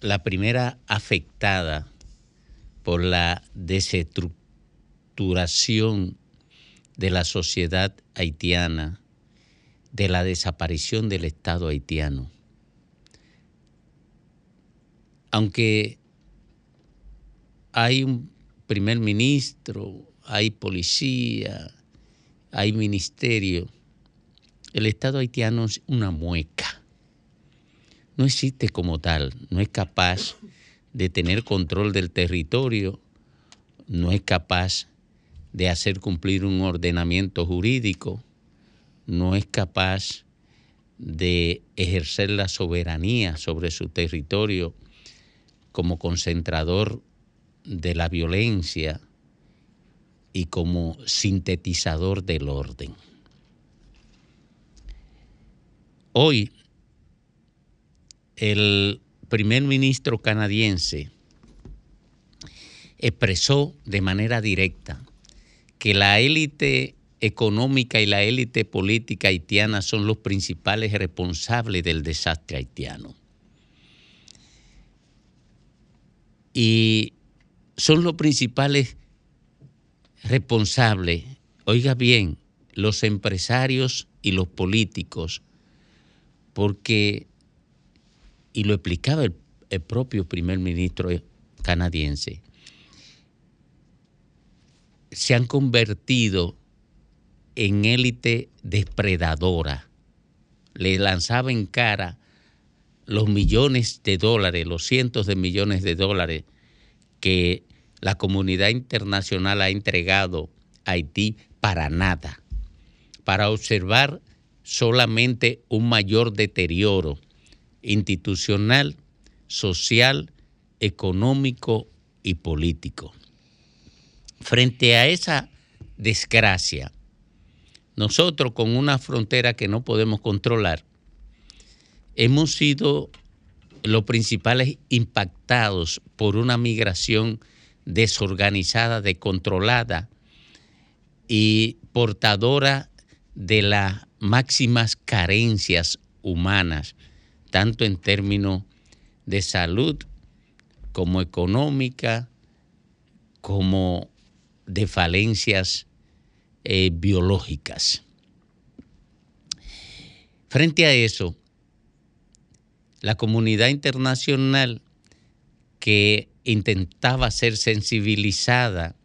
la primera afectada por la desestructuración de la sociedad haitiana, de la desaparición del Estado haitiano. Aunque hay un primer ministro, hay policía, hay ministerio, el Estado haitiano es una mueca. No existe como tal, no es capaz de tener control del territorio, no es capaz de hacer cumplir un ordenamiento jurídico, no es capaz de ejercer la soberanía sobre su territorio como concentrador de la violencia y como sintetizador del orden. Hoy, el primer ministro canadiense expresó de manera directa que la élite económica y la élite política haitiana son los principales responsables del desastre haitiano. Y son los principales responsables, oiga bien, los empresarios y los políticos, porque, y lo explicaba el, propio primer ministro canadiense, se han convertido en élite depredadora. Le lanzaba en cara los millones de dólares, los cientos de millones de dólares que la comunidad internacional ha entregado a Haití para nada, para observar solamente un mayor deterioro institucional, social, económico y político. Frente a esa desgracia, nosotros con una frontera que no podemos controlar, hemos sido los principales impactados por una migración desorganizada, descontrolada y portadora de las máximas carencias humanas, tanto en términos de salud como económica, como de falencias eh, biológicas. Frente a eso, la comunidad internacional que intentaba ser sensibilizada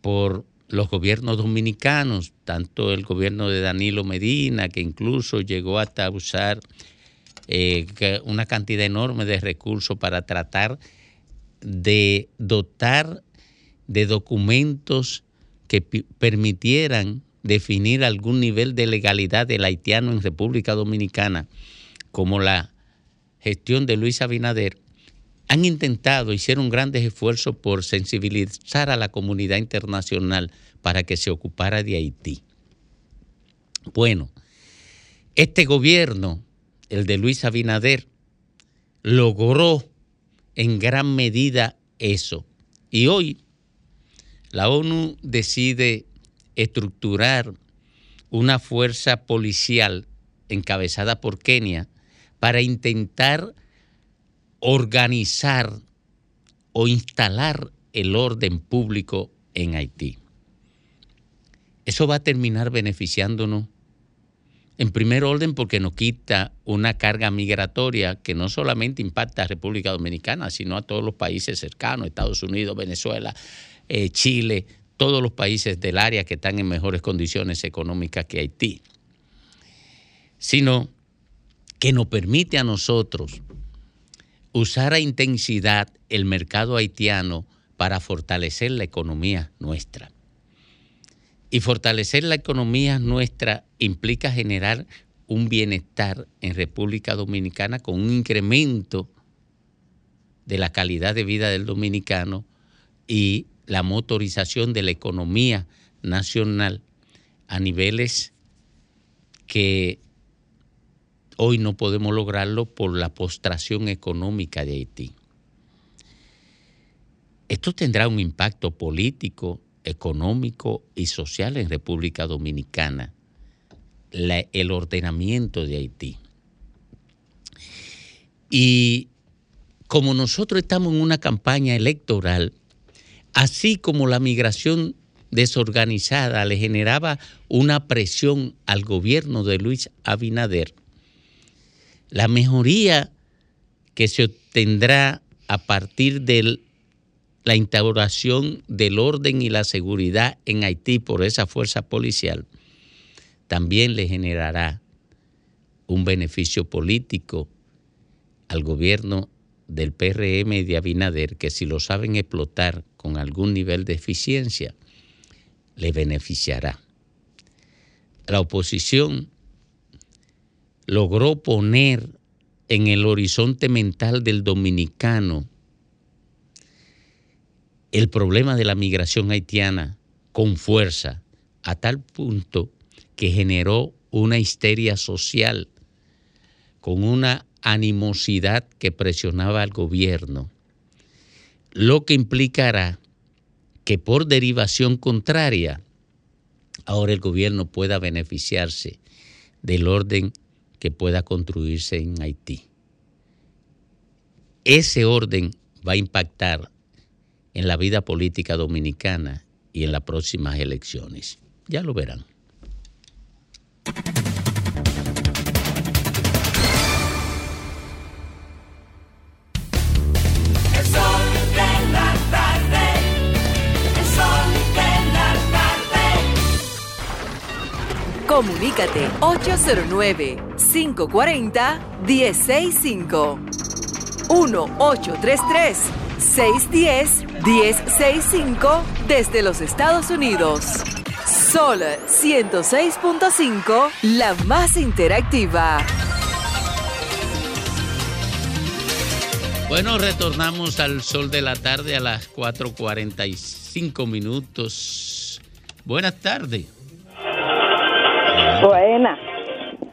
por los gobiernos dominicanos, tanto el gobierno de Danilo Medina, que incluso llegó hasta usar eh, una cantidad enorme de recursos para tratar de dotar de documentos que permitieran definir algún nivel de legalidad del haitiano en República Dominicana, como la gestión de Luis Abinader, han intentado, hicieron grandes esfuerzos por sensibilizar a la comunidad internacional para que se ocupara de Haití. Bueno, este gobierno, el de Luis Abinader, logró en gran medida eso. Y hoy la ONU decide estructurar una fuerza policial encabezada por Kenia para intentar organizar o instalar el orden público en Haití. Eso va a terminar beneficiándonos en primer orden porque nos quita una carga migratoria que no solamente impacta a República Dominicana, sino a todos los países cercanos, Estados Unidos, Venezuela, eh, Chile, todos los países del área que están en mejores condiciones económicas que Haití, sino que nos permite a nosotros usar a intensidad el mercado haitiano para fortalecer la economía nuestra. Y fortalecer la economía nuestra implica generar un bienestar en República Dominicana con un incremento de la calidad de vida del dominicano y la motorización de la economía nacional a niveles que hoy no podemos lograrlo por la postración económica de Haití. Esto tendrá un impacto político, económico y social en República Dominicana, el ordenamiento de Haití. Y como nosotros estamos en una campaña electoral, así como la migración desorganizada le generaba una presión al gobierno de Luis Abinader, la mejoría que se obtendrá a partir de la instauración del orden y la seguridad en Haití por esa fuerza policial también le generará un beneficio político al gobierno del PRM y de Abinader que si lo saben explotar con algún nivel de eficiencia, le beneficiará. La oposición logró poner en el horizonte mental del dominicano el problema de la migración haitiana con fuerza, a tal punto que generó una histeria social con una animosidad que presionaba al gobierno, lo que implicará que por derivación contraria, ahora el gobierno pueda beneficiarse del orden que pueda construirse en Haití. Ese orden va a impactar en la vida política dominicana y en las próximas elecciones. Ya lo verán. De la tarde. Sol de la tarde. Comunícate 809-540-1065. 1-833-610-1065 desde los Estados Unidos. Sol 106.5, la más interactiva. Bueno, retornamos al sol de la tarde a las 4.45 minutos. Buenas tardes. Buenas.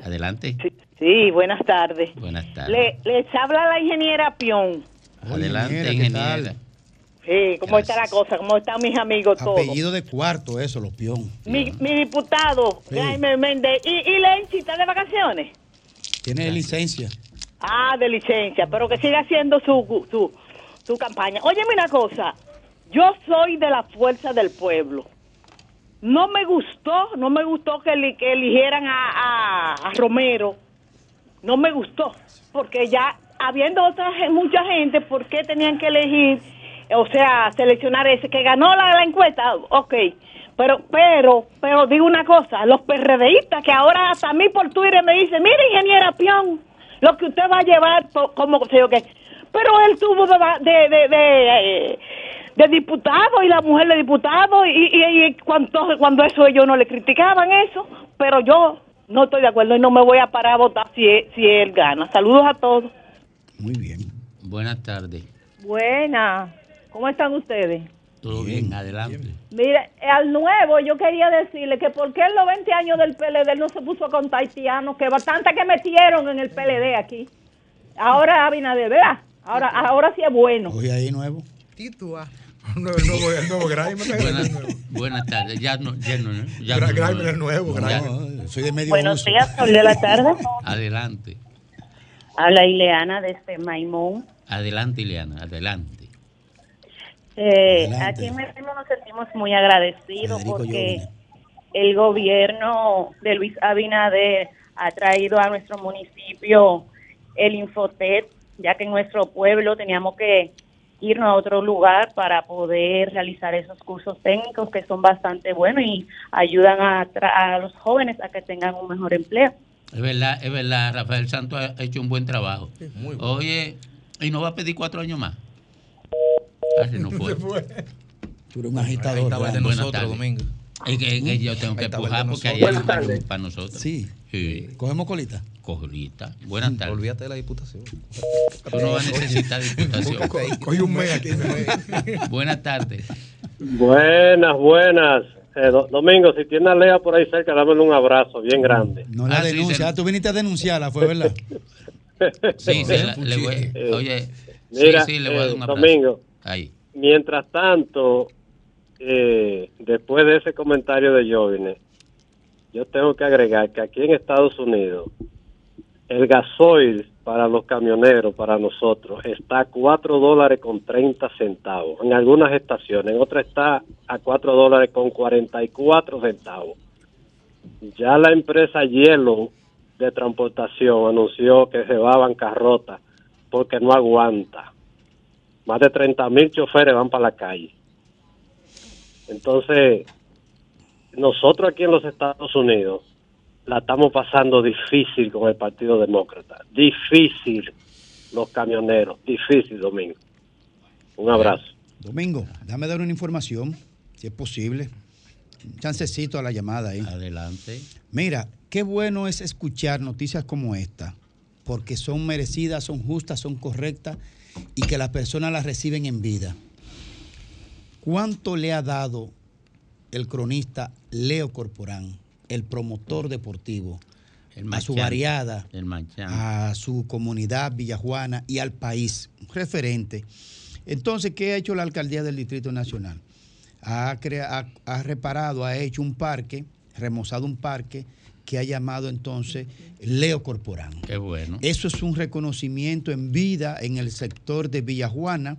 Adelante. Sí, buenas tardes. Buenas tardes. Le, les habla la ingeniera Pion. Adelante, ingeniera, ¿qué ingeniera. Sí, ¿cómo está la cosa? ¿Cómo están mis amigos todos? Apellido de cuarto, eso, los pion. Mi, mi diputado, Sí. Jaime Méndez. ¿Y, y Lenchi está de vacaciones? Tiene licencia. Ah, de licencia, pero que siga haciendo su, su, su campaña. Óyeme una cosa, yo soy de la fuerza del pueblo. No me gustó, no me gustó que, que eligieran a, a- Romero. No me gustó, porque ya habiendo otra mucha gente, ¿por qué tenían que elegir, o sea, seleccionar ese que ganó la, la encuesta? Ok, pero, pero, pero digo una cosa, los PRDistas que ahora hasta a mí por Twitter me dicen, mira ingeniera Pion, lo que usted va a llevar, como sé yo qué. Pero él tuvo de, de, de, de, eh, de diputado y la mujer de diputado y, y, y cuando, cuando eso ellos no le criticaban eso, pero yo no estoy de acuerdo y no me voy a parar a votar si él, si él gana. Saludos a todos. Muy bien. Buenas tardes. Buena. ¿Cómo están ustedes? Todo bien, adelante. Mire, al nuevo yo quería decirle que por qué en los 20 años del PLD no se puso con haitianos, que bastante que metieron en el PLD aquí. Ahora Abinader, ¿verdad? Ahora, ahora sí es bueno. Oye, ahí nuevo. Titúa. [LAUGHS] El nuevo, el nuevo Grimer. Buenas, buenas tardes. Ya no, ya no, ¿no? ya Gra- no, no, es nuevo, ya- No, soy de medio Buenos uso. días, sol de la tarde. [LAUGHS] Adelante, Habla Ileana desde Maimón. adelante, Ileana, adelante. Eh, aquí en Maimón nos sentimos muy agradecidos Federico porque el gobierno de Luis Abinader ha traído a nuestro municipio el Infotet, ya que en nuestro pueblo teníamos que irnos a otro lugar para poder realizar esos cursos técnicos que son bastante buenos y ayudan a, tra- a los jóvenes a que tengan un mejor empleo. Es verdad, es verdad, Rafael Santos ha hecho un buen trabajo. Oye, ¿y no va a pedir cuatro años más? Ah, nos [LAUGHS] fue. Tú eres un agitador. Ahí de Buenas nosotros. Domingo. Es que, es que yo tengo que empujar porque hay tardes. para nosotros. Sí. Sí. ¿Cogemos colita? Colita. Buenas tardes. Olvídate de la diputación. Tú no vas a necesitar diputación. Coge un mes aquí. Buenas tardes. Buenas, buenas. Eh, Do- Domingo, si tiene a Lea por ahí cerca, dámele un abrazo bien grande. No la denuncia. Ah, tú viniste a denunciarla, fue verdad. Sí, sí, la- le voy- Eh, oye, Mira, sí, sí, le voy a dar eh, un abrazo. Domingo, Mientras tanto, eh, después de ese comentario de Jovine, yo tengo que agregar que aquí en Estados Unidos, el gasoil para los camioneros, para nosotros, está a 4 dólares con 30 centavos. En algunas estaciones, en otras está a 4 dólares con 44 centavos. Ya la empresa Yellow de transportación anunció que se va a bancarrota porque no aguanta. Más de 30 mil choferes van para la calle. Entonces, nosotros aquí en los Estados Unidos la estamos pasando difícil con el Partido Demócrata. Difícil los camioneros. Difícil, Domingo. Un abrazo. Domingo, déjame dar una información, si es posible. Un chancecito a la llamada ahí. Adelante. Mira, qué bueno es escuchar noticias como esta, porque son merecidas, son justas, son correctas y que las personas las reciben en vida. ¿Cuánto le ha dado el cronista Leo Corporán, el promotor deportivo, El a su variada, El a su comunidad villajuana y al país, referente. Entonces, ¿qué ha hecho la alcaldía del Distrito Nacional? Ha, crea- ha- ha reparado, ha hecho un parque, remozado un parque que ha llamado entonces Leo Corporán. Qué bueno. Eso es un reconocimiento en vida en el sector de Villajuana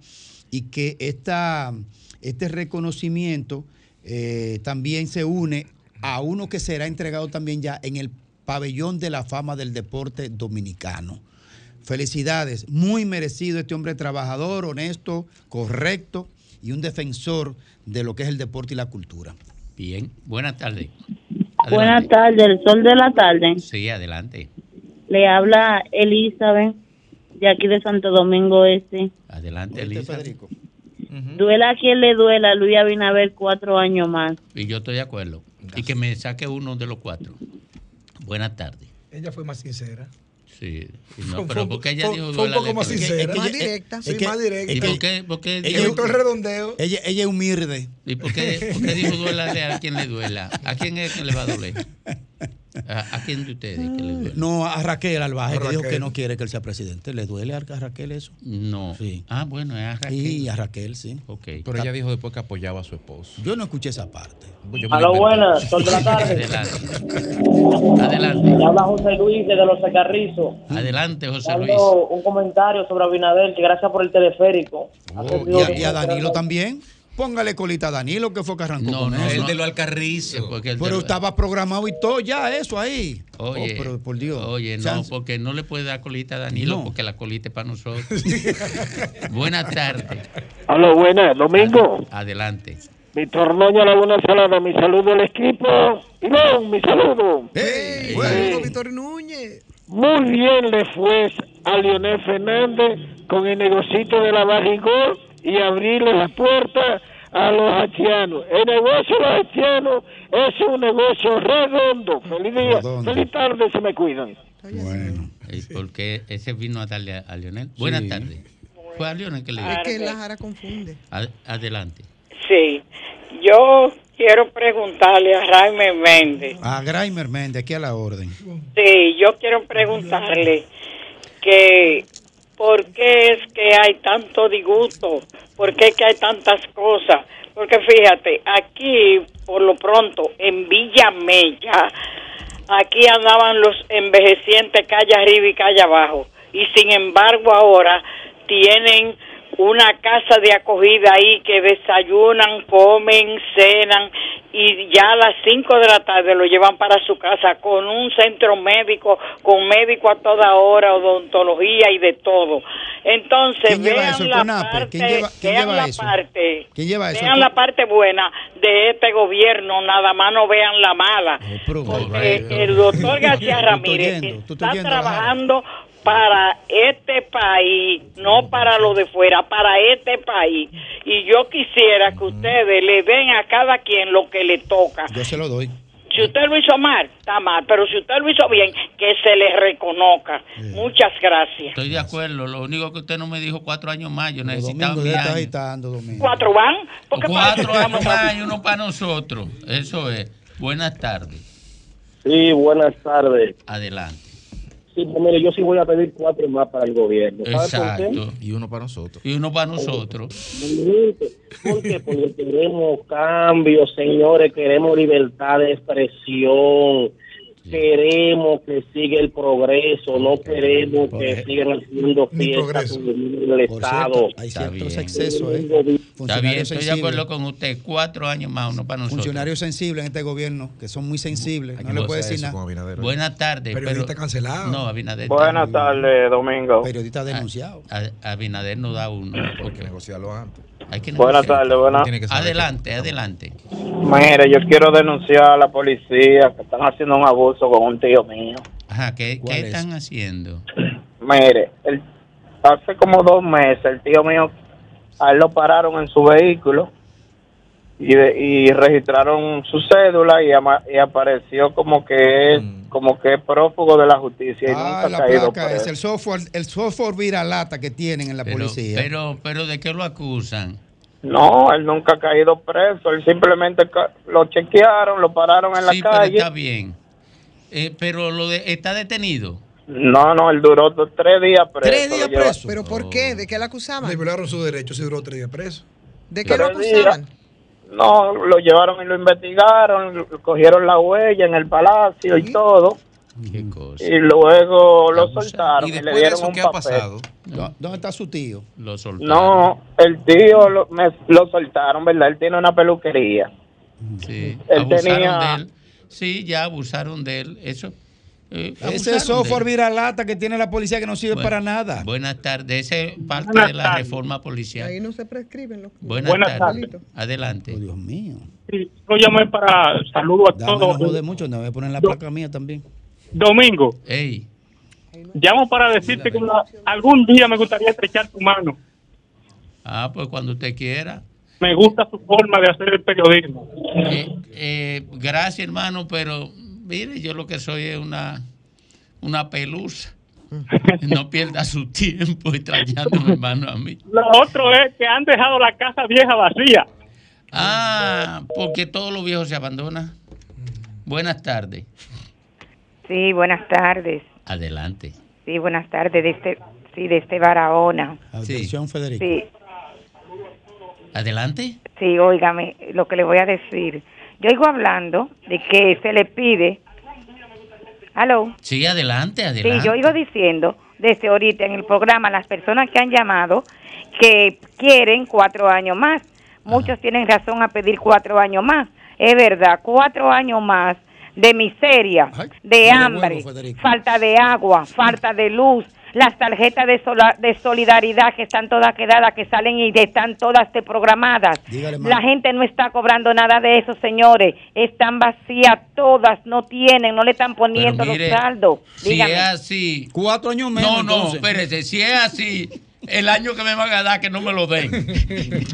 y que esta, este reconocimiento eh, también se une a uno que será entregado también ya en el pabellón de la fama del deporte dominicano. Felicidades, muy merecido este hombre trabajador, honesto, correcto y un defensor de lo que es el deporte y la cultura. Bien, buenas tardes. Buenas tardes, el sol de la tarde. Sí, adelante. Le habla Elizabeth de aquí de Santo Domingo Este. Adelante, Elisa. Duela a quien le duela, Luis Abinader cuatro años más. Y yo estoy de acuerdo. Y que me saque uno de los cuatro. Buenas tardes. Ella fue más sincera. Sí. no, Fue- pero porque ella fue- dijo fue un poco más sincera. es que Más directa, es sí, más directa. ¿Y por qué? ¿Por qué ella- dijo- evitó el redondeo. Ella, ella es humilde. ¿Y por qué, por qué dijo duélale a quien le duela? ¿A quién es que le va a doler? ¿A, a quién de ustedes que le duele? No, a Raquel Albaje, A que dijo que no quiere que él sea presidente. ¿Le duele a Raquel eso? No. Sí. Ah, bueno, es a Raquel. Sí, a Raquel, sí. Ok. Pero ella dijo después que apoyaba a su esposo. Yo no escuché esa parte. A lo buenas, sol de la tarde. Adelante. Adelante. Le habla José Luis desde Los Carrizos. Adelante, José Luis. Un comentario sobre Abinader, que gracias por el teleférico. Oh, y, a, y Danilo también. Póngale colita a Danilo, que fue que arrancó No, con no, eso. el de lo Alcarrizo. Porque el de Pero estaba programado y todo, ya eso ahí. Oye, Oh, pero por Dios. Oye, no, porque no le puede dar colita a Danilo, No. porque la colita es para nosotros. [LAUGHS] Buenas tardes. Aló, buenas, Domingo. Adelante. Mi tornoña la buena salada, mi saludo al equipo. Iván, mi saludo. Hey, Sí. bueno, Víctor Núñez. Muy bien le fue a Leonel Fernández con el negocito de la barrigol y abrirle las puertas a los haitianos. El negocio de los haitianos es un negocio redondo. Feliz día, feliz tarde, se me cuidan. Bueno. Porque ese vino a darle a, a Leonel. Buenas tardes. Fue a Leonel que le Es que la Jara confunde. Ad- adelante. Sí, yo quiero preguntarle a Jaime Méndez. A Graimer Méndez, aquí a la orden. Sí, yo quiero preguntarle que por qué es que hay tanto disgusto, por qué es que hay tantas cosas. Porque fíjate, aquí por lo pronto en Villa Mella, aquí andaban los envejecientes calle arriba y calle abajo. Y sin embargo ahora tienen una casa de acogida ahí que desayunan, comen, cenan y ya a las 5 de la tarde lo llevan para su casa con un centro médico, con médico a toda hora, odontología y de todo. Entonces, ¿Quién lleva vean la parte, ¿Quién lleva- quién vean lleva la eso? parte, ¿Quién lleva eso? vean la parte buena de este gobierno, nada más no vean la mala. Porque el doctor García Ramírez está trabajando para este país, no para lo de fuera, para este país. Y yo quisiera que ustedes le den a cada quien lo que le toca. Yo se lo doy. Si usted lo hizo mal, está mal, pero si usted lo hizo bien, que se le reconozca. Muchas gracias. Estoy de acuerdo. Lo único que usted no me dijo cuatro años más. Yo necesitaba mi año. agitando. ¿Cuatro van? Porque Cuatro años más y uno para nosotros. Eso es. Buenas tardes. Sí, buenas tardes. Adelante. Sí, pues mire, yo sí voy a pedir cuatro más para el gobierno. ¿Sabe por qué? Exacto. Y uno para nosotros. Y uno para nosotros. ¿Por qué? Porque queremos cambio, señores, queremos libertad de expresión, queremos que siga el progreso, no queremos que sigan haciendo fiestas el Estado. hay Está ciertos bien. excesos, ¿eh? Está bien, estoy de acuerdo con usted. Cuatro años más, uno para nosotros. Funcionarios sensibles en este gobierno, que son muy sensibles. No que le puede decir nada. con Buenas tardes. Periodista pero- cancelado. No, Abinader. Buenas tardes, Domingo. Periodista denunciado. A- a- Abinader no da uno. Hay que negociarlo antes. Hay que Buenas tardes, buenas. Adelante, adelante. Mire, yo quiero denunciar a la policía que están haciendo un abuso con un tío mío. Ajá, ¿qué, qué están haciendo? [CLEARS THROAT] Mire, el- hace como dos meses el tío mío, a él lo pararon en su vehículo y, de- y registraron su cédula y, ama- y apareció como que como que es prófugo de la justicia y Ah, nunca la ha caído placa es preso. el software, el software viralata que tienen en la Pero, policía. pero, pero ¿de qué lo acusan? No, él nunca ha caído preso, él simplemente lo chequearon, lo pararon en la sí, pero calle. está bien. Eh, pero lo de, está detenido. No, no, él duró tres días preso. Tres días lo preso. ¿Pero por qué? ¿De qué le acusaban? Le violaron su derecho, se duró tres días preso. ¿De qué lo días. No, lo llevaron y lo investigaron, cogieron la huella en el palacio y todo. Qué cosa. Y luego lo soltaron ¿Y y, le de dieron eso un qué ha pasado? ¿Dó- ¿Dónde está su tío? Lo soltaron. No, el tío lo, me- lo soltaron, ¿verdad? Él tiene una peluquería. Sí, Él abusaron tenía- de él. Sí, ya abusaron de él. Eso. Eh, Ese software viralata que tiene la policía que no sirve Bueno, para nada. Buenas tardes. Ese es parte Buenas de la tardes. reforma policial. Ahí no se prescriben los Buenas, Buenas tardes. tardes. Adelante. Dios mío. Sí, yo llamé para saludo a Dame, no todos. jode mucho, no voy a poner la placa mía también. Domingo, Ey, llamo para decirte que una- algún día me gustaría estrechar tu mano. ah, pues cuando usted quiera. Me gusta su forma de hacer el periodismo. Eh, eh, gracias, hermano, pero mire, yo lo que soy es una, una pelusa. [LAUGHS] No pierda su tiempo extrañándome, hermano, a mí. Lo otro es que han dejado la casa vieja vacía. Ah, porque todos los viejos se abandonan. Buenas tardes. Sí, buenas tardes. Adelante. Sí, buenas tardes. De este, sí, de este Barahona. Atención, Federico. Sí, Adelante. sí, óigame lo que le voy a decir. Yo oigo hablando de que se le pide. ¿Aló? Sí, adelante, Sí, adelante. yo oigo diciendo desde ahorita en el programa las personas que han llamado que quieren cuatro años más. Muchos tienen razón a pedir cuatro años más. Es verdad, cuatro años más de miseria, de hambre, falta de agua, falta de luz, Las tarjetas de, sola- de solidaridad que están todas quedadas, que salen y están todas programadas. Dígale, La gente no está cobrando nada de eso, señores. Están vacías todas, no tienen, no le están poniendo mire, los saldos. Si Dígame. es así. Cuatro años menos. No, no, entonces. espérese. Si es así, el año que me van a dar, que no me lo den. [LAUGHS]